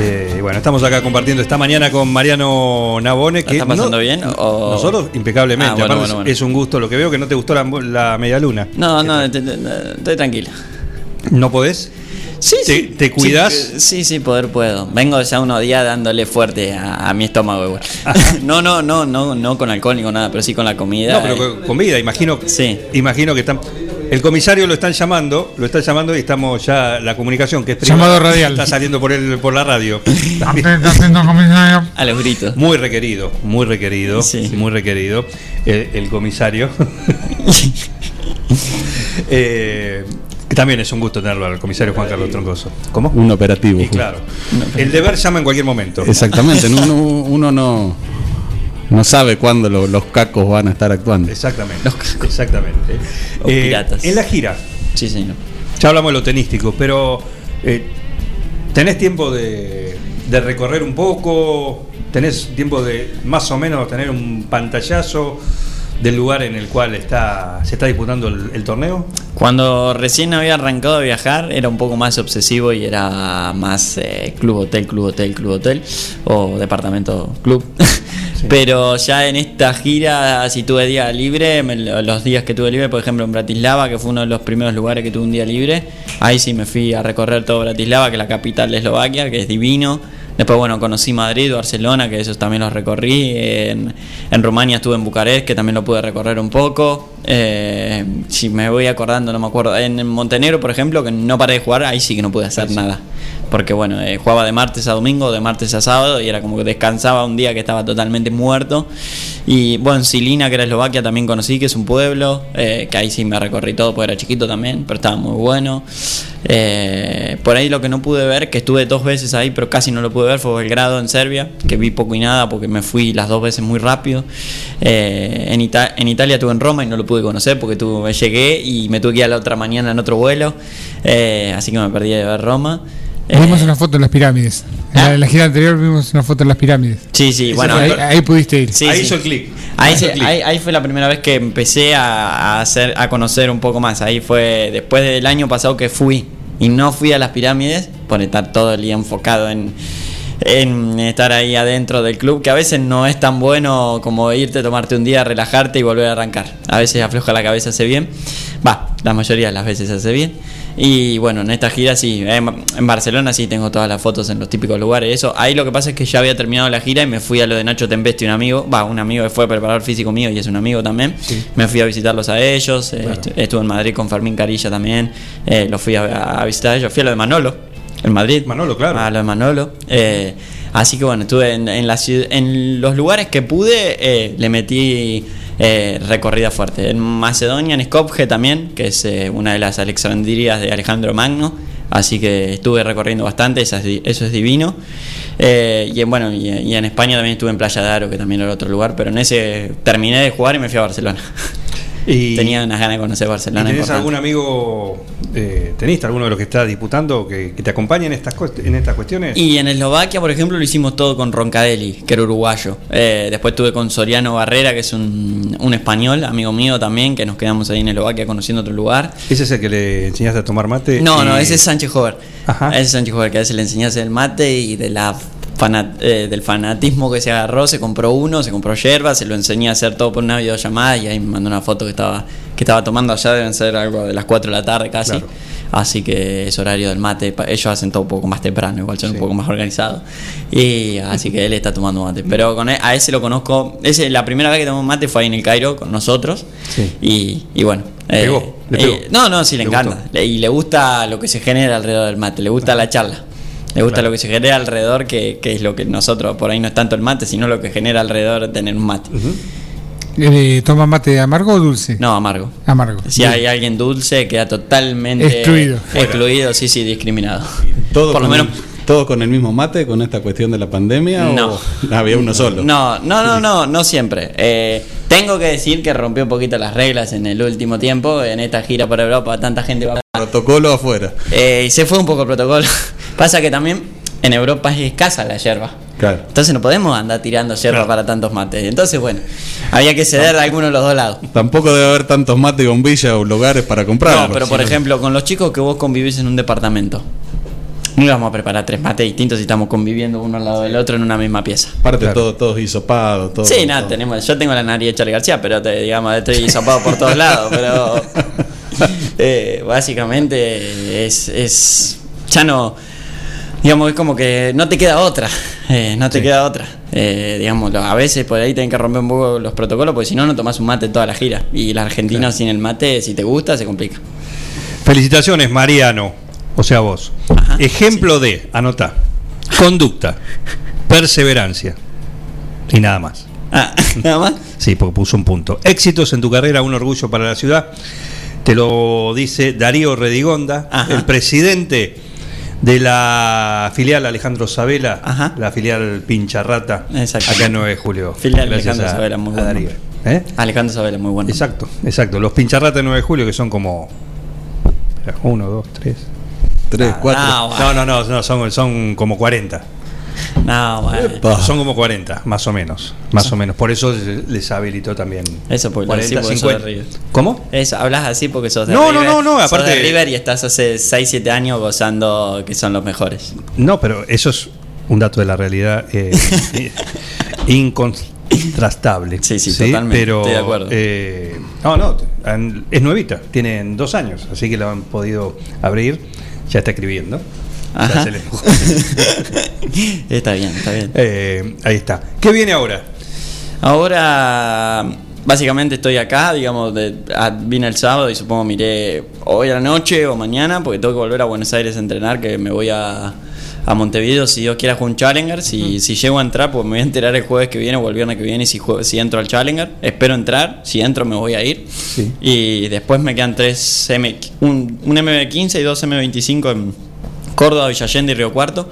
Eh, y bueno, estamos acá compartiendo esta mañana con Mariano Nabone. Que ¿La están pasando no- bien? o- Nosotros impecablemente. Ah, bueno, Aparte, bueno, bueno. Es un gusto. Lo que veo que no te gustó la, la media luna. No, no, estoy tranquila. ¿No podés? Sí, ¿Te, sí. te cuidas? Sí, sí, sí, poder puedo. Vengo ya unos días dándole fuerte a, a mi estómago igual. no, no, no, no, no con alcohol ni con nada, pero sí con la comida. No, pero con comida, imagino, imagino que están. El comisario lo están llamando, lo están llamando y estamos ya la comunicación que es privada, Llamado radial. está saliendo por el por la radio. A los gritos. Muy requerido, muy requerido, muy requerido el, el comisario. Eh, también es un gusto tenerlo al comisario Juan Carlos Troncoso. ¿Cómo? Un operativo. Y claro, el deber llama en cualquier momento. Exactamente, no- uno, uno no, No sabe cuándo lo- los cacos van a estar actuando. Exactamente. Exactamente. O Eh, piratas. En la gira, Sí, señor. ya hablamos de lo tenístico, pero eh, ¿tenés tiempo de, de recorrer un poco? ¿Tenés tiempo de más o menos tener un pantallazo del lugar en el cual está, se está disputando el, el torneo? Cuando recién había arrancado a viajar era un poco más obsesivo y era más eh, club hotel, club hotel, club hotel o departamento club. Pero ya en esta gira, si tuve día libre, me- los días que tuve libre, por ejemplo en Bratislava, que fue uno de los primeros lugares que tuve un día libre, ahí sí me fui a recorrer todo Bratislava, que es la capital de Eslovaquia, que es divino. Después, bueno, conocí Madrid, Barcelona, que esos también los recorrí. En, en Rumania estuve en Bucarest, que también lo pude recorrer un poco. Eh, si me voy acordando, no me acuerdo. En Montenegro, por ejemplo, que no paré de jugar, ahí sí que no pude hacer nada. Porque, bueno, eh, jugaba de martes a domingo, de martes a sábado, y era como que descansaba un día que estaba totalmente muerto. Y, bueno, Silina, que era Eslovaquia, también conocí, que es un pueblo, eh, que ahí sí me recorrí todo, porque era chiquito también, pero estaba muy bueno. Eh, por ahí lo que no pude ver, que estuve dos veces ahí, pero casi no lo pude ver, fue Belgrado en Serbia, que vi poco y nada porque me fui las dos veces muy rápido. En, Ita- en Italia estuve en Roma y no lo pude conocer porque tuve, llegué y me tuve que ir a la otra mañana en otro vuelo, así que me perdí de ver Roma. Eh, Vimos una foto en las pirámides. En la, en la gira anterior vimos una foto en las pirámides. Sí, sí, bueno. ahí, ahí pudiste ir. Sí, sí. Ahí, se- ahí- ahí fue la primera vez que empecé a, a hacer, a conocer un poco más. Ahí fue después del año pasado que fui y no fui a las pirámides por estar todo el día enfocado en, en estar ahí adentro del club, que a veces no es tan bueno como irte, tomarte un día, relajarte y volver a arrancar. A veces afloja la cabeza, hace bien. Va, la mayoría de las veces hace bien. Y bueno, en esta gira sí, en en Barcelona sí tengo todas las fotos en los típicos lugares. Eso, ahí lo que pasa es que ya había terminado la gira y me fui a lo de Nacho Tempesti, un amigo, va, un amigo que fue preparador físico mío y es un amigo también. Me fui a visitarlos a ellos, eh, estu- estuve en Madrid con Fermín Carilla también, eh, los fui a, a visitar a ellos, fui a lo de Manolo, en Madrid. Manolo, claro. A lo de Manolo. eh, así que bueno, estuve en, en la en los lugares que pude, eh, le metí eh, recorrida fuerte. En Macedonia, en Skopje también, que es eh, una de las alexandrias de Alejandro Magno. Así que estuve recorriendo bastante, eso es, eso es divino. Eh, y en, bueno, y, y en España también estuve en Playa de Aro, que también era otro lugar, pero en ese terminé de jugar y me fui a Barcelona. Y, Tenía unas ganas de conocer ¿y Barcelona. ¿Tenés importante. algún amigo, eh, teniste alguno de los que está disputando que, que te acompañe en estas, en estas cuestiones? Y en Eslovaquia, por ejemplo, lo hicimos todo con Roncadelli, que era uruguayo. Eh, después tuve con Soriano Barrera, que es un, un español, amigo mío también, que nos quedamos ahí en Eslovaquia conociendo otro lugar. ¿Ese es el que le enseñaste a tomar mate? No, y- no, ese es Sánchez Hover. Ese es Sánchez a veces le enseñase el mate y de la eh, del fanatismo que se agarró, se compró uno, se compró yerba, se lo enseñé a hacer todo por una videollamada y ahí me mandó una foto que estaba, que estaba tomando allá, deben ser algo de las 4 de la tarde casi. Claro. Así que es horario del mate. Ellos hacen todo un poco más temprano, igual son un poco más organizados. Y así que él está tomando mate. Pero con él- a ese lo conozco. Ese, la primera vez que tomó mate fue ahí en el Cairo con nosotros. Y, y bueno. ¿Le pegó? no, no, sí le, ¿Le encanta. Le- y le gusta lo que se genera alrededor del mate. Le gusta la charla. Le gusta lo que se genera alrededor, que, que es lo que nosotros, por ahí no es tanto el mate, sino lo que genera alrededor de tener un mate. Eh, ¿Toma mate amargo o dulce? No, amargo. Amargo. Si hay alguien dulce, queda totalmente Excluido. excluido, sí, sí, discriminado. ¿Todo, Por lo menos. El, ¿Todo con el mismo mate con esta cuestión de la pandemia? No. ¿O había uno solo? No, no, no, no, no siempre. Eh, tengo que decir que rompió un poquito las reglas en el último tiempo, en esta gira por Europa, tanta gente va Protocolo afuera. Eh, y se fue un poco el protocolo. Pasa que también en Europa es escasa la yerba. Claro. Entonces no podemos andar tirando yerba para tantos mates. Entonces, bueno, había que ceder de alguno de los dos lados. Tampoco debe haber tantos mates y bombillas o lugares para comprar. No, pero por ejemplo, con los chicos que vos convivís en un departamento, no íbamos a preparar tres mates distintos si estamos conviviendo uno al lado del otro en una misma pieza. Aparte, todo, todos hisopados. Todo, sí, nada, tenemos, yo tengo la nariz de Charlie García, pero te, digamos, estoy zapado por todos lados, pero eh, básicamente es, es, ya no, digamos, es como que no te queda otra, eh, no te queda otra. Eh, digamos, a veces por ahí tienen que romper un poco los protocolos, porque si no, no tomás un mate toda la gira. Y el argentino sin el mate, si te gusta, se complica. Felicitaciones, Mariano. O sea, vos. Ejemplo de, anota, conducta, perseverancia y nada más. Ah, ¿Nada más? Sí, porque puso un punto. Éxitos en tu carrera, un orgullo para la ciudad. Te lo dice Darío Redigonda, el presidente de la filial Alejandro Sabela, la filial Pincharrata, acá en 9 de julio. Filial Gracias Alejandro a- Sabela, muy bueno. ¿Eh? Alejandro Sabela, muy bueno. Exacto, exacto. Los Pincharrata de 9 de julio que son como. espera, Uno, dos, tres. Tres, Ah, cuatro. No, no, no, no, son, son como 40. No, bueno. Son como 40, más o menos. Más o menos. Por eso les habilitó también. Eso porque 40, sí, porque sos 50. de River. ¿Cómo? Eso, hablas así porque sos de No, no, River. no, no, Sos aparte- de River y estás hace 6, 7 años gozando que son los mejores. No, pero eso es un dato de la realidad eh, incontrastable. Sí, sí, totalmente, Pero, estoy de acuerdo. eh, no, no, es nuevita, tienen dos años, así que lo han podido abrir. Ya está escribiendo. Ya Ajá. se le- está bien, está bien. Eh, ahí está. ¿Qué viene ahora? Ahora, básicamente estoy acá, digamos, de- ah, vine el sábado y supongo miré hoy a la noche o mañana, porque tengo que volver a Buenos Aires a entrenar, que me voy a, a Montevideo si Dios quiere a jugar un Challenger. Si, si llego a entrar, pues me voy a enterar el jueves que viene o el viernes que viene si, juego- si entro al Challenger. Espero entrar, si entro me voy a ir. Y después me quedan tres M, un, un MB15 y dos MB25 en Córdoba, Villallende y Río Cuarto.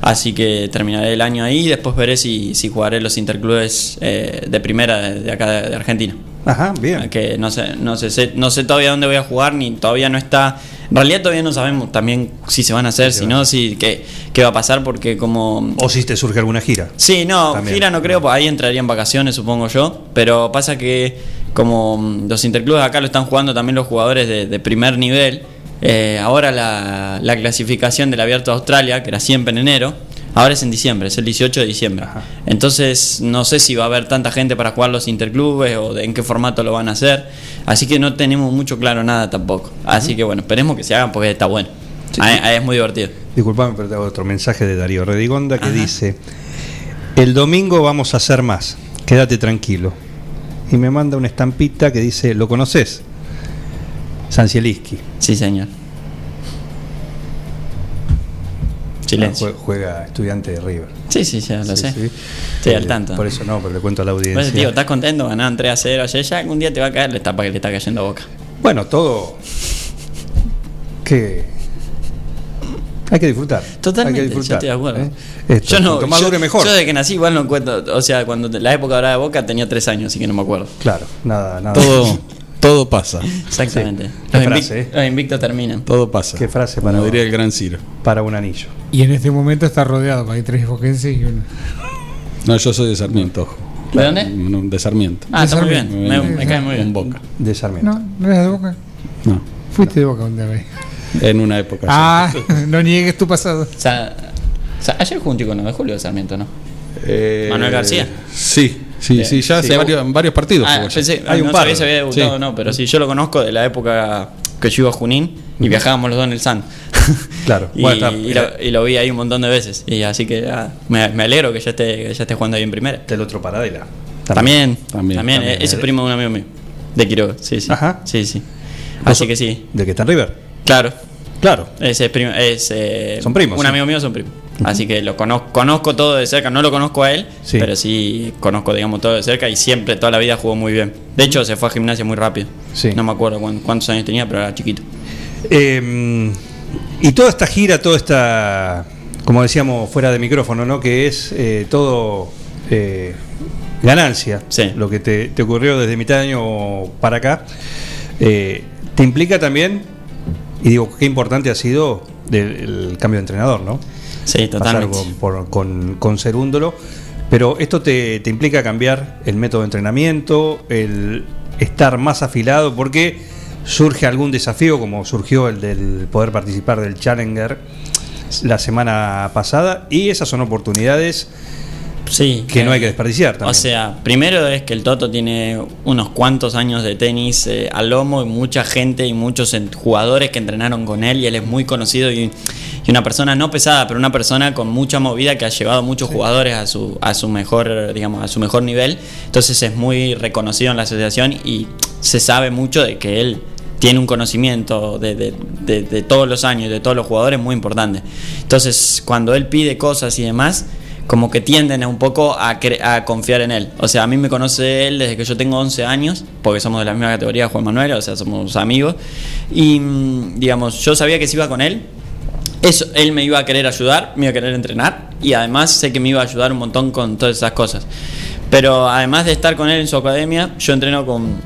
Así que terminaré el año ahí y después veré si, si jugaré los interclubes eh, de primera de, acá de Argentina. Ajá, bien. Que no sé, no sé, sé- no sé todavía dónde voy a jugar, ni todavía no está. En realidad todavía no sabemos también si se van a hacer, si no, si qué, qué va a pasar, porque como. O si te surge alguna gira. Sí, no, También. gira no creo, pues ahí entraría en vacaciones, supongo yo. Pero pasa que como los interclubes acá lo están jugando también los jugadores de, de primer nivel, eh, ahora la, la clasificación del Abierto de Australia, que era siempre en enero, ahora es en diciembre, es el 18 de diciembre. Entonces no sé si va a haber tanta gente para jugar los interclubes o de en qué formato lo van a hacer. Así que no tenemos mucho claro nada tampoco. Así que bueno, esperemos que se hagan porque está bueno. Ahí- ahí es muy divertido. Disculpame, pero tengo otro mensaje de Darío Redigonda que dice: El domingo vamos a hacer más, quédate tranquilo. Y me manda una estampita que dice: ¿Lo conoces? Sancieliski. Sí, señor. Silencio. Jue- Juega estudiante de River. Sí, sí, ya lo sé. Estoy al Eh, tanto. Por eso no, pero le cuento a la audiencia. Bueno, tío, ¿estás contento? Ganaron 3 a 0 ayer. Ya algún día te va a caer la etapa que le está cayendo a boca. Bueno, todo. Que. Hay que disfrutar. Totalmente, Hay que disfrutar. yo estoy de acuerdo. ¿eh? Esto, yo no, más yo, dure mejor. yo desde que nací igual no encuentro, o sea, cuando la época dorada de Boca tenía 3 años, así que no me acuerdo. Claro, nada, nada. Todo, todo pasa. Exactamente. Sí. Los, Qué invic- frase, ¿eh? los invictos terminan. Todo pasa. Qué frase para, diría el gran Ciro. para un anillo. Y en este momento está rodeado, hay tres boquenses y uno. No, yo soy de Sarmiento. ojo. ¿De dónde? No, De Sarmiento. Ah, está muy bien. Me- cae muy bien. Un Boca. De Sarmiento. No, no eras de boca. No. Fuiste de boca un día. En una época. Ah, no niegues tu pasado. O sea, o sea, ayer chico 9 de julio de Sarmiento, ¿no? Eh, Manuel García. Sí, sí, sí, ya hace Sí. varios, varios partidos. Ah, pensé, Hay un par. sabía si había debutado Sí. o no, pero sí, yo lo conozco de la época que yo iba a Junín y viajábamos los dos en el SAN. Claro, y, bueno, está- y lo, y lo vi ahí un montón de veces. Y así que ah, me, me alegro que ya esté, que ya esté jugando ahí en primera. Del otro Paradela. También, También, también, también. eh, ese primo de un amigo mío, de Quiroga, sí, sí. Ajá. Sí, sí. Así que sí. ¿De que está en River? Claro. Claro. Ese es primo, es, eh, Son primos, Un sí. amigo mío son primos. Así que lo conozco, conozco todo de cerca. No lo conozco a él, Sí. pero sí conozco, digamos, todo de cerca y siempre, toda la vida jugó muy bien. De hecho, se fue a gimnasia muy rápido. Sí. No me acuerdo cuán- cuántos años tenía, pero era chiquito. Eh, y toda esta gira, toda esta, como decíamos fuera de micrófono, ¿no? Que es eh, todo eh, ganancia. Lo que te, te ocurrió desde mitad de año para acá. eh, te implica también, y digo, qué importante ha sido del- el cambio de entrenador, ¿no? Sí, Pasar totalmente. con, por- con, con Cerúndolo. Pero esto te, te implica cambiar el método de entrenamiento, el estar más afilado, porque surge algún desafío, como surgió el del poder participar del Challenger la semana pasada, y esas son oportunidades Sí, que no eh, hay que desperdiciar también. O sea, primero es que el Toto tiene unos cuantos años de tenis eh, al lomo y mucha gente y muchos jugadores que entrenaron con él y él es muy conocido y, y una persona no pesada, pero una persona con mucha movida que ha llevado muchos jugadores a su a su mejor, digamos, a su mejor nivel. Entonces es muy reconocido en la asociación y se sabe mucho de que él tiene un conocimiento de, de- de- de todos los años, de todos los jugadores muy importante. Entonces, cuando él pide cosas y demás, como que tienden un poco a confiar en él. O sea, a mí me conoce él desde que yo tengo 11 años, porque somos de la misma categoría, Juan Manuel, o sea, somos amigos. Y, mm, digamos, yo sabía que si iba con él, eso, él me iba a querer ayudar, me iba a querer entrenar y además sé que me iba a ayudar un montón con todas esas cosas. Pero además de estar con él en su academia, yo entreno con,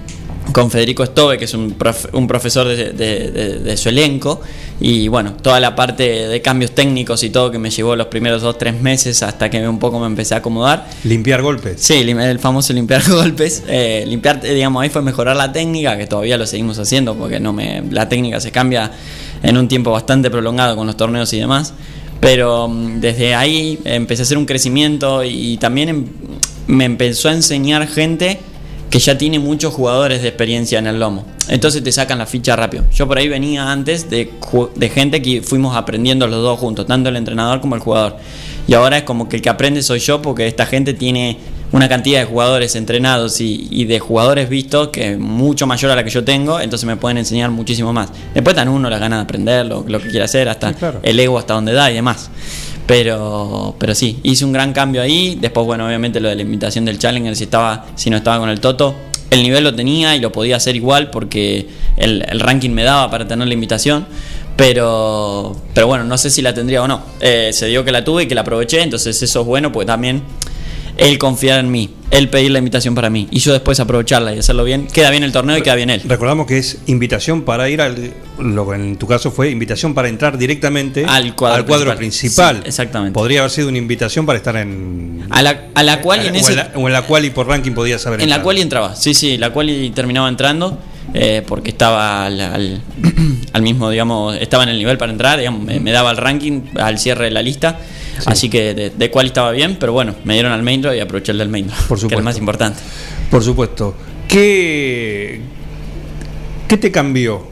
con Federico Stove, que es un, profe- un profesor de, de- de- de su elenco, y bueno, toda la parte de cambios técnicos y todo que me llevó los primeros dos, tres meses hasta que un poco me empecé a acomodar. Limpiar golpes. Sí, el famoso limpiar golpes. Eh, limpiar, eh, digamos, ahí fue mejorar la técnica, que todavía lo seguimos haciendo, porque no me, la técnica se cambia en un tiempo bastante prolongado con los torneos y demás. Pero mm, desde ahí empecé a hacer un crecimiento y, también em- me empezó a enseñar gente que ya tiene muchos jugadores de experiencia en el lomo. Entonces te sacan la ficha rápido. Yo por ahí venía antes de, de gente que fuimos aprendiendo los dos juntos, tanto el entrenador como el jugador. Y ahora es como que el que aprende soy yo porque esta gente tiene una cantidad de jugadores entrenados y, y de jugadores vistos que es mucho mayor a la que yo tengo, entonces me pueden enseñar muchísimo más. Después tan uno la gana de aprender lo, lo que quiera hacer, hasta el ego hasta donde da y demás. Pero, pero sí, hice un gran cambio ahí. Después, bueno, obviamente lo de la invitación del Challenger, si, estaba, si no estaba con el Toto, el nivel lo tenía y lo podía hacer igual porque el, el ranking me daba para tener la invitación. Pero, pero bueno, no sé si la tendría o no. Eh, se dio que la tuve y que la aproveché, entonces eso es bueno, porque también él confiar en mí, él pedir la invitación para mí y yo después aprovecharla y hacerlo bien. Queda bien el torneo y queda bien él. Recordamos que es invitación para ir al. Lo que en tu caso fue invitación para entrar directamente Al cuadro principal. principal. Sí, exactamente. Podría haber sido una invitación para estar en. A la, a la cual y en o, ese, en la, o en la cual y por ranking podías haber En la cual y entraba, sí, sí, la cual y terminaba entrando eh, porque estaba al, al- al mismo, digamos, estaba en el nivel para entrar, digamos, me, me daba el ranking al cierre de la lista, así que de, de cual estaba bien, pero bueno, me dieron al main draw y aproveché el del main draw, Por que es el supuesto. más importante. Por supuesto. ¿Qué, qué te cambió?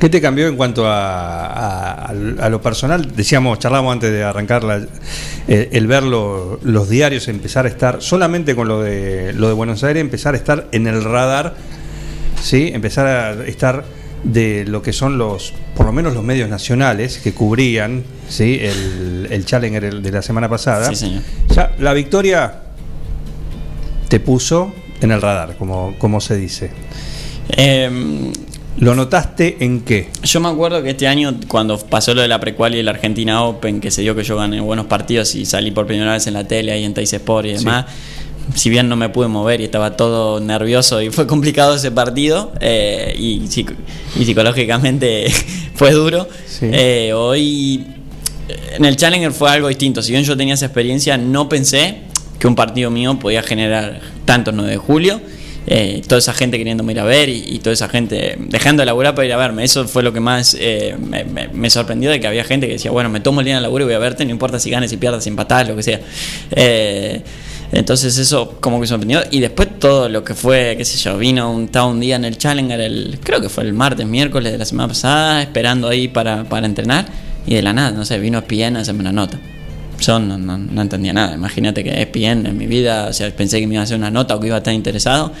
¿Qué te cambió en cuanto a, a- a lo personal? Decíamos, charlamos antes de arrancar la- eh, el ver lo- los diarios, empezar a estar, solamente con lo de, lo de Buenos Aires, empezar a estar en el radar, ¿sí? empezar a estar de lo que son los, por lo menos los medios nacionales que cubrían ¿sí? el, el Challenger de la semana pasada. Sí, señor. Ya, la victoria te puso en el radar, como, como se dice. Em, ¿Lo notaste en qué? Yo me acuerdo que este año, cuando pasó lo de la precual y la Argentina Open, que se dio que yo gané buenos partidos y salí por primera vez en la tele ahí en Teis Sport y demás, si bien no me pude mover y estaba todo nervioso y fue complicado ese partido eh, y, psico- y psicológicamente fue duro, eh, hoy en el Challenger fue algo distinto. Si bien yo tenía esa experiencia, no pensé que un partido mío podía generar tanto el 9 de julio. eh, toda esa gente queriéndome ir a ver y, y toda esa gente dejando de laburar para ir a verme. Eso fue lo que más eh, me, me- me sorprendió de que había gente que decía, bueno, me tomo el día de laburo y voy a verte, no importa si ganes, si pierdas, si empatás, lo que sea. Eh, entonces eso como que sorprendió. Y después todo lo que fue, qué sé yo, vino un, estaba un día en el Challenger, el, creo que fue el martes, miércoles de la semana pasada, esperando ahí para, para entrenar. Y de la nada, no sé, vino ESPN a hacerme una nota. Yo no, no, no entendía nada. Imagínate que ESPN en mi vida, o sea, pensé que me iba a hacer una nota o que iba a estar interesado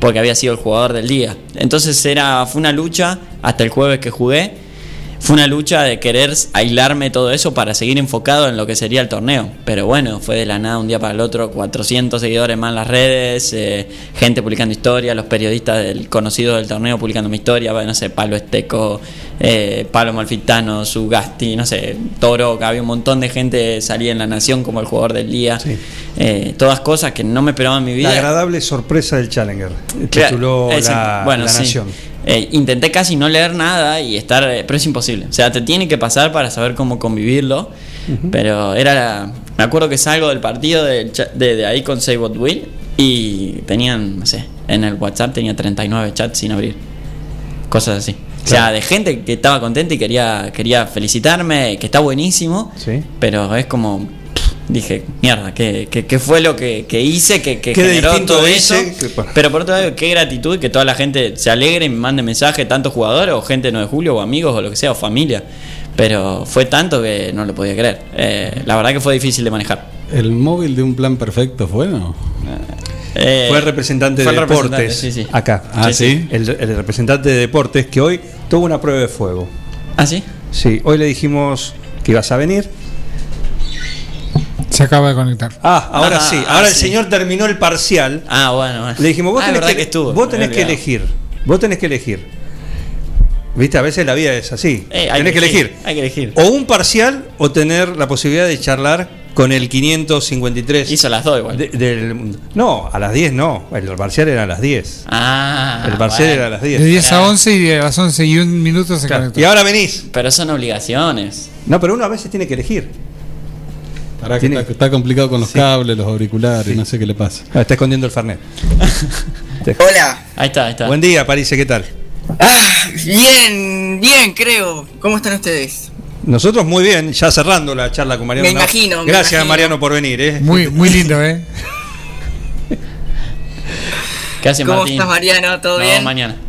porque había sido el jugador del día. Entonces era, fue una lucha hasta el jueves que jugué. Fue una lucha de querer aislarme todo eso para seguir enfocado en lo que sería el torneo. Pero bueno, fue de la nada un día para el otro, 400 seguidores más en las redes, eh, gente publicando historias, los periodistas del, conocidos del torneo publicando mi historia, bueno, no sé, Palo Esteco, eh, Palo Malfitano, Sugasti, no sé, Toro, que había un montón de gente salía en La Nación como el jugador del día. Eh, todas cosas que no me esperaba en mi vida. La agradable sorpresa del Challenger. Tituló la, bueno, La sí. Eh, intenté casi no leer nada y estar, eh, pero es imposible. O sea, te tiene que pasar para saber cómo convivirlo. Pero era la, me acuerdo que salgo del partido de, de, de ahí con Say What Will y tenían, no sé, en el WhatsApp tenía 39 chats sin abrir. Cosas así. O sea, de gente que estaba contenta y quería, quería felicitarme, que está buenísimo. Pero es como. Dije, mierda, ¿qué, qué, qué fue lo que, que hice que, que Qué generó todo hice eso? que-. Pero por otro lado, qué gratitud que toda la gente se alegre y me mande mensaje, tanto jugadores o gente de 9 de julio o amigos o lo que sea, o familia. Pero fue tanto que no lo podía creer. Eh, la verdad que fue difícil de manejar. ¿El móvil de un plan perfecto fue, no? Eh, Fue el representante fue de deportes representante, sí, sí. acá. Ah, ¿sí? El, el representante de deportes que hoy tuvo una prueba de fuego. ¿Ah, sí? Sí, hoy le dijimos que ibas a venir. Se acaba de conectar. Ah, ahora Ah, sí. ah, Ahora el sí. señor terminó el parcial. Ah, bueno, bueno. Le dijimos, vos Ah, tenés, que, que estuvo, vos tenés que elegir. Vos tenés que elegir. Viste, a veces la vida es así. Eh, hay Tenés que elegir. Hay que elegir. O un parcial o tener la posibilidad de charlar con el 553. Hizo las dos igual. de- del, no, a las 10 no. El parcial era a las 10. Ah. el parcial bueno. era a las 10. De 10 a 11 y de las 11 y un minuto se Claro. conectó. Y ahora venís. Pero son obligaciones. No, pero uno a veces tiene que elegir. Pará, que está, que está complicado con los cables, los auriculares, no sé qué le pasa. Ah, está escondiendo el Fernet. Hola. Ahí está, ahí está. Buen día, París, ¿qué tal? Ah, bien, bien, creo. ¿Cómo están ustedes? Nosotros muy bien, ya cerrando la charla con Mariano. Me imagino, me Gracias, imagino. Mariano, por venir. ¿eh? Muy, muy lindo, ¿eh? ¿Qué hace ¿Cómo Martín? estás, Mariano? ¿Todo No, bien? mañana.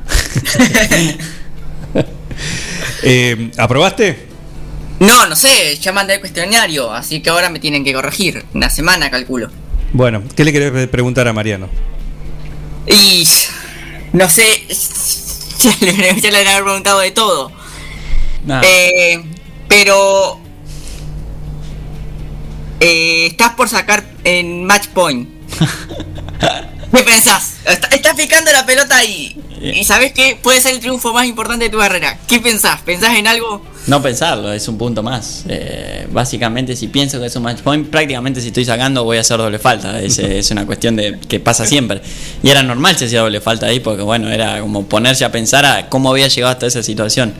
Eh, ¿Aprobaste? No, no sé, ya mandé el cuestionario, así que ahora me tienen que corregir. Una semana, calculo. Bueno, ¿qué le querés preguntar a Mariano? Y. No sé. Ya le, ya le preguntado de todo. Nada. Eh, pero. Eh, estás por sacar en Match Point. ¿Qué pensás? Está- Estás picando la pelota ahí. Y sabes que puede ser el triunfo más importante de tu carrera. ¿Qué pensás? ¿Pensás en algo? No pensarlo, es un punto más. Eh, básicamente, si pienso que es un match point, prácticamente si estoy sacando voy a hacer doble falta. Es, es una cuestión de que pasa siempre. Y era normal si hacía doble falta ahí, porque bueno, era como ponerse a pensar a cómo había llegado hasta esa situación.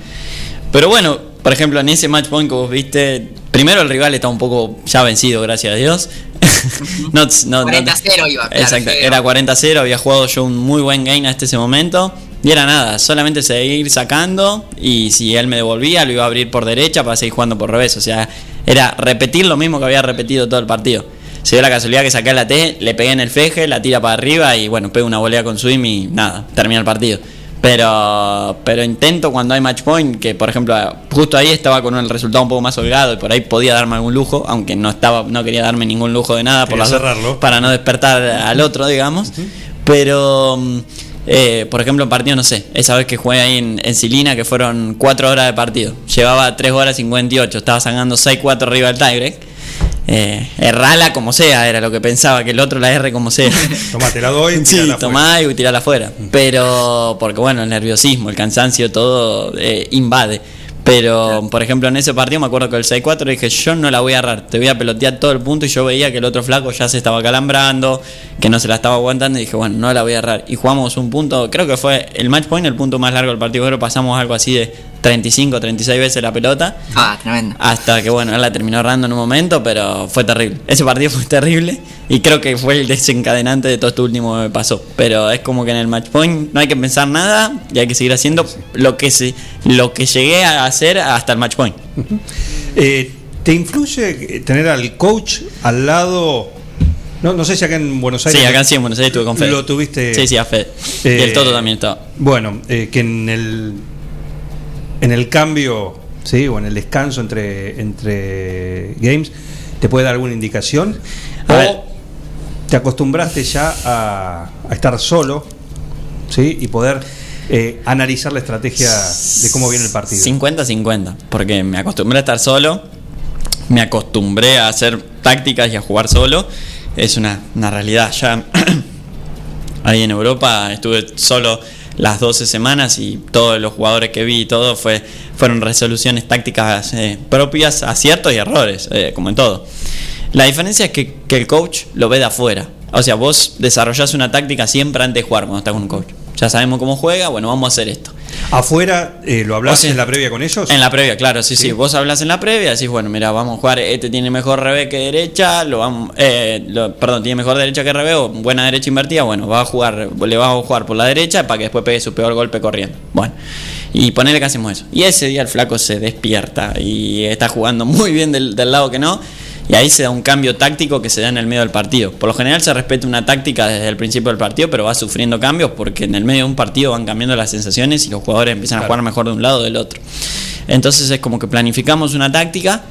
Pero bueno, por ejemplo, en ese match point que vos viste, primero el rival está un poco ya vencido, gracias a Dios. no, no, no- 40-0 iba. claro, Exacto, era 40-0, había jugado yo un muy buen game hasta ese momento. Y era nada, solamente seguir sacando y si él me devolvía lo iba a abrir por derecha para seguir jugando por revés. O sea, era repetir lo mismo que había repetido todo el partido. Se dio la casualidad que saqué la T, le pegué en el feje, la tira para arriba y bueno, pego una volea con swim y nada, termina el partido. Pero, pero intento cuando hay match point, que por ejemplo justo ahí estaba con el resultado un poco más holgado y por ahí podía darme algún lujo, aunque no estaba, no quería darme ningún lujo de nada por las para no despertar al otro, digamos. Pero, eh, por ejemplo, en partido, no sé, esa vez que jugué ahí en, en Silina, que fueron 4 horas de partido, llevaba 3 horas 58, estaba sacando 6-4 arriba del tiebreak. Eh, errala como sea, era lo que pensaba, que el otro la R como sea. Tomá, te la doy. Sí, tomá y tirala afuera. Pero, porque bueno, el nerviosismo, el cansancio, todo eh, invade. Pero, por ejemplo, en ese partido me acuerdo que el 6-4 dije, yo no la voy a agarrar, te voy a pelotear todo el punto y yo veía que el otro flaco ya se estaba calambrando, que no se la estaba aguantando y dije, bueno, no la voy a agarrar. Y jugamos un punto, creo que fue el match point, el punto más largo del partido, creo que pasamos algo así de 35, 36 veces la pelota. Ah, tremendo. Hasta que bueno, él la terminó errando en un momento, pero fue terrible. Ese partido fue terrible y creo que fue el desencadenante de todo esto último que me pasó. Pero es como que en el match point no hay que pensar nada y hay que seguir haciendo lo que se, lo que llegué a hacer hasta el match point. Eh, ¿Te influye tener al coach al lado? No, no sé si acá en Buenos Aires. Sí, acá sí en Buenos Aires estuve con Fede. Lo tuviste. Sí, sí, a Fede. y Eh, el Toto también estaba. Bueno, eh, que en el en el cambio, sí, o en el descanso entre entre games, te puede dar alguna indicación. O te acostumbraste ya a, a estar solo, sí, y poder eh, analizar la estrategia de cómo viene el partido. 50-50, porque me acostumbré a estar solo, me acostumbré a hacer tácticas y a jugar solo. Es una, una realidad. Ya ahí en Europa estuve solo las 12 semanas y todos los jugadores que vi y todo fue, fueron resoluciones tácticas eh, propias, aciertos y errores, eh, como en todo. La diferencia es que, que el coach lo ve de afuera. O sea, vos desarrollás una táctica siempre antes de jugar cuando estás con un coach. Ya sabemos cómo juega, bueno, vamos a hacer esto. Afuera, eh, ¿lo hablas O sea, en la previa con ellos? En la previa, claro, sí, sí. Vos hablas en la previa, decís, bueno, mira, vamos a jugar, este tiene mejor revés que derecha, lo vamos, eh, lo- perdón, tiene mejor derecha que revés, o buena derecha invertida, bueno, va a jugar, le vas a jugar por la derecha para que después pegue su peor golpe corriendo. Bueno, y ponele que hacemos eso. Y ese día el flaco se despierta y está jugando muy bien del, del lado que no. Y ahí se da un cambio táctico que se da en el medio del partido. Por lo general se respeta una táctica desde el principio del partido, pero va sufriendo cambios porque en el medio de un partido van cambiando las sensaciones y los jugadores empiezan a jugar mejor de un lado o del otro. Entonces es como que planificamos una táctica,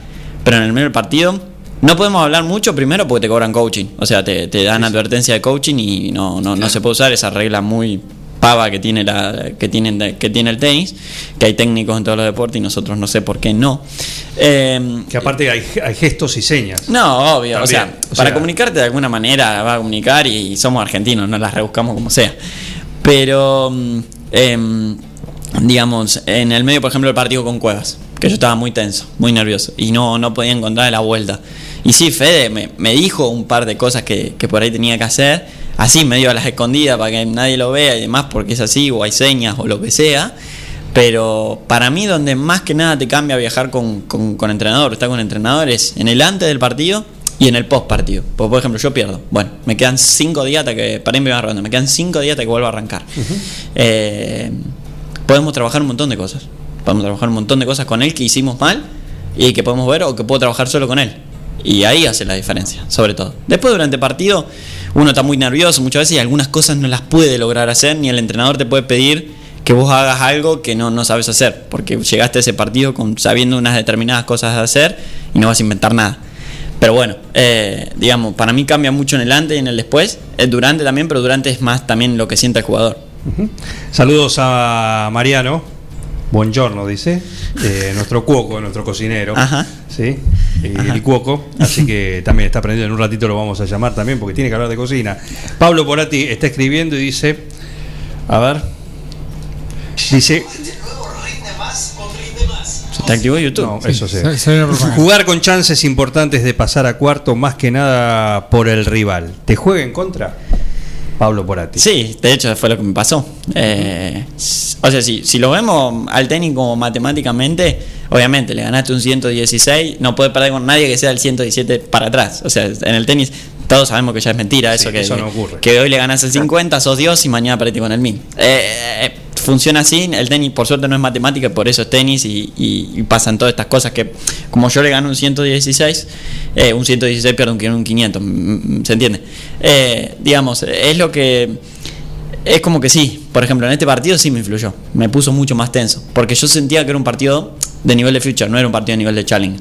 pero en el medio del partido no podemos hablar mucho primero porque te cobran coaching. O sea, te, te dan advertencia de coaching y no, no, no se puede usar esa regla muy pava que tiene la que tienen que tiene el tenis que hay técnicos en todos los deportes y nosotros no sé por qué no Eh, Que aparte hay, hay gestos y señas. no, obvio. O sea, o para sea- comunicarte de alguna manera va a comunicar y somos argentinos, no las rebuscamos como sea. Pero em, digamos, en el medio, por ejemplo, del partido con Cuevas, que yo estaba muy tenso, muy nervioso, y no, no podía encontrar la vuelta. Y sí, Fede me, me dijo un par de cosas que, que por ahí tenía que hacer, así medio a las escondidas para que nadie lo vea y demás, porque es así, o hay señas o lo que sea. Pero para mí, donde más que nada te cambia viajar con, con, con entrenador, estar con entrenador, es en el antes del partido y en el post partido. Porque, por ejemplo, yo pierdo. Bueno, me quedan cinco días hasta que. Para irme ronda, me quedan cinco días hasta que vuelva a arrancar. Eh, podemos trabajar un montón de cosas. Podemos trabajar un montón de cosas con él que hicimos mal y que podemos ver o que puedo trabajar solo con él. Y ahí hace la diferencia, sobre todo. Después, durante el partido, uno está muy nervioso muchas veces y algunas cosas no las puede lograr hacer, ni el entrenador te puede pedir que vos hagas algo que no, no sabes hacer, porque llegaste a ese partido con, sabiendo unas determinadas cosas de hacer y no vas a inventar nada. Pero bueno, eh, digamos, para mí cambia mucho en el antes y en el después, el durante también, pero durante es más también lo que siente el jugador. Saludos a Mariano. Buongiorno, dice. eh, nuestro cuoco, nuestro cocinero. Ajá. ¿Sí? Y el cuoco. Así que también está aprendiendo. En un ratito lo vamos a llamar también porque tiene que hablar de cocina. Pablo Porati está escribiendo y dice. A ver. Dice. Te activó YouTube. No, eso sí. Jugar con chances importantes de pasar a cuarto, más que nada por el rival. ¿Te juega en contra? Pablo Porati. Sí, de hecho fue lo que me pasó. Eh, o sea, si, si lo vemos al tenis como matemáticamente, obviamente le ganaste un 116, no puedes perder con nadie que sea el 117 para atrás. O sea, en el tenis todos sabemos que ya es mentira eso, Sí, que, eso no ocurre. que hoy le ganas el 50, sos Dios y mañana perdiste con el 1000. Eh, funciona así, el tenis por suerte no es matemática, por eso es tenis y, y- y pasan todas estas cosas que como yo le gano un 116, eh, un 116 pierdo un, un 500, mm, mm, ¿se entiende? Eh, digamos, es lo que... Es como que sí, por ejemplo, en este partido sí me influyó, me puso mucho más tenso, porque yo sentía que era un partido de nivel de future, no era un partido de nivel de challenge.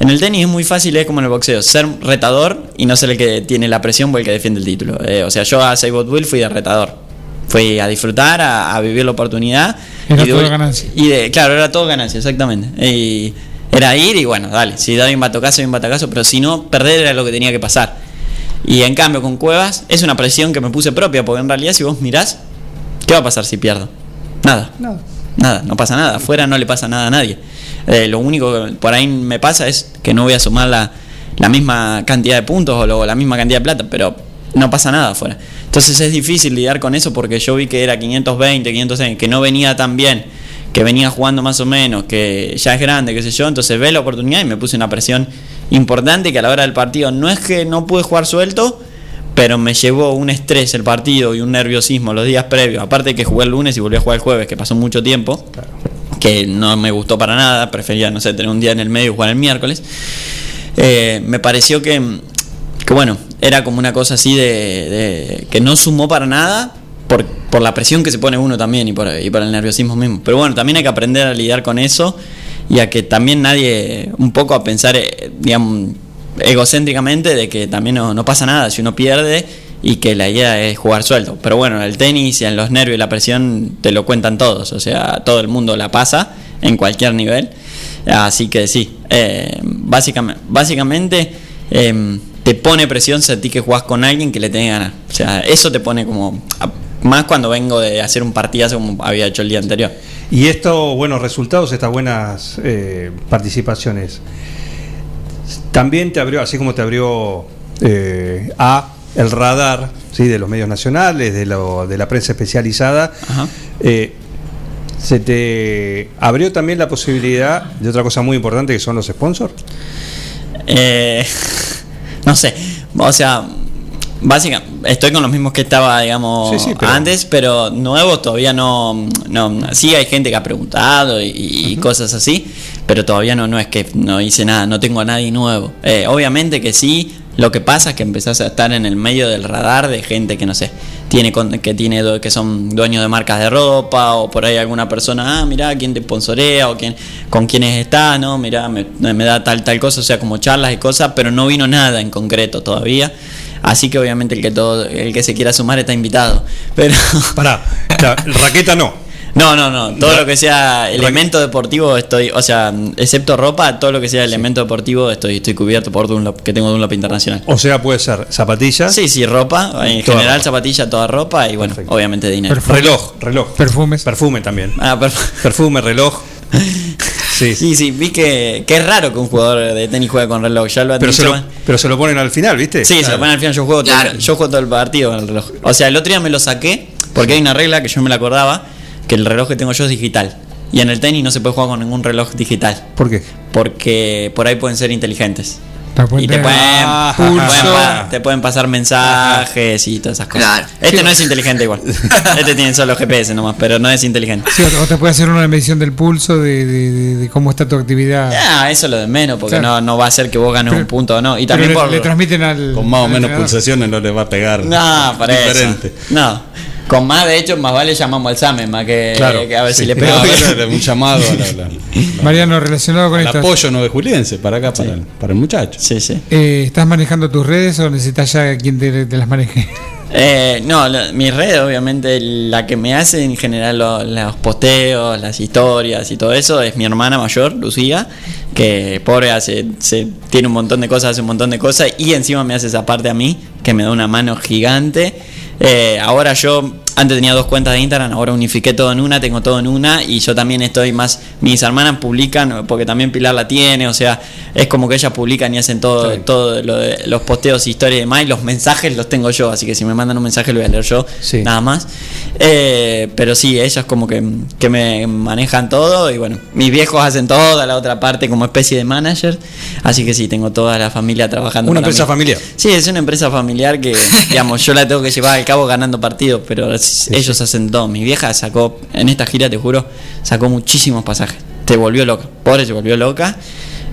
En el tenis es muy fácil, es como en el boxeo, ser retador y no ser el que tiene la presión o el que defiende el título. Eh, o sea, yo a Seibot Will fui de retador. Fui a disfrutar, a, a vivir la oportunidad. Era y de- todo ganancia. Y de, claro, era todo ganancia, exactamente. Y era ir y bueno, dale, si da un batacazo, un batacazo, pero si no, perder era lo que tenía que pasar. Y en cambio con Cuevas es una presión que me puse propia, porque en realidad si vos mirás, ¿qué va a pasar si pierdo? Nada. Nada. Nada, no pasa nada. Afuera no le pasa nada a nadie. Eh, lo único que por ahí me pasa es que no voy a sumar la, la misma cantidad de puntos o lo- la misma cantidad de plata, pero no pasa nada afuera. Entonces es difícil lidiar con eso porque yo vi que era 520, 506, que no venía tan bien, que venía jugando más o menos, que ya es grande, qué sé yo. Entonces ve la oportunidad y me puse una presión importante que a la hora del partido no es que no pude jugar suelto, pero me llevó un estrés el partido y un nerviosismo los días previos. Aparte que jugué el lunes y volví a jugar el jueves, que pasó mucho tiempo, que no me gustó para nada, prefería, no sé, tener un día en el medio y jugar el miércoles. Eh, me pareció que, que, bueno, era como una cosa así de, de- que no sumó para nada por, por la presión que se pone uno también y por, y el nerviosismo mismo. Pero bueno, también hay que aprender a lidiar con eso y a que también nadie, un poco a pensar, eh, digamos, egocéntricamente de que también no, no pasa nada si uno pierde y que la idea es jugar suelto. Pero bueno, en el tenis y en los nervios y la presión te lo cuentan todos, o sea, todo el mundo la pasa en cualquier nivel. Así que sí, eh, básicamente, básicamente eh, te pone presión sentir que jugás con alguien que le tenés ganas. O sea, eso te pone como... a- Más cuando vengo de hacer un partidazo como había hecho el día anterior. Y estos buenos resultados, estas buenas eh, participaciones, también te abrió, así como te abrió eh, a el radar ¿sí? de los medios nacionales, de, lo- de la prensa especializada, eh, se te abrió también la posibilidad de otra cosa muy importante que son los sponsors. Eh, no sé, o sea, básicamente estoy con los mismos que estaba, digamos, Sí, sí, pero- antes, pero nuevos todavía no, no. Sí hay gente que ha preguntado y, y cosas así, pero todavía no, no es que no hice nada, no tengo a nadie nuevo. Eh, obviamente que sí. Lo que pasa es que empezás a estar en el medio del radar de gente que no sé, tiene que tiene que son dueños de marcas de ropa o por ahí alguna persona, ah, mirá quién te sponsorea o quién con quiénes está, no, mirá, me, me da tal tal cosa, o sea, como charlas y cosas, pero no vino nada en concreto todavía. Así que obviamente el que todo el que se quiera sumar está invitado. Pero Pará, la raqueta no. No, no, no. Todo lo que sea elemento deportivo estoy, o sea, excepto ropa, todo lo que sea elemento deportivo estoy, estoy cubierto por Dunlop, que tengo Dunlop internacional. O sea, puede ser zapatillas. Sí, sí, ropa, en Toda general ropa. zapatilla, toda ropa y bueno, obviamente dinero. Reloj, reloj. Perfumes. Perfume también. Ah, perf- Perfume, reloj. Sí. Sí, sí, vi que, que es raro que un jugador de tenis juegue con reloj. Ya lo han Pero se, lo, pero se lo ponen al final, ¿viste? Sí, se lo ponen al final. Yo juego, todo, yo juego todo el partido con el reloj. O sea, el otro día me lo saqué porque hay una regla que yo me la acordaba: que el reloj que tengo yo es digital. Y en el tenis no se puede jugar con ningún reloj digital. ¿Por qué? Porque por ahí pueden ser inteligentes. Te pueden Y te pueden, Ah, te pueden te pasar mensajes y todas esas cosas. Claro. Este no es inteligente igual. Este tiene solo GPS nomás, pero no es inteligente. Sí, o te puede hacer una medición del pulso de, de- de- de cómo está tu actividad. Ah, eso es lo de menos, porque Claro. no, no va a hacer que vos ganes un punto o no. Y Pero también le, por. le transmiten al. Con más o menos pulsaciones no le va a pegar. No, para Diferente. eso. No. Con más, de hecho, más vale llamamos al SAME, más que, Claro, que a ver sí. si le No, pegamos. era un llamado a la- la- Mariano, relacionado con esto. apoyo no de Juliense, para acá, para, el, para el muchacho. Sí, sí. Eh, ¿Estás manejando tus redes o necesitas ya quien te, te las maneje? Eh, no, la- mi red, obviamente, la que me hace en general lo- los posteos, las historias y todo eso es mi hermana mayor, Lucía, que pobre hace, se, tiene un montón de cosas, hace un montón de cosas y encima me hace esa parte a mí, que me da una mano gigante. Eh, ahora yo, antes tenía dos cuentas de Instagram, ahora unifiqué todo en una, tengo todo en una y yo también estoy más, mis hermanas publican, porque también Pilar la tiene, o sea, es como que ellas publican y hacen todo, todo lo de los posteos, historias y demás, y los mensajes los tengo yo, así que si me mandan un mensaje lo voy a leer yo, nada más. Eh, pero sí, ellas como que, que me manejan todo y bueno, mis viejos hacen toda la otra parte como especie de manager, así que sí, tengo toda la familia trabajando. Una empresa mí. familiar. Sí, es una empresa familiar que, digamos, yo la tengo que llevar al cabo ganando partidos, pero ellos hacen todo. Mi vieja sacó, en esta gira, te juro, sacó muchísimos pasajes. Te volvió loca. Pobre, se volvió loca.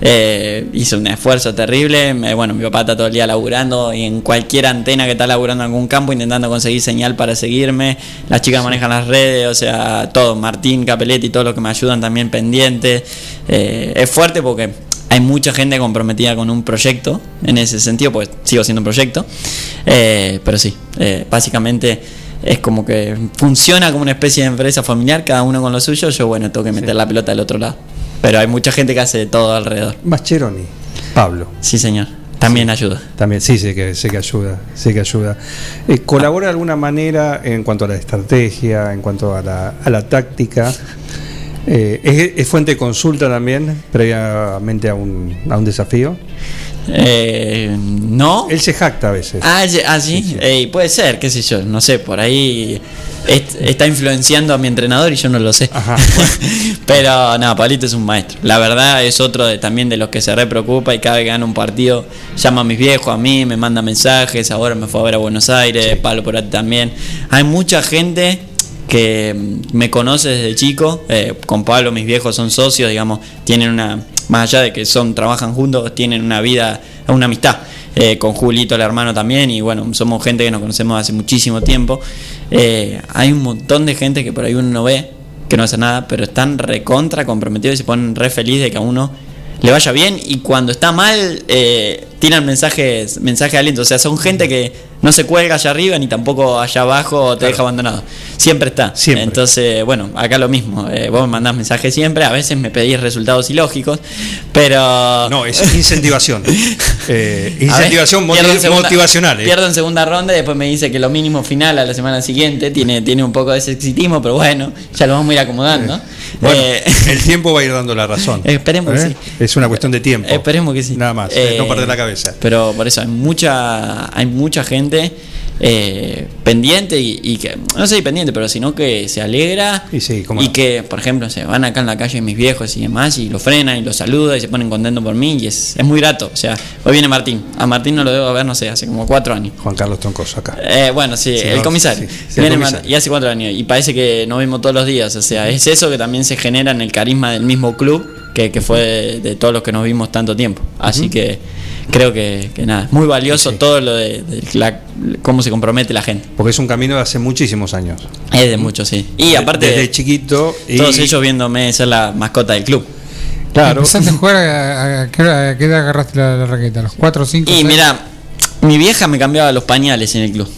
Eh, hizo un esfuerzo terrible. Me- bueno, mi papá está todo el día laburando y en cualquier antena que está laburando en algún campo intentando conseguir señal para seguirme. Las chicas manejan las redes, o sea, todo. Martín, Capelletti, todos los que me ayudan también pendientes. Eh, es fuerte porque hay mucha gente comprometida con un proyecto en ese sentido, pues sigo siendo un proyecto. Eh, pero sí, eh, básicamente es como que funciona como una especie de empresa familiar, cada uno con lo suyo. Yo, bueno, tengo que meter la pelota del otro lado. Pero hay mucha gente que hace de todo alrededor. Mascheroni. Pablo. Sí, señor. También ayuda. También, sí, sé que, sé que ayuda. Sé que ayuda. Eh, ¿Colabora de alguna manera en cuanto a la estrategia, en cuanto a la, a la táctica? Eh, ¿es, es fuente de consulta también, previamente a un, a un desafío? Eh, no. Él se jacta a veces. Ah, ah, sí, puede ser, qué sé yo, no sé, por ahí est- está influenciando a mi entrenador y yo no lo sé. Pero no, Pablito es un maestro. La verdad es otro de, también de los que se re preocupa y cada vez que gana un partido llama a mis viejos, a mí, me manda mensajes, ahora me fue a ver a Buenos Aires, Pablo por ahí también. Hay mucha gente que me conoce desde chico, eh, con Pablo mis viejos son socios, digamos, tienen una, más allá de que son, trabajan juntos, tienen una vida, una amistad. eh, con Julito, el hermano también, y bueno, somos gente que nos conocemos hace muchísimo tiempo. Eh, hay un montón de gente que por ahí uno no ve, que no hace nada, pero están recontra comprometidos y se ponen re feliz de que a uno le vaya bien y cuando está mal eh, tiran mensajes mensajes de aliento o sea son gente que no se cuelga allá arriba ni tampoco allá abajo te deja abandonado siempre está entonces bueno acá lo mismo eh, vos me mandás mensajes siempre a veces me pedís resultados ilógicos pero No, es incentivación. Eh, ver, incentivación en segunda- motivacional. eh. Pierdo en segunda ronda y después me dice que lo mínimo final a la semana siguiente tiene, tiene un poco de sexitismo, pero bueno, ya lo vamos a ir acomodando. Bueno, el tiempo va a ir dando la razón. Esperemos que sí. Es una cuestión de tiempo. Esperemos que sí. Nada más, no perder la cabeza. Pero por eso hay mucha, hay mucha gente eh, pendiente y, y que, no sé si pendiente, pero sino que se alegra Y sí, que, por ejemplo, se van acá en la calle mis viejos y demás y lo frenan y lo saludan y se ponen contentos por mí y es, es muy grato. O sea, hoy viene Martín. A Martín no lo debo ver, no sé, hace como cuatro años. Juan Carlos Troncoso acá. Eh, bueno, sí, Sí, el comisario. sí, el comisario. Y hace cuatro años. Y parece que nos vemos todos los días. O sea, es eso que también se genera en el carisma del mismo club que, que fue de, de todos los que nos vimos tanto tiempo. Así que creo que, que nada, es muy valioso todo lo de, de la- cómo se compromete la gente. Porque es un camino de hace muchísimos años. Es de mucho, sí. Y De- aparte, Desde chiquito. y- todos ellos viéndome ser la mascota del club. Claro. ¿Empezaste a jugar a, a- qué hora- a qué edad agarraste la, la raqueta? ¿A los 4 o 5? Y mira, mi vieja me cambiaba los pañales en el club.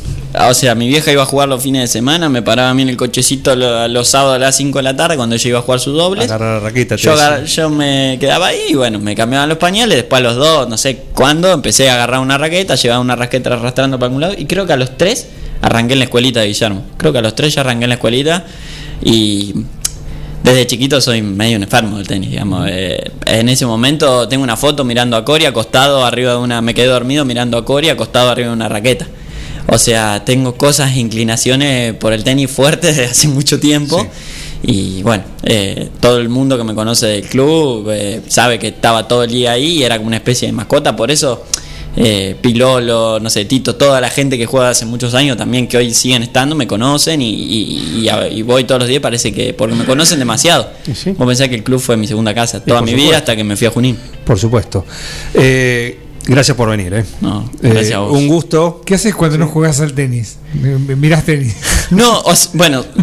O sea, mi vieja iba a jugar los fines de semana, me paraba a mí en el cochecito lo- los sábados a las 5 de la tarde cuando ella iba a jugar sus dobles. Agarrar la raqueta. Yo, agar- yo me quedaba ahí y bueno, me cambiaban los pañales. Después a los dos, no sé cuándo, empecé a agarrar una raqueta, llevaba una raqueta arrastrando para algún lado. Y creo que a los tres arranqué en la escuelita de Guillermo. Creo que a los tres ya arranqué en la escuelita. Y desde chiquito soy medio un enfermo del tenis, digamos. Eh, en ese momento tengo una foto mirando a Cory acostado arriba de una. Me quedé dormido mirando a Cory acostado arriba de una raqueta. O sea, tengo cosas, inclinaciones por el tenis fuertes desde hace mucho tiempo. Y bueno, eh, todo el mundo que me conoce del club eh, sabe que estaba todo el día ahí y era como una especie de mascota. Por eso, eh, Pilolo, no sé, Tito, toda la gente que juega hace muchos años también que hoy siguen estando, me conocen y, y- y a- y voy todos los días. Parece que porque me conocen demasiado. Vos pensás que el club fue mi segunda casa toda mi vida hasta que me fui a Junín. Por supuesto. Eh, gracias por venir. Eh. No, Eh, gracias a vos. Un gusto. ¿Qué haces cuando no juegas al tenis? Mi- mi- Mirás tenis. No, o s- bueno,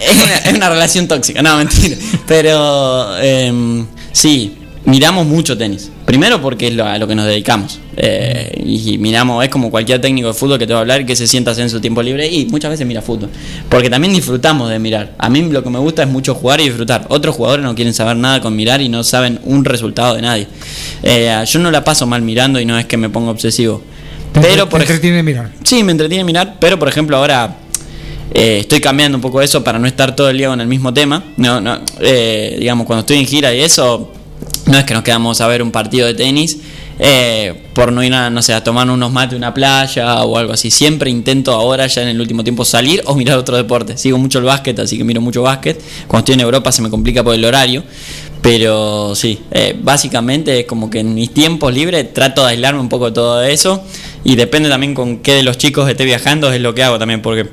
es una, es una relación tóxica, no, mentira. Pero em, sí, miramos mucho tenis. Primero porque es lo, a lo que nos dedicamos. Eh, y miramos, es como cualquier técnico de fútbol que te va a hablar que se sienta en su tiempo libre y muchas veces mira fútbol. Porque también disfrutamos de mirar. A mí lo que me gusta es mucho jugar y disfrutar. Otros jugadores no quieren saber nada con mirar y no saben un resultado de nadie. Eh, yo no la paso mal mirando y no es que me ponga obsesivo. Pero por Te entretiene mirar. Sí, me entretiene mirar, pero por ejemplo ahora eh, estoy cambiando un poco eso para no estar todo el día con el mismo tema. No, no, eh, digamos, cuando estoy en gira y eso, no es que nos quedamos a ver un partido de tenis eh, por no ir a, no sé, a tomar unos mates una playa o algo así. Siempre intento ahora, ya en el último tiempo, salir o mirar otro deporte. Sigo mucho el básquet, así que miro mucho básquet. Cuando estoy en Europa se me complica por el horario. Pero sí, eh, básicamente es como que en mis tiempos libres trato de aislarme un poco de todo eso y depende también con qué de los chicos esté viajando es lo que hago también porque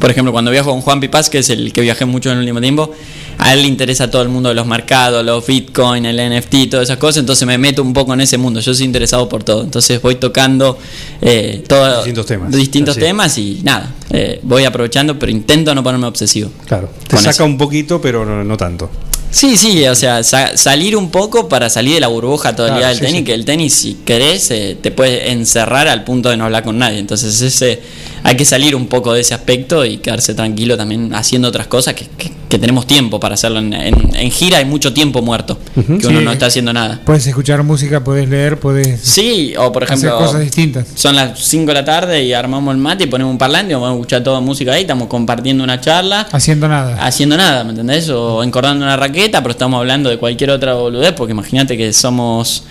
por ejemplo cuando viajo con Juan Pipaz que es el que viajé mucho en el último tiempo a él le interesa todo el mundo de los mercados, los bitcoin, el NFT, todas esas cosas, entonces me meto un poco en ese mundo, yo soy interesado por todo, entonces voy tocando eh, todo- Distintos temas. distintos Así. temas y nada, eh, voy aprovechando, pero intento no ponerme obsesivo. Claro. Te saca eso. un poquito, pero no, no tanto. Sí, sí, o sea, sa- salir un poco para salir de la burbuja el Claro, del sí, tenis, sí. que el tenis, si querés, eh, te puede encerrar al punto de no hablar con nadie. Entonces, ese hay que salir un poco de ese aspecto y quedarse tranquilo también haciendo otras cosas que, que- que tenemos tiempo para hacerlo. En, en- en gira hay mucho tiempo muerto, que uno Sí. no está haciendo nada. Puedes escuchar música, puedes leer, puedes Sí, o por hacer ejemplo, cosas distintas. son las 5 de la tarde y armamos el mate y ponemos un parlante y vamos a escuchar toda música ahí, estamos compartiendo una charla Haciendo nada. haciendo nada, ¿me entendés? O encordando una raqueta, pero estamos hablando de cualquier otra boludez, porque imagínate que somos.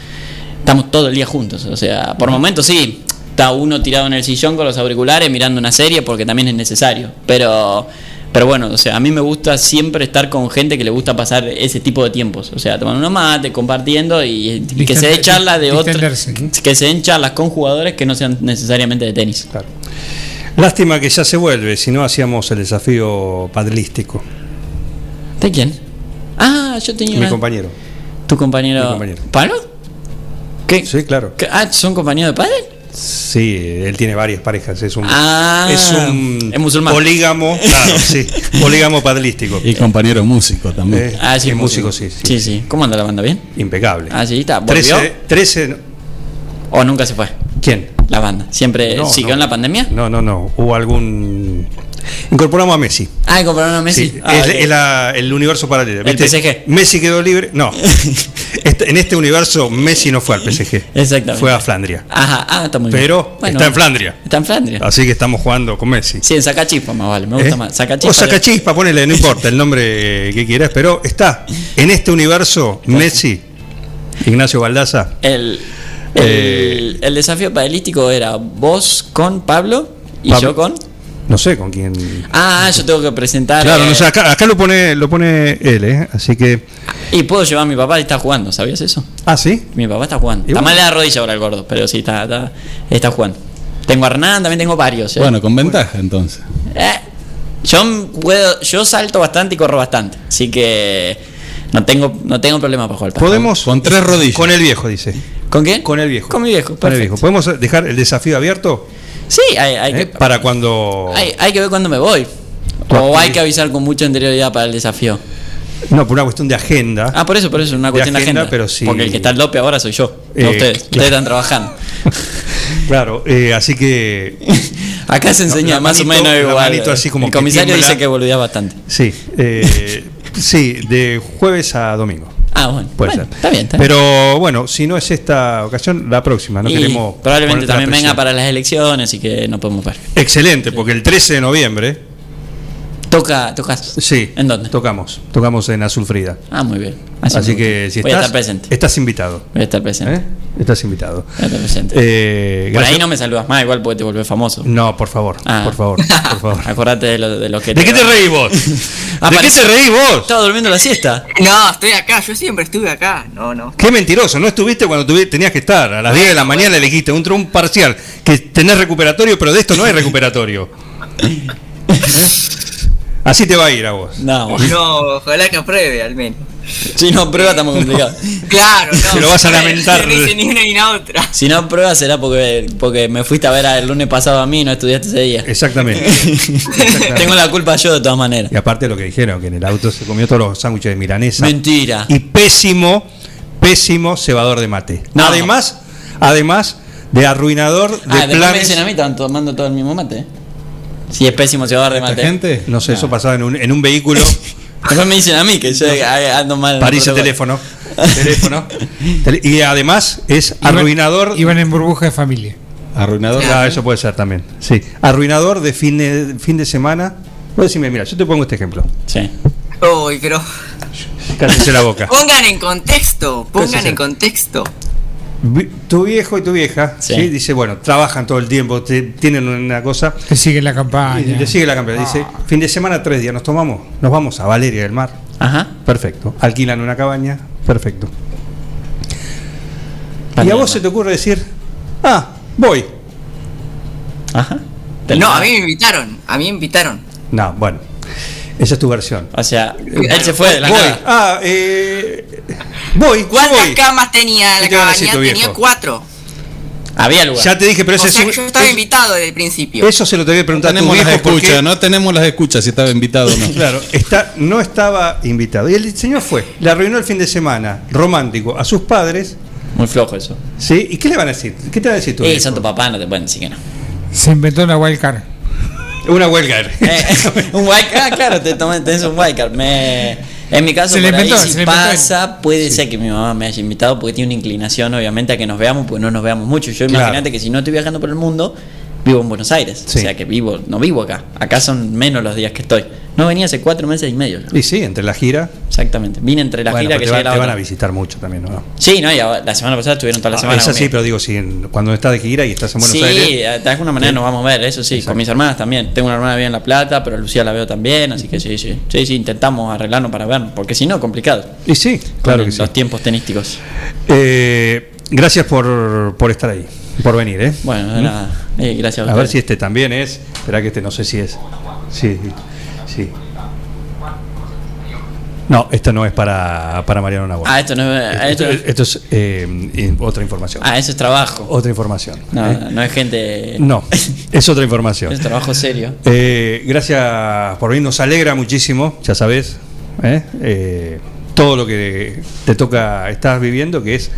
Estamos todo el día juntos. O sea, por momentos sí, está uno tirado en el sillón con los auriculares mirando una serie porque también es necesario. Pero. Pero bueno, o sea, a mí me gusta siempre estar con gente que le gusta pasar ese tipo de tiempos. O sea, tomando unos mates, compartiendo y, y que se dé Distender- charlas de otras. distenderse. Que se den charlas con jugadores que no sean necesariamente de tenis. Lástima que ya se vuelve, si no hacíamos el desafío padrístico. ¿De quién? Ah, yo tenía Mi una- compañero. ¿Tu compañero? Mi compañero. ¿Pablo? ¿Qué? Sí, claro. ¿Qué? Ah, ¿son compañeros de padre? Sí, él tiene varias parejas. Es un, Ah, es un es musulmán. polígamo, claro, sí, polígamo padrístico. Y compañero músico también. Eh, Ah, sí, músico. músico, sí, Sí, sí. ¿Cómo anda la banda? ¿Bien? Impecable. Ah, sí, está. ¿Volvió? 13, 13 ¿O nunca se fue? ¿Quién? La banda. ¿Siempre No, siguió no. en la pandemia? No, no, no. Hubo algún. Incorporamos a Messi. Ah, compraron a Messi. Sí, Ah, es, ok. es la- el universo paralelo. El ¿viste? PSG. Messi quedó libre. No. Este- en este universo, Messi no fue al PSG. Exactamente. Fue a Flandria. Ajá, ah, está muy bien. Pero Bueno, está en Flandria. Está en Flandria. Así que estamos jugando con Messi. Sí, en Sacachispa más vale. Me gusta ¿Eh? más. Sacachispa. O Sacachispa, ponele, no importa el nombre que quieras, pero está en este universo Messi, Ignacio Baldaza. El, el, Eh, el desafío padrístico era vos con Pablo y Pablo. yo con. No sé con quién. Ah, yo tengo que presentar. Claro, eh, no sé, acá, acá lo pone lo pone él, ¿eh? Así que. Y puedo llevar a mi papá y está jugando, ¿sabías eso? Ah, sí. Mi papá está jugando. Está mal de la rodilla ahora el gordo, pero sí, está, está, está jugando. Tengo a Hernán, también tengo varios. ¿eh? Bueno, con ventaja entonces. Eh, yo puedo, yo salto bastante y corro bastante, así que no tengo, no tengo problema para jugar. Podemos. Con tres rodillas. Con el viejo, dice. ¿Con quién? Con el viejo. Con mi viejo. Con el viejo. ¿Podemos dejar el desafío abierto? Sí, hay, hay ¿Eh? que, Para cuando. hay, hay que ver cuándo me voy. O hay que avisar con mucha anterioridad para el desafío. No, por una cuestión de agenda. Ah, por eso, por eso, una cuestión de agenda, agenda. pero sí. Porque el que está al dope ahora soy yo, no Eh, ustedes. claro. Ustedes están trabajando. Claro, eh, así que. Acá se enseña más o menos igual. así como el comisario dice que boludeas bastante. Sí, eh, sí, de jueves a domingo. Ah, bueno. Puede Bueno, ser. Está bien, está bien. Pero bueno, si no es esta ocasión, la próxima. No Y queremos. probablemente también venga para las elecciones y que no podemos ver. Excelente, porque el 13 de noviembre. Toca, tocas. Sí. ¿En dónde? Tocamos. Tocamos en Azul Frida. Ah, muy bien. Así, que si Voy a estás, estar presente. estás invitado. Voy a estar presente. ¿Eh? Estás invitado. Voy a estar presente. Eh, Por ahí no me saludas más, igual porque te volvés famoso. No, por favor, Ah. por favor, por favor. Acordate de lo, de lo que ¿De qué te reís vos? ¿De qué te reís vos? Estaba durmiendo la siesta. No, estoy acá, yo siempre estuve acá. No, no. Qué mentiroso, no estuviste cuando tuvi- tenías que estar. A las 10 de la mañana elegiste un, un parcial que tenés recuperatorio, pero de esto no hay recuperatorio. ¿Eh? Así te va a ir a vos. No, No, ojalá que apruebe al menos. si no prueba estamos complicados. Claro, no. Te lo vas a lamentar. No dice ni una ni la otra. Si no prueba será porque, porque me fuiste a ver el lunes pasado a mí y no estudiaste ese día. Exactamente. Tengo la culpa yo de todas maneras. Y aparte lo que dijeron, que en el auto se comió todos los sándwiches de milanesa. Mentira. Y pésimo, pésimo cebador de mate. No. Además, además de arruinador de Ah, después me planes. dicen a mí, estaban tomando todo el mismo mate. Si es pésimo llevar de mate. gente? No sé, eso pasaba en un, en un vehículo. Después me dicen a mí que yo ando mal. en el París teléfono. teléfono. Y además es Iban- arruinador. Iban en burbuja de familia. Arruinador. Ah, eso puede ser también. Sí. Arruinador de fin de, fin de semana. Vos decime, mira, yo te pongo este ejemplo. Sí. Uy, pero. Cállese la boca. Pongan en contexto, pongan Cállese. en contexto. Tu viejo y tu vieja, Sí. sí. dice, bueno, trabajan todo el tiempo, te- tienen una cosa. Te sigue la campaña. Y te sigue la campaña. Dice, fin de semana, tres días, nos tomamos, nos vamos a Valeria del Mar. Ajá. Perfecto. Alquilan una cabaña, perfecto. y a vos se te ocurre decir, ah, voy. Ajá. No, a mí me invitaron, a mí me invitaron. No, bueno, esa es tu versión. O sea, él se fue de la voy. nada. Ah, eh, voy. yo ¿Cuántas voy. camas tenía la ¿Qué te van a decir cabaña? tu Tenía viejo? cuatro. Había lugar. Ya te dije, pero O ese sea es yo estaba es- invitado desde el principio. Eso se lo tengo que preguntar a tu tenemos las viejo porque- escuchas, no tenemos las escuchas si estaba invitado o no. Claro, está, no estaba invitado. Y el señor fue, le arruinó el fin de semana romántico a sus padres. Muy flojo eso. ¿Sí? ¿Y qué le van a decir? ¿Qué te va a decir tu Eh, viejo? son tu papá, no te pueden decir que no. Se inventó una wildcard. Una huelga. Eh, un wildcard, ah, claro, te tomas, tenés un wildcard. Me, en mi caso, Se por ahí, si se pasa, puede ser que mi mamá me haya invitado porque tiene una inclinación, obviamente, a que nos veamos, porque no nos veamos mucho. Yo Claro. imagínate que si no estoy viajando por el mundo, vivo en Buenos Aires. Sí. O sea que vivo, no vivo acá. Acá son menos los días que estoy. No venía hace cuatro meses y medio. Y sí, entre la gira. Exactamente. Vine entre la Bueno, gira que te, va- la te van a visitar mucho también, ¿no? Sí, no, y la semana pasada estuvieron toda la Ah, semana. es así, conmigo. pero digo, si en- cuando estás de gira y estás en Buenos sí, Aires. de alguna manera nos vamos a ver, eso sí, con mis hermanas también. Tengo una hermana vive en La Plata, pero Lucía la veo también, así que sí, sí. Sí, sí, intentamos arreglarnos para vernos, porque si no, complicado. Y sí, claro sí. Los tiempos tenísticos. Eh, gracias por, por estar ahí, por venir, ¿eh? Bueno, de nada. Eh, gracias a, A ver si este también es. Espera que este no sé si es. Sí, sí. No, esto no es para, para Mariano Nahuatl. Ah, esto no es. Esto, Esto, esto es eh, otra información. ah, eso es trabajo. Otra información. No, ¿eh? no es gente. No, es otra información. Es trabajo serio. Eh, gracias por venir, nos alegra muchísimo, ya sabes, ¿eh? Eh, todo lo que te toca, estás viviendo, que es,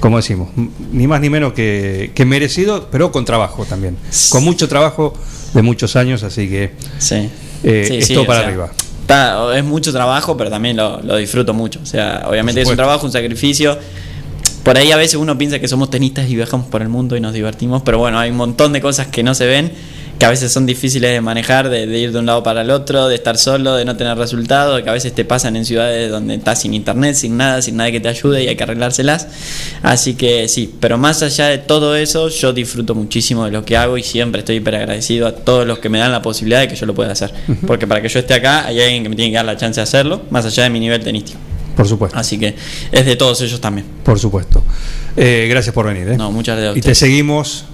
como decimos, ni más ni menos que, que merecido, pero con trabajo también, con mucho trabajo de muchos años, así que Sí. eh, Sí, es sí, todo o para sea, arriba. está- es mucho trabajo, pero también lo, lo disfruto mucho. O sea, obviamente es un trabajo, un sacrificio. Por ahí a veces uno piensa que somos tenistas y viajamos por el mundo y nos divertimos, pero bueno, hay un montón de cosas que no se ven, que a veces son difíciles de manejar, de, de ir de un lado para el otro, de estar solo, de no tener resultados, que a veces te pasan en ciudades donde estás sin internet, sin nada, sin nadie que te ayude y hay que arreglárselas. Así que sí, pero más allá de todo eso, yo disfruto muchísimo de lo que hago y siempre estoy hiper agradecido a todos los que me dan la posibilidad de que yo lo pueda hacer. Porque para que yo esté acá hay alguien que me tiene que dar la chance de hacerlo, más allá de mi nivel tenístico. Por supuesto, Así que es de todos ellos también. por supuesto. Eh, gracias por venir. ¿eh? No, muchas gracias a y te seguimos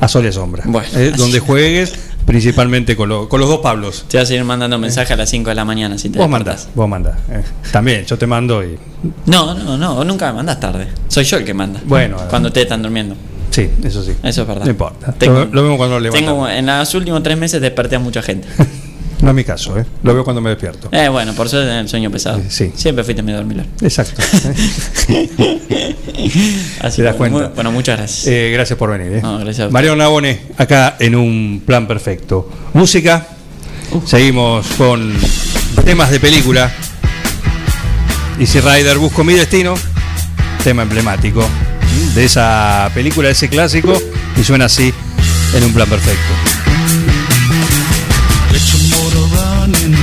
a sol y a sombra, Bueno. ¿eh? donde juegues, principalmente con, lo- con los dos Pablos. Te voy a seguir mandando mensajes a las 5 de la mañana si te Vos mandás, vos mandás. eh. También, yo te mando y. No, no, no, vos nunca me mandas tarde. Soy yo el que manda. Bueno, Cuando ustedes están durmiendo. Sí, eso sí. Eso es verdad. No importa. Tengo- lo, lo vemos cuando lo levantamos. Tengo, en los últimos tres meses desperté a mucha gente. No es mi caso, ¿eh? Lo veo cuando me despierto. Eh, bueno, por eso es el sueño pesado. Sí. Siempre fuiste medio dormilón. Exacto. Así ¿Te das que, cuenta? muy- bueno, muchas gracias. Eh, gracias por venir. ¿eh? No, gracias. Mariano Nabone, acá en un plan perfecto. Música. Seguimos con temas de película. Easy Rider, busco mi destino. Tema emblemático de esa película, de ese clásico. Y suena así en un plan perfecto. running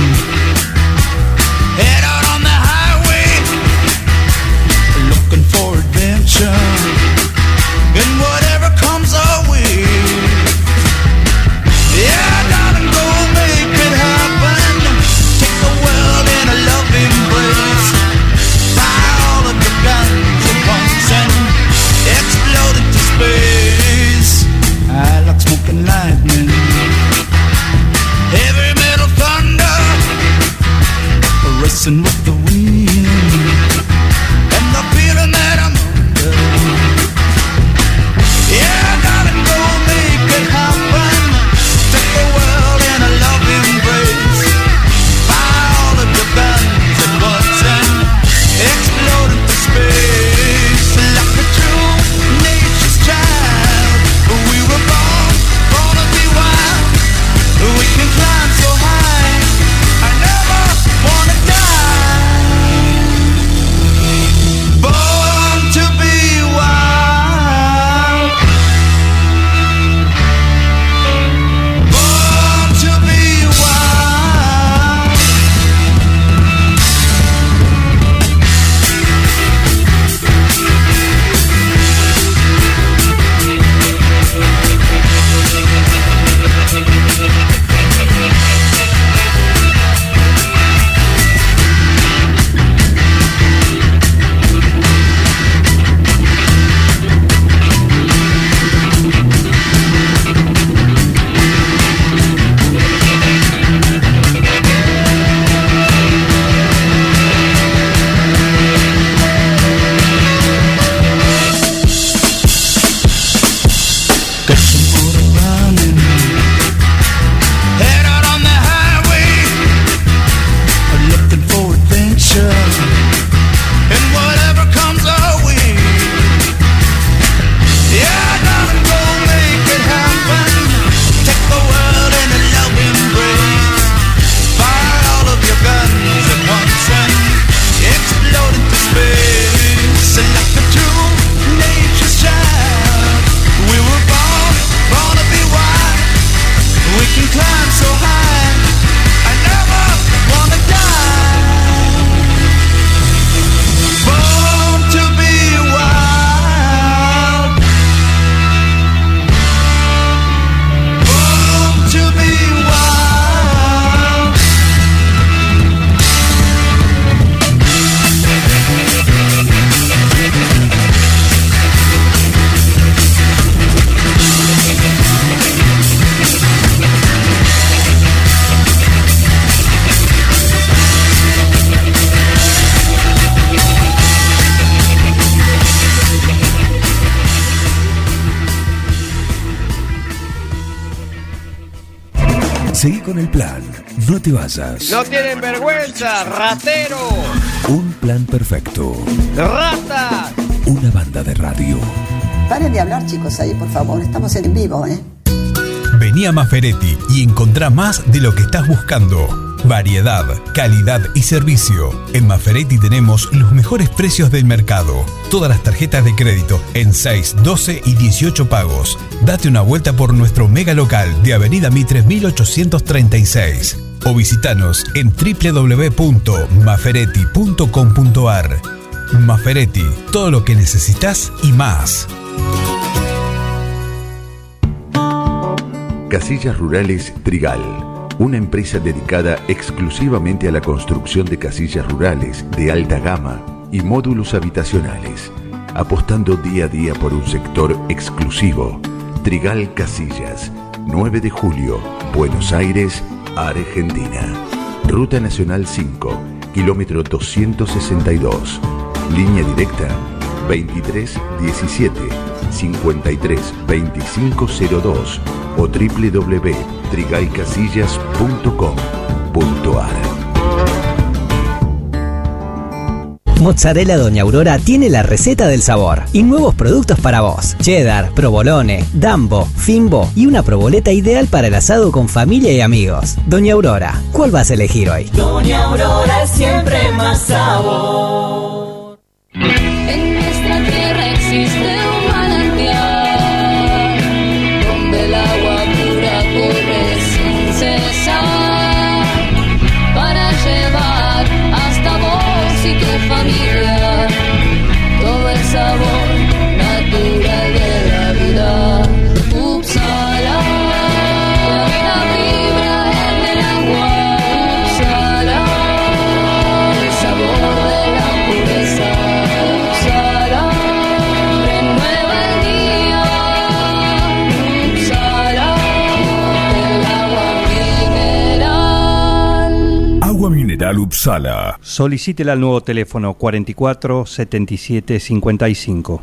Seguí con el plan. No te vayas. No tienen vergüenza, ratero. Un plan perfecto. Ratas. Una banda de radio. Paren de hablar, chicos, ahí, por favor. Estamos en vivo, ¿eh? Vení a Maferetti y encontrá más de lo que estás buscando. Variedad, calidad y servicio. En Maferetti tenemos los mejores precios del mercado. Todas las tarjetas de crédito en 6, 12 y 18 pagos. Date una vuelta por nuestro mega local de Avenida Mitre 1836 o visitanos en www.maferetti.com.ar. Maferetti, todo lo que necesitas y más. Casillas Rurales Trigal, una empresa dedicada exclusivamente a la construcción de casillas rurales de alta gama y módulos habitacionales, apostando día a día por un sector exclusivo. Trigal Casillas, 9 de julio, Buenos Aires, Argentina. Ruta Nacional 5, kilómetro 262. Línea directa 23 17 53 25 02 o www.trigaycasillas.com. Mozzarella Doña Aurora tiene la receta del sabor y nuevos productos para vos. Cheddar, provolone, dambo, fimbo y una proboleta ideal para el asado con familia y amigos. Doña Aurora, ¿cuál vas a elegir hoy? Doña Aurora siempre más sabor. Upsala. Solicítela al nuevo teléfono 44 77 55.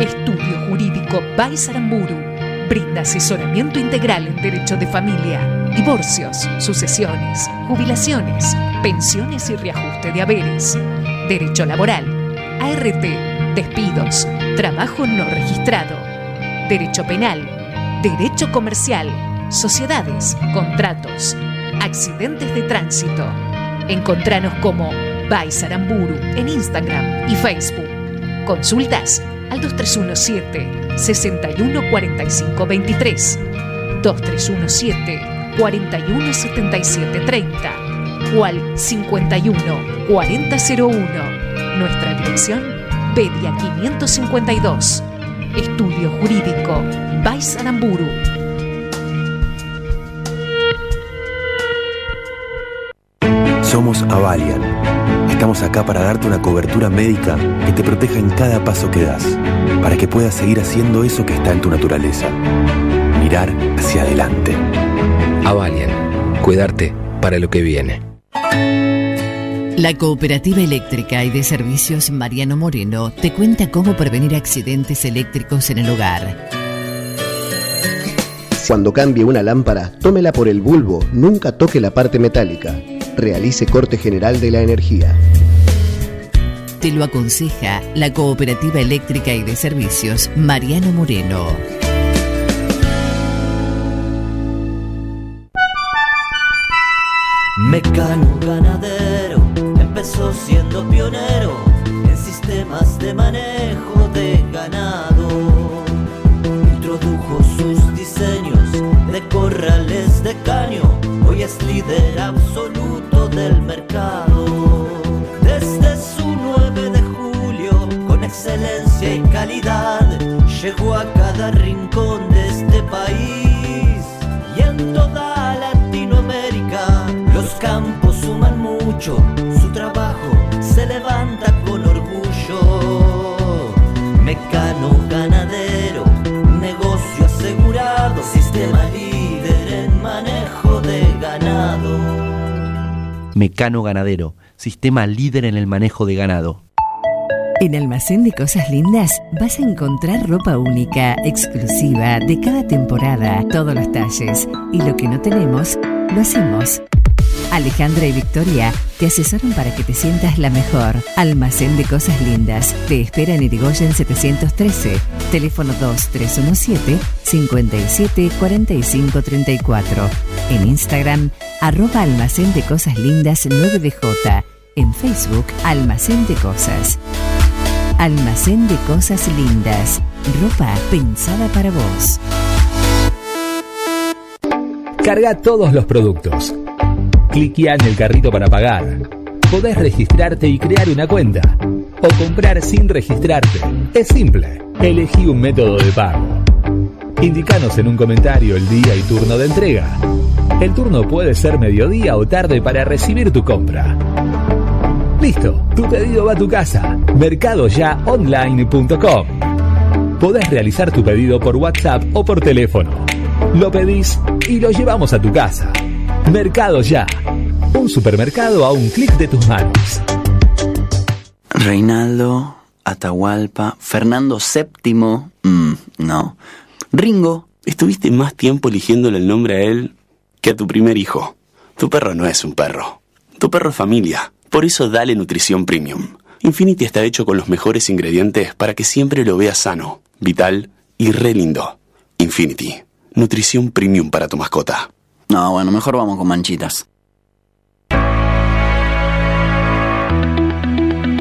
Estudio Jurídico Baisaramburu brinda asesoramiento integral en derecho de familia, divorcios, sucesiones, jubilaciones, pensiones y reajuste de haberes, derecho laboral, ART, despidos, trabajo no registrado, derecho penal, derecho comercial, sociedades, contratos, accidentes de tránsito. Encontranos como Baisaramburu en Instagram y Facebook. Consultas al 2317 6145 23 2317 417730 o al 51 4001. Nuestra dirección Pedia 552. Estudio Jurídico Baisaramburu. Somos Avalian. Estamos acá para darte una cobertura médica que te proteja en cada paso que das, para que puedas seguir haciendo eso que está en tu naturaleza. Mirar hacia adelante. Avalian, cuidarte para lo que viene. La Cooperativa Eléctrica y de Servicios Mariano Moreno te cuenta cómo prevenir accidentes eléctricos en el hogar. Cuando cambie una lámpara, tómela por el bulbo, nunca toque la parte metálica. Realice corte general de la energía. Te lo aconseja la Cooperativa Eléctrica y de Servicios Mariano Moreno. Mecano ganadero empezó siendo pionero en sistemas de manejo de ganado. Introdujo sus diseños de corrales de caño, hoy es líder absoluto del mercado. Desde su 9 de julio, con excelencia y calidad, llegó a cada rincón de este país y en toda Latinoamérica. Los campos suman mucho, Mecano Ganadero, sistema líder en el manejo de ganado. En Almacén de Cosas Lindas vas a encontrar ropa única, exclusiva, de cada temporada, todos los talles. Y lo que no tenemos, lo hacemos. Alejandra y Victoria te asesoran para que te sientas la mejor. Almacén de Cosas Lindas. Te espera en Irigoyen 713. Teléfono 2317 57 45 34. En Instagram, arroba Almacén de Cosas Lindas 9DJ. En Facebook, Almacén de Cosas. Almacén de Cosas Lindas. Ropa pensada para vos. Carga todos los productos. Cliquea en el carrito para pagar. Podés registrarte y crear una cuenta. O comprar sin registrarte. Es simple. Elegí un método de pago. Indicanos en un comentario el día y turno de entrega. El turno puede ser mediodía o tarde para recibir tu compra. Listo, tu pedido va a tu casa. Mercadoyaonline.com. Podés realizar tu pedido por WhatsApp o por teléfono. Lo pedís y lo llevamos a tu casa. Mercado Ya. Un supermercado a un clic de tus manos. Reinaldo, Atahualpa, Fernando VII, mm, no. Ringo, estuviste más tiempo eligiéndole el nombre a él que a tu primer hijo. Tu perro no es un perro. Tu perro es familia. Por eso dale nutrición premium. Infinity está hecho con los mejores ingredientes para que siempre lo veas sano, vital y re lindo. Infinity. Nutrición premium para tu mascota. No, bueno, mejor vamos con manchitas.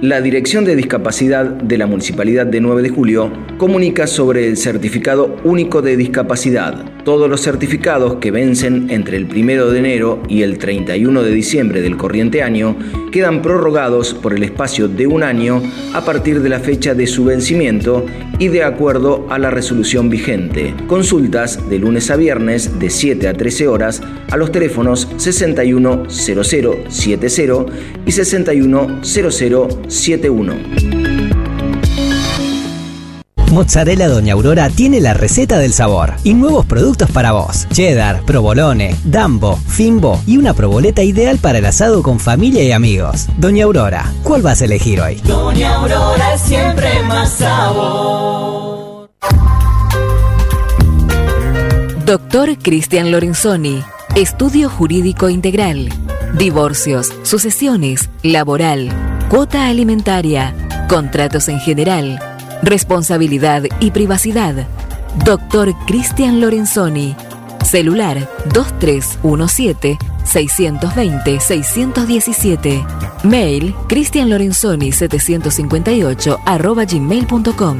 La Dirección de Discapacidad de la Municipalidad de 9 de Julio comunica sobre el Certificado Único de Discapacidad. Todos los certificados que vencen entre el 1 de enero y el 31 de diciembre del corriente año quedan prorrogados por el espacio de un año a partir de la fecha de su vencimiento y de acuerdo a la resolución vigente. Consultas de lunes a viernes de 7 a 13 horas a los teléfonos 610070 y 610071. Mozzarella Doña Aurora tiene la receta del sabor y nuevos productos para vos. Cheddar, provolone, dambo, fimbo y una proboleta ideal para el asado con familia y amigos. Doña Aurora, ¿cuál vas a elegir hoy? Doña Aurora es siempre más sabor. Doctor Cristian Lorenzoni, Estudio Jurídico Integral, Divorcios, Sucesiones, Laboral, Cuota Alimentaria, Contratos en General, Responsabilidad y Privacidad. Doctor Cristian Lorenzoni, Celular 2317-620-617. Mail cristianlorenzoni758 arroba gmail.com.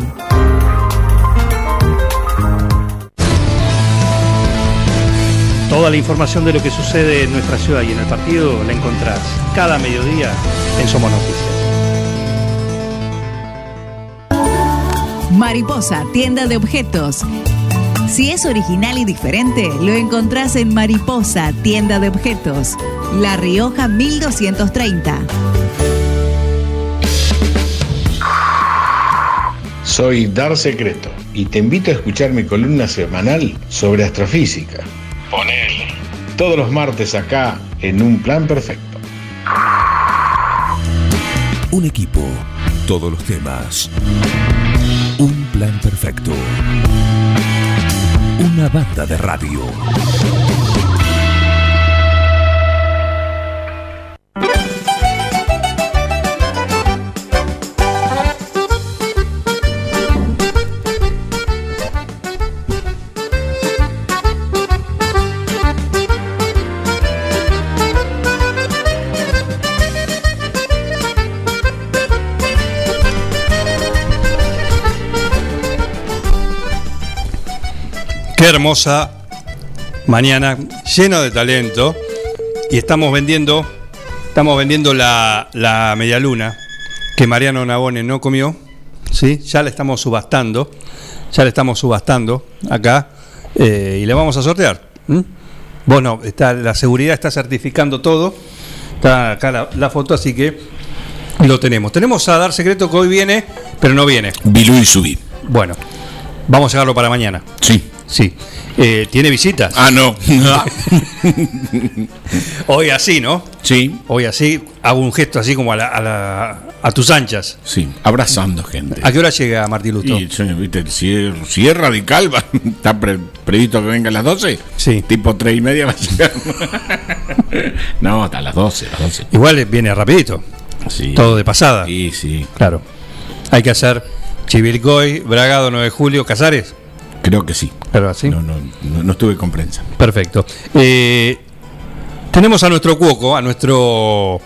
Toda la información de lo que sucede en nuestra ciudad y en el partido la encontrás cada mediodía en Somos Noticias. Mariposa, tienda de objetos. Si es original y diferente, lo encontrás en Mariposa, tienda de objetos. La Rioja 1230. Soy Dar Secreto y te invito a escuchar mi columna semanal sobre astrofísica. Ponele. Todos los martes acá en Un Plan Perfecto. Un equipo, todos los temas. Un plan perfecto. Una banda de radio. Qué hermosa mañana, lleno de talento. Y estamos vendiendo, estamos vendiendo la, la media luna que Mariano Nabone no comió. ¿sí? Ya la estamos subastando. Ya la estamos subastando acá. eh, y le vamos a sortear. Bueno, está, la seguridad está certificando todo. Está acá la, la foto, así que lo tenemos. Tenemos a Dar Secreto que hoy viene, pero no viene. Bilú y Subí. Bueno, vamos a dejarlo para mañana. Sí. Sí. Eh, ¿Tiene visitas? Ah, no. Hoy así, ¿no? Sí. Hoy así, hago un gesto así como a, la- a, la- a tus anchas. Sí, abrazando gente. ¿A qué hora llega Martín Lustó? Y, sí, viste, si, si es radical, va- está pre- previsto que venga a las 12. Sí. Tipo 3 y media va a llegar. no, hasta las 12, las 12. Igual viene rapidito. Sí. Todo de pasada. Sí, sí. Claro. Hay que hacer Chivilcoy, Bragado, 9 de julio, Casares. Creo que sí. Pero así. No, no, no, no estuve con prensa. Perfecto. Eh, tenemos a nuestro cuoco, a nuestro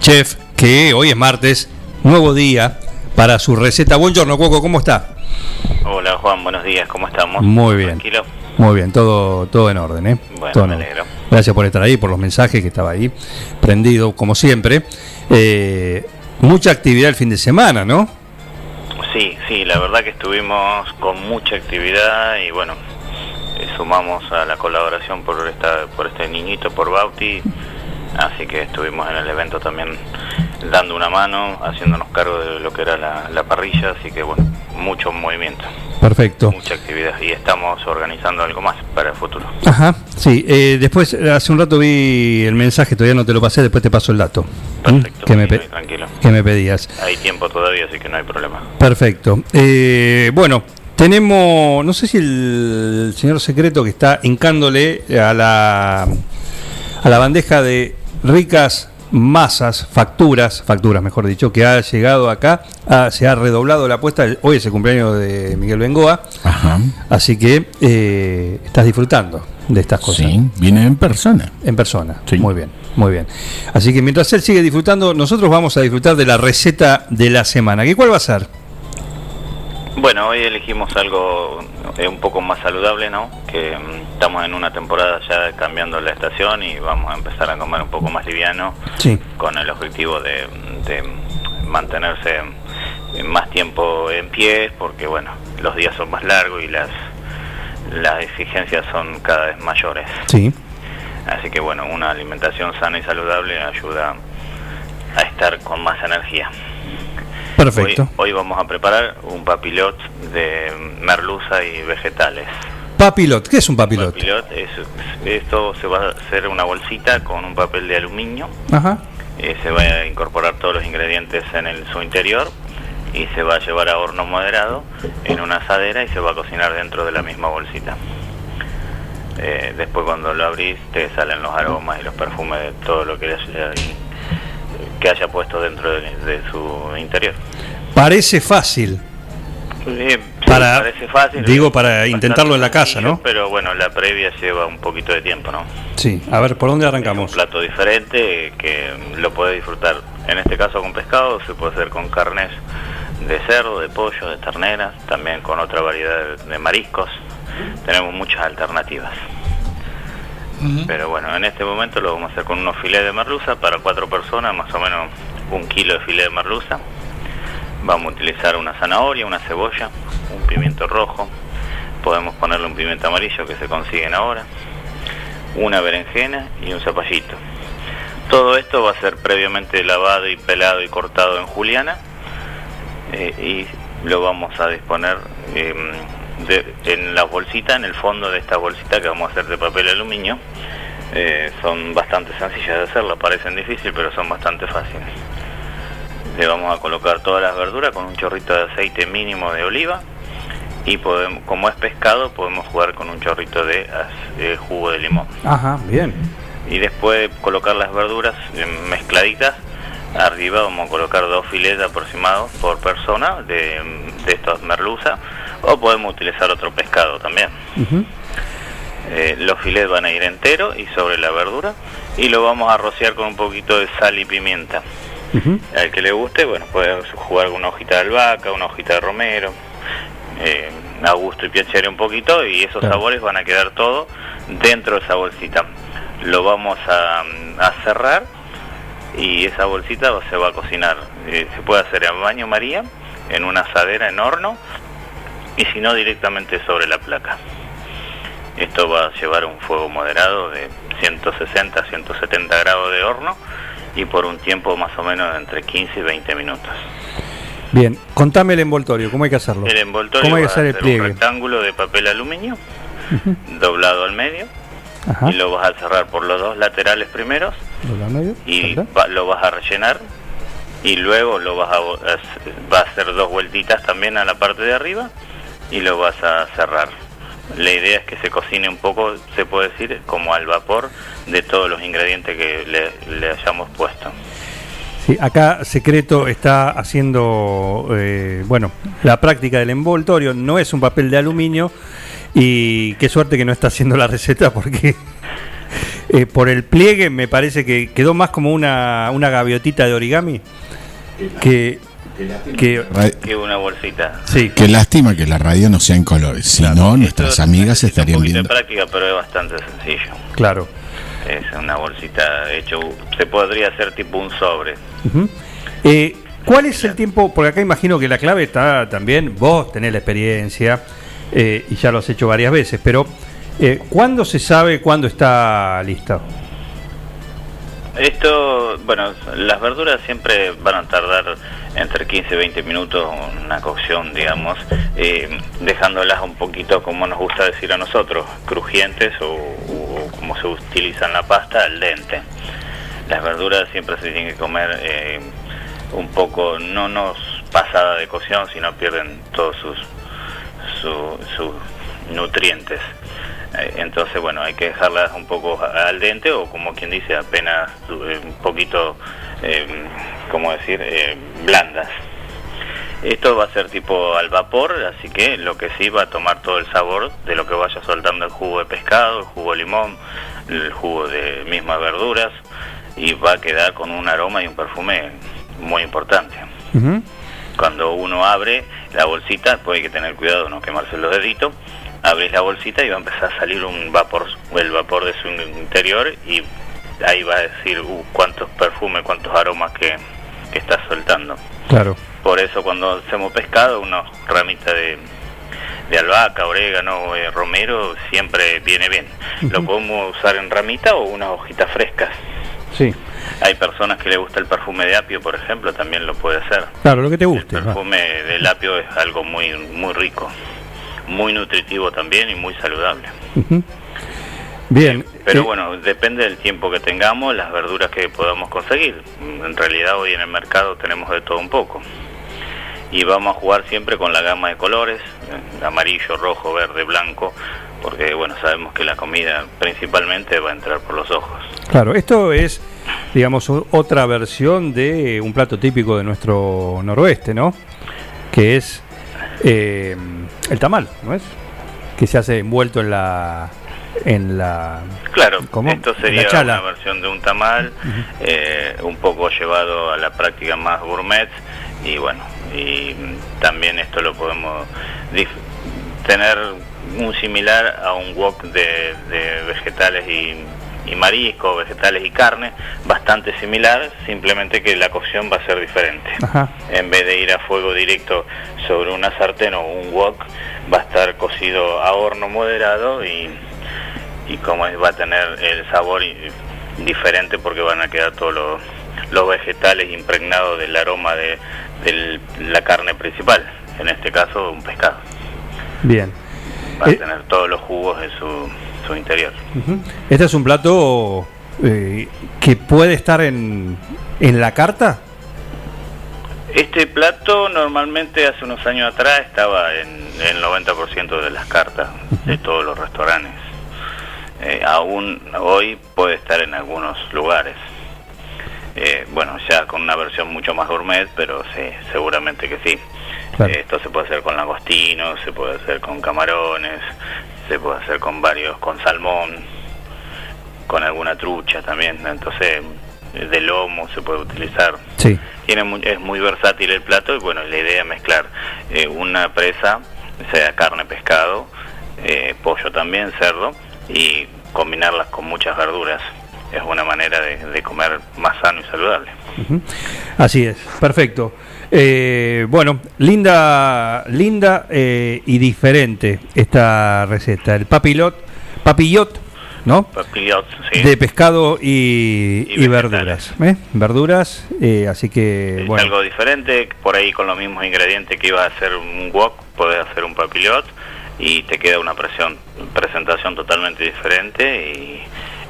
chef, que hoy es martes, nuevo día para su receta. Buongiorno, cuoco, ¿cómo está? Hola Juan, buenos días, ¿cómo estamos? Muy bien. Tranquilo. Muy bien, todo, todo en orden, ¿eh? Bueno, Todo en me orden. alegro. Gracias por estar ahí, por los mensajes que estaba ahí, prendido, como siempre. Eh, mucha actividad el fin de semana, ¿no? Sí, sí, la verdad que estuvimos con mucha actividad y bueno, eh, sumamos a la colaboración por esta por este niñito, por Bauti, así que estuvimos en el evento también dando una mano, haciéndonos cargo de lo que era la, la parrilla, así que bueno, mucho movimiento, Perfecto. mucha actividad y estamos organizando algo más para el futuro. Ajá, sí. eh, después, hace un rato vi el mensaje, todavía no te lo pasé, después te paso el dato. ¿Mm? Que me, Tranquilo. que me pedías. Hay tiempo todavía, así que no hay problema. Perfecto. Eh, bueno, tenemos, no sé si el señor secreto que está hincándole a la a la bandeja de ricas masas, facturas, facturas mejor dicho, que ha llegado acá, ah, se ha redoblado la apuesta, hoy es el cumpleaños de Miguel Bengoa, así que eh, estás disfrutando de estas cosas. Sí, viene en persona. En persona, muy bien, muy bien. Así que mientras él sigue disfrutando, nosotros vamos a disfrutar de la receta de la semana. ¿Qué cuál va a ser? Bueno, hoy elegimos algo eh, un poco más saludable, ¿no? Que mm, estamos en una temporada ya cambiando la estación y vamos a empezar a comer un poco más liviano Sí. con el objetivo de, de mantenerse más tiempo en pie porque, bueno, los días son más largos y las, las exigencias son cada vez mayores. Sí. Así que, bueno, una alimentación sana y saludable ayuda a estar con más energía. Perfecto. Hoy, hoy vamos a preparar un papilot de merluza y vegetales. Papilot, ¿qué es un papilot? Papilot es, esto se va a hacer una bolsita con un papel de aluminio. Ajá. eh, se va a incorporar todos los ingredientes en el, su interior y se va a llevar a horno moderado en una asadera y se va a cocinar dentro de la misma bolsita. Eh, después cuando lo abrís te salen los aromas y los perfumes de todo lo que haya, que haya puesto dentro de, de su interior. Parece fácil. Eh, sí, Para- parece fácil, digo, es para intentarlo en la casa, sencillo, ¿no? Pero bueno, la previa lleva un poquito de tiempo, ¿no? Sí, a ver, ¿por dónde arrancamos? Un plato diferente eh, que lo puede disfrutar, en este caso con pescado, se puede hacer con carnes de cerdo, de pollo, de ternera, también con otra variedad de mariscos. Tenemos muchas alternativas. Pero bueno, en este momento lo vamos a hacer con unos filets de merluza para cuatro personas, más o menos un kilo de filete de merluza. Vamos a utilizar una zanahoria, una cebolla, un pimiento rojo, podemos ponerle un pimiento amarillo que se consiguen ahora, una berenjena y un zapallito. Todo esto va a ser previamente lavado y pelado y cortado en juliana eh, y lo vamos a disponer eh, de- en la bolsita, en el fondo de esta bolsita que vamos a hacer de papel aluminio. Eh, son bastante sencillas de hacerlo, parecen difíciles, pero son bastante fáciles. Le vamos a colocar todas las verduras con un chorrito de aceite mínimo de oliva y podemos, como es pescado podemos jugar con un chorrito de eh, jugo de limón. Ajá, bien. Y después de colocar las verduras eh, mezcladitas, arriba vamos a colocar dos filetes aproximados por persona de, de estos merluza o podemos utilizar otro pescado también. Eh, los filetes van a ir enteros y sobre la verdura y lo vamos a rociar con un poquito de sal y pimienta. Al que le guste, bueno, puede jugar con una hojita de albahaca, una hojita de romero, eh, a gusto y piacere un poquito y esos Claro. sabores van a quedar todo dentro de esa bolsita. Lo vamos a, a cerrar y esa bolsita se va a cocinar. Eh, se puede hacer en baño María, en una asadera, en horno y si no directamente sobre la placa. Esto va a llevar un fuego moderado de 160 a 170 grados de horno y por un tiempo más o menos de entre 15 y 20 minutos. Bien, contame el envoltorio, ¿cómo hay que hacerlo? El envoltorio ¿Cómo hay que hacer el ser un pliegue? rectángulo de papel aluminio doblado al medio Ajá. y lo vas a cerrar por los dos laterales primeros ¿Dobla al medio? y lo vas a rellenar y luego lo vas a, va a hacer dos vueltitas también a la parte de arriba y lo vas a cerrar. La idea es que se cocine un poco, se puede decir, como al vapor de todos los ingredientes que le, hayamos puesto. Sí, acá Secreto está haciendo, eh, bueno, la práctica del envoltorio, no es un papel de aluminio y qué suerte que no está haciendo la receta porque eh, por el pliegue me parece que quedó más como una, una gaviotita de origami que... que Que una bolsita. sí, Qué lástima que la radio no sea en colores. Si no, nuestras amigas estarían Un poquito de viendo. práctica, pero es bastante sencillo. claro. Es una bolsita hecho, se podría hacer tipo un sobre. Eh, ¿Cuál es el tiempo? Porque acá imagino que la clave está también, vos tenés la experiencia eh, y ya lo has hecho varias veces, pero eh, ¿cuándo se sabe cuándo está lista? Esto, bueno, las verduras siempre van a tardar entre 15 y 20 minutos una cocción, digamos, dejándolas un poquito, como nos gusta decir a nosotros, crujientes o, o como se utiliza en la pasta, al dente. Las verduras siempre se tienen que comer eh, un poco, no nos pasada de cocción, sino pierden todos sus, su- sus nutrientes. Eh, Entonces, bueno, hay que dejarlas un poco al dente o como quien dice, apenas eh, un poquito, eh, ¿cómo decir?, eh, blandas. Esto va a ser tipo al vapor, así que lo que sí va a tomar todo el sabor de lo que vaya soltando el jugo de pescado, el jugo de limón, el jugo de mismas verduras y va a quedar con un aroma y un perfume muy importante. Cuando uno abre la bolsita, pues hay que tener cuidado, no quemarse los deditos. Abres la bolsita y va a empezar a salir un vapor, el vapor de su interior y ahí va a decir uh, cuántos perfumes, cuántos aromas que, que está soltando. Claro. Por eso cuando hacemos pescado, una ramita de, de albahaca, orégano, eh, romero, siempre viene bien. Lo podemos usar en ramita o unas hojitas frescas. Sí. Hay personas que le gusta el perfume de apio, por ejemplo, también lo puede hacer. Claro, lo que te guste. El perfume del apio es algo muy muy rico, muy nutritivo también y muy saludable. Bien. Pero eh, bueno, depende del tiempo que tengamos, las verduras que podamos conseguir. En realidad hoy en el mercado tenemos de todo un poco. Y vamos a jugar siempre con la gama de colores, eh, amarillo, rojo, verde, blanco, porque bueno, sabemos que la comida principalmente va a entrar por los ojos. Claro, esto es, digamos, otra versión de un plato típico de nuestro noroeste, ¿no? Que es eh, el tamal, ¿no es? Que se hace envuelto en la... En la Claro, ¿Cómo? esto sería una versión de un tamal, eh, un poco llevado a la práctica más gourmet y bueno, y también esto lo podemos tener un similar a un wok de, de vegetales y, y marisco, vegetales y carne, bastante similar, simplemente que la cocción va a ser diferente. Ajá. En vez de ir a fuego directo sobre una sartén o un wok, va a estar cocido a horno moderado y, y como es, va a tener el sabor diferente porque van a quedar todos los, los vegetales impregnados del aroma de, de la carne principal, en este caso un pescado. Bien. Va a Eh, tener todos los jugos en su, su interior. Este es un plato eh, que puede estar en, en la carta. Este plato normalmente hace unos años atrás estaba en el 90% de las cartas de todos los restaurantes. Eh, aún hoy puede estar en algunos lugares. Eh, bueno, ya con una versión mucho más gourmet, pero sí, seguramente que sí. Esto se puede hacer con langostinos, se puede hacer con camarones, se puede hacer con varios, con salmón, con alguna trucha también. Entonces, de lomo se puede utilizar. Sí. Tiene muy- es muy versátil el plato y bueno, la idea es mezclar eh, una presa, sea carne, pescado, eh, pollo también, cerdo, y combinarlas con muchas verduras. Es una manera de, de comer más sano y saludable. Así es, perfecto. Eh, bueno, linda, linda eh, y diferente esta receta. El papilot, papillot, ¿no? Papillot, sí. De pescado y, y verduras. ¿eh? Verduras, eh, así que Es bueno. algo diferente, por ahí con los mismos ingredientes que iba a hacer un wok, podés hacer un papillot y te queda una presión, presentación totalmente diferente y,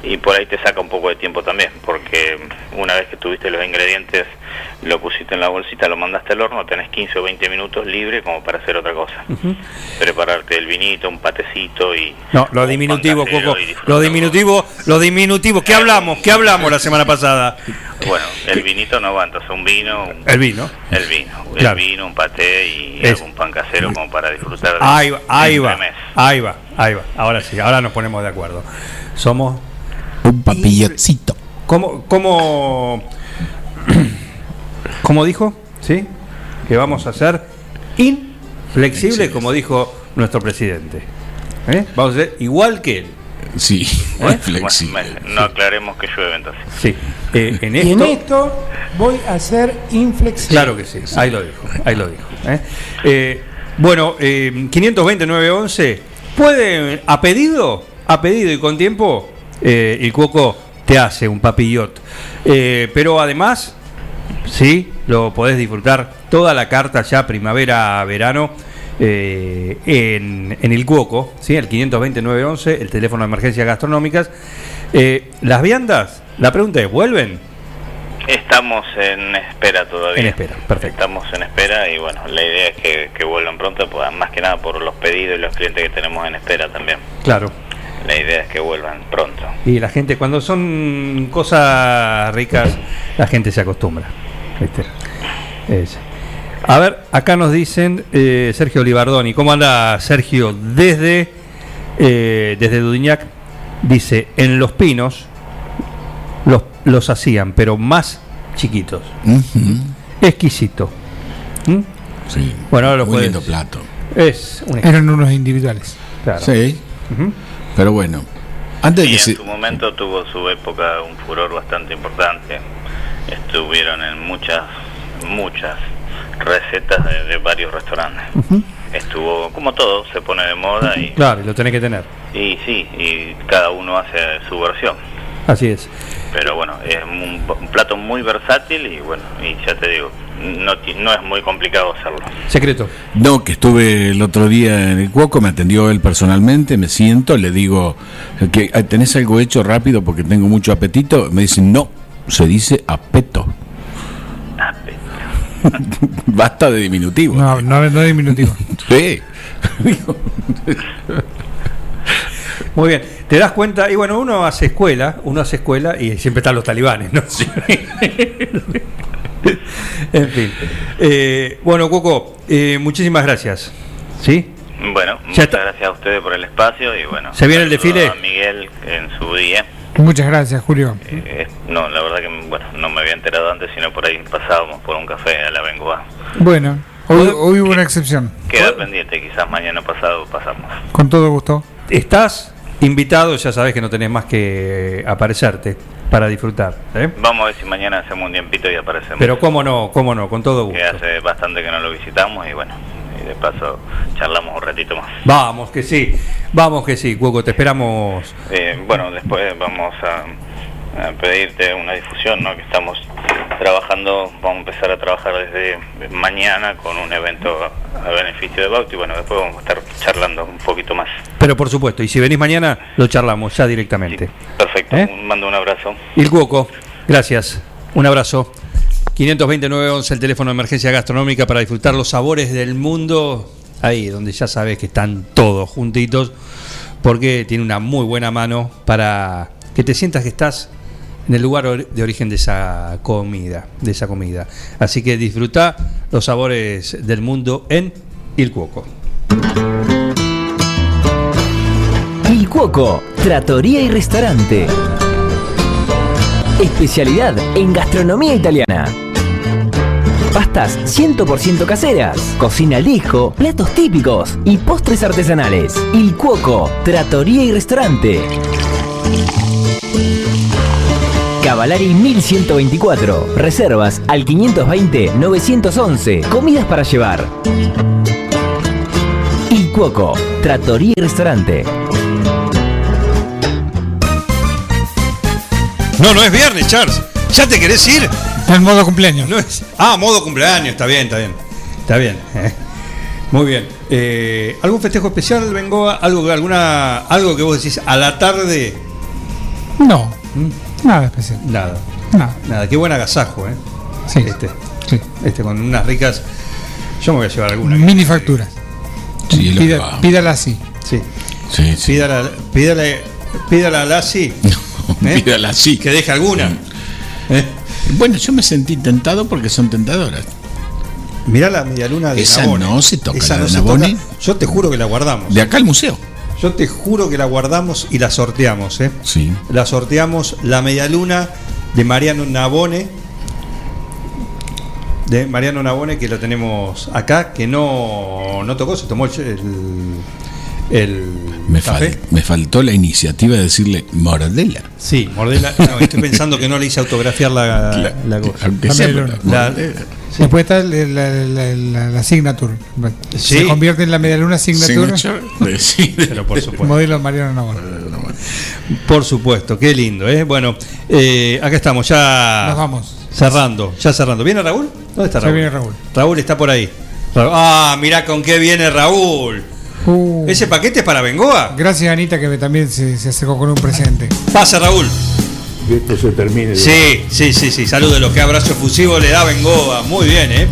y por ahí te saca un poco de tiempo también, porque una vez que tuviste los ingredientes, lo pusiste en la bolsita, lo mandaste al horno, tenés 15 o 20 minutos libre como para hacer otra cosa. Prepararte el vinito, un patecito y... No, lo diminutivo, Coco. Lo diminutivo, lo diminutivo. ¿Qué hablamos? ¿Qué hablamos la semana pasada? Bueno, el vinito no va, entonces un vino... un- El vino. El vino, Claro. el vino, un paté y Es- algún pan casero como para disfrutar de Ahí va, ahí va, ahí va, ahí va. Ahora sí, ahora nos ponemos de acuerdo. Somos un papillotcito. ¿Cómo, cómo, cómo dijo? ¿Sí? Que vamos a ser inflexibles, como dijo nuestro presidente. ¿Eh? Vamos a ser igual que él. Sí, ¿Eh? Bueno, no aclaremos que llueve entonces. Sí. Eh, en Y esto, en esto voy a ser inflexible. Claro que sí, ahí lo dijo, ahí lo dijo. ¿eh? Eh, bueno, eh, 520-911, puede, a pedido, a pedido y con tiempo, eh, el Cuoco te hace un papillot. Eh, pero además, sí, lo podés disfrutar toda la carta ya primavera-verano. eh, en, en el Cuoco, ¿sí? el 520-911, el teléfono de emergencias gastronómicas. Eh, las viandas, la pregunta es, ¿vuelven? Estamos en espera todavía. En espera, perfecto. Estamos en espera y bueno, la idea es que, que vuelvan pronto, pues, más que nada por los pedidos y los clientes que tenemos en espera también. Claro. La idea es que vuelvan pronto. Y la gente, cuando son cosas ricas, la gente se acostumbra. ¿viste? Es- A ver, acá nos dicen eh, Sergio Olivardoni. ¿Cómo anda Sergio? Desde, eh, desde Dudignac, dice, en Los Pinos los, los hacían, pero más chiquitos. Exquisito. ¿Mm? Sí. Bueno, ahora lo Muy puedes- lindo plato. Es un Eran unos individuales. Claro. Sí. Pero bueno, antes de Y que en se... su momento tuvo su época un furor bastante importante. Estuvieron en muchas, muchas recetas de, de varios restaurantes. Estuvo, como todo, se pone de moda y, Claro, y lo tenés que tener. y sí, y cada uno hace su versión. Así es. Pero bueno, es un, un plato muy versátil y bueno, y ya te digo, no, no es muy complicado hacerlo. Secreto. No, que estuve el otro día en el Cuoco, me atendió él personalmente, me siento, le digo, que "Ah, ¿tenés algo hecho rápido porque tengo mucho apetito? Me dicen, no, se dice apeto. Basta de diminutivo. No, no, no diminutivo. Sí. Muy bien, te das cuenta, y bueno, uno hace escuela, uno hace escuela y siempre están los talibanes, ¿no? en fin. Eh, bueno, Coco, eh, muchísimas gracias. ¿Sí? Bueno, Ya muchas está. gracias a ustedes por el espacio y bueno. ¿Se viene el desfile? A Miguel en su día. Muchas gracias, Julio. Eh, no, la verdad que bueno, no me había enterado antes, sino por ahí pasábamos por un café a la Bengoa. Bueno, hoy, hoy hubo una excepción. Queda pendiente, quizás mañana pasado pasamos. Con todo gusto. Estás invitado, ya sabes que no tenés más que aparecerte para disfrutar. ¿eh? Vamos a ver si mañana hacemos un tiempito y aparecemos. Pero cómo no, cómo no, con todo gusto. que hace bastante que no lo visitamos y bueno, y de paso charlamos un ratito más. Vamos que sí, vamos que sí, Cuoco, te esperamos. Eh, bueno, después vamos a, a pedirte una difusión, ¿no? Que estamos trabajando, vamos a empezar a trabajar desde mañana con un evento a, beneficio de Bauti. Bueno, después vamos a estar charlando un poquito más. Pero por supuesto, y si venís mañana, lo charlamos ya directamente. Perfecto, ¿Eh? mando un abrazo. Y el Cuoco, gracias. Un abrazo. 520-911, el teléfono de emergencia gastronómica para disfrutar los sabores del mundo. Ahí, donde ya sabes que están todos juntitos, porque tiene una muy buena mano para que te sientas que estás en el lugar de origen de esa comida, de esa comida. Así que disfruta los sabores del mundo en Il Cuoco. Il Cuoco, Trattoria y Restaurante. Especialidad en gastronomía italiana. Pastas 100% caseras, cocina al disco, platos típicos y postres artesanales. Il Cuoco, Trattoria y Restaurante. Cavalari 1124. Reservas al 520-911. Comidas para llevar. Il Cuoco, Trattoria y Restaurante. No, no es viernes, Charles. ¿Ya te querés ir? Está en modo cumpleaños. No es- Ah, modo cumpleaños, está bien, está bien. Está bien. Muy bien. Eh, ¿Algún festejo especial, Bengoa? ¿Algo, alguna, ¿Algo que vos decís a la tarde? No, nada especial. Nada. Nada. Nada, qué buen agasajo, ¿eh? Sí. Este, este con unas ricas. Yo me voy a llevar alguna. Mini facturas. Sí, Pida- pídala así. Sí. Sí, sí. Pídala, pídala, pídala a Lassi. ¿eh? Pídala así. Que deje alguna. ¿eh? Bueno, yo me sentí tentado porque son tentadoras. Mirá la medialuna de Esa Nabone. no se toca, Esa la no de se toca. Yo te juro que la guardamos. De acá al museo. Yo te juro que la guardamos y la sorteamos, ¿eh? Sí. La sorteamos la medialuna de Mariano Nabone. De Mariano Nabone, que lo tenemos acá, que no, no tocó, se tomó el, el, Me, café. fal- me faltó la iniciativa de decirle mordela. Sí, mordela. No, estoy pensando que no le hice autografiar la, la. La- mordela. Después está la, la, la- la signature. Sí. Se convierte en la medialuna signature. Signature. Sí. Pero por supuesto. Modelo Mariano Navarro. Por supuesto, qué lindo, ¿eh? Bueno, eh, acá estamos, ya. Nos vamos. Cerrando, ya cerrando. ¿Viene Raúl? ¿Dónde está Ya Raúl? viene Raúl. Raúl está por ahí. Ah, mirá con qué viene Raúl. Uh, ¿Ese paquete es para Bengoa? gracias, Anita, que también se, se acercó con un presente. Pasa, Raúl. Que esto se termine. Sí, sí, sí, sí. Salúdelo. Qué abrazo efusivo le da Bengoa. Muy bien, ¿eh?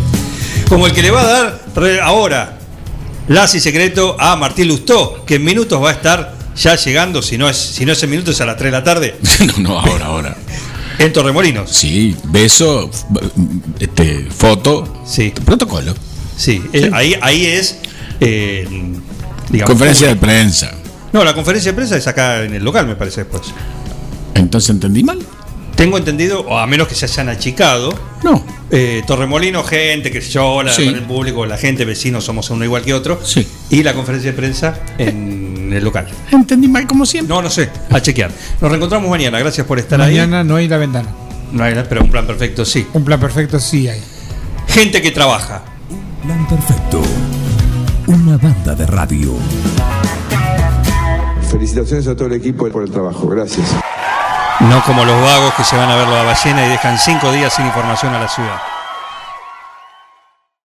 Como el que le va a dar ahora Lazi Secreto a Martín Lustó, que en minutos va a estar ya llegando, si no es, si no es en minutos, es a las 3 de la tarde. no, no, ahora, ahora. En Torremolinos. Sí, beso, este, foto, sí. protocolo. Sí, eh, ahí, ahí es. eh, digamos, Conferencia de prensa. No, la conferencia de prensa es acá en el local, me parece después. Entonces entendí mal. Tengo entendido, o a menos que se hayan achicado. No. Eh, Torremolino, gente, que yo, la, Sí. con el público, la gente, vecinos, somos uno igual que otro. Sí. Y la conferencia de prensa en el local. Entendí mal como siempre. No, no sé, a chequear. Nos reencontramos mañana, gracias por estar ahí. Mañana no hay la ventana. No hay, pero un plan perfecto sí. Un plan perfecto sí hay. Gente que trabaja. Plan perfecto. Una banda de radio. Felicitaciones a todo el equipo por el trabajo. Gracias. No como los vagos que se van a ver la ballena y dejan cinco días sin información a la ciudad.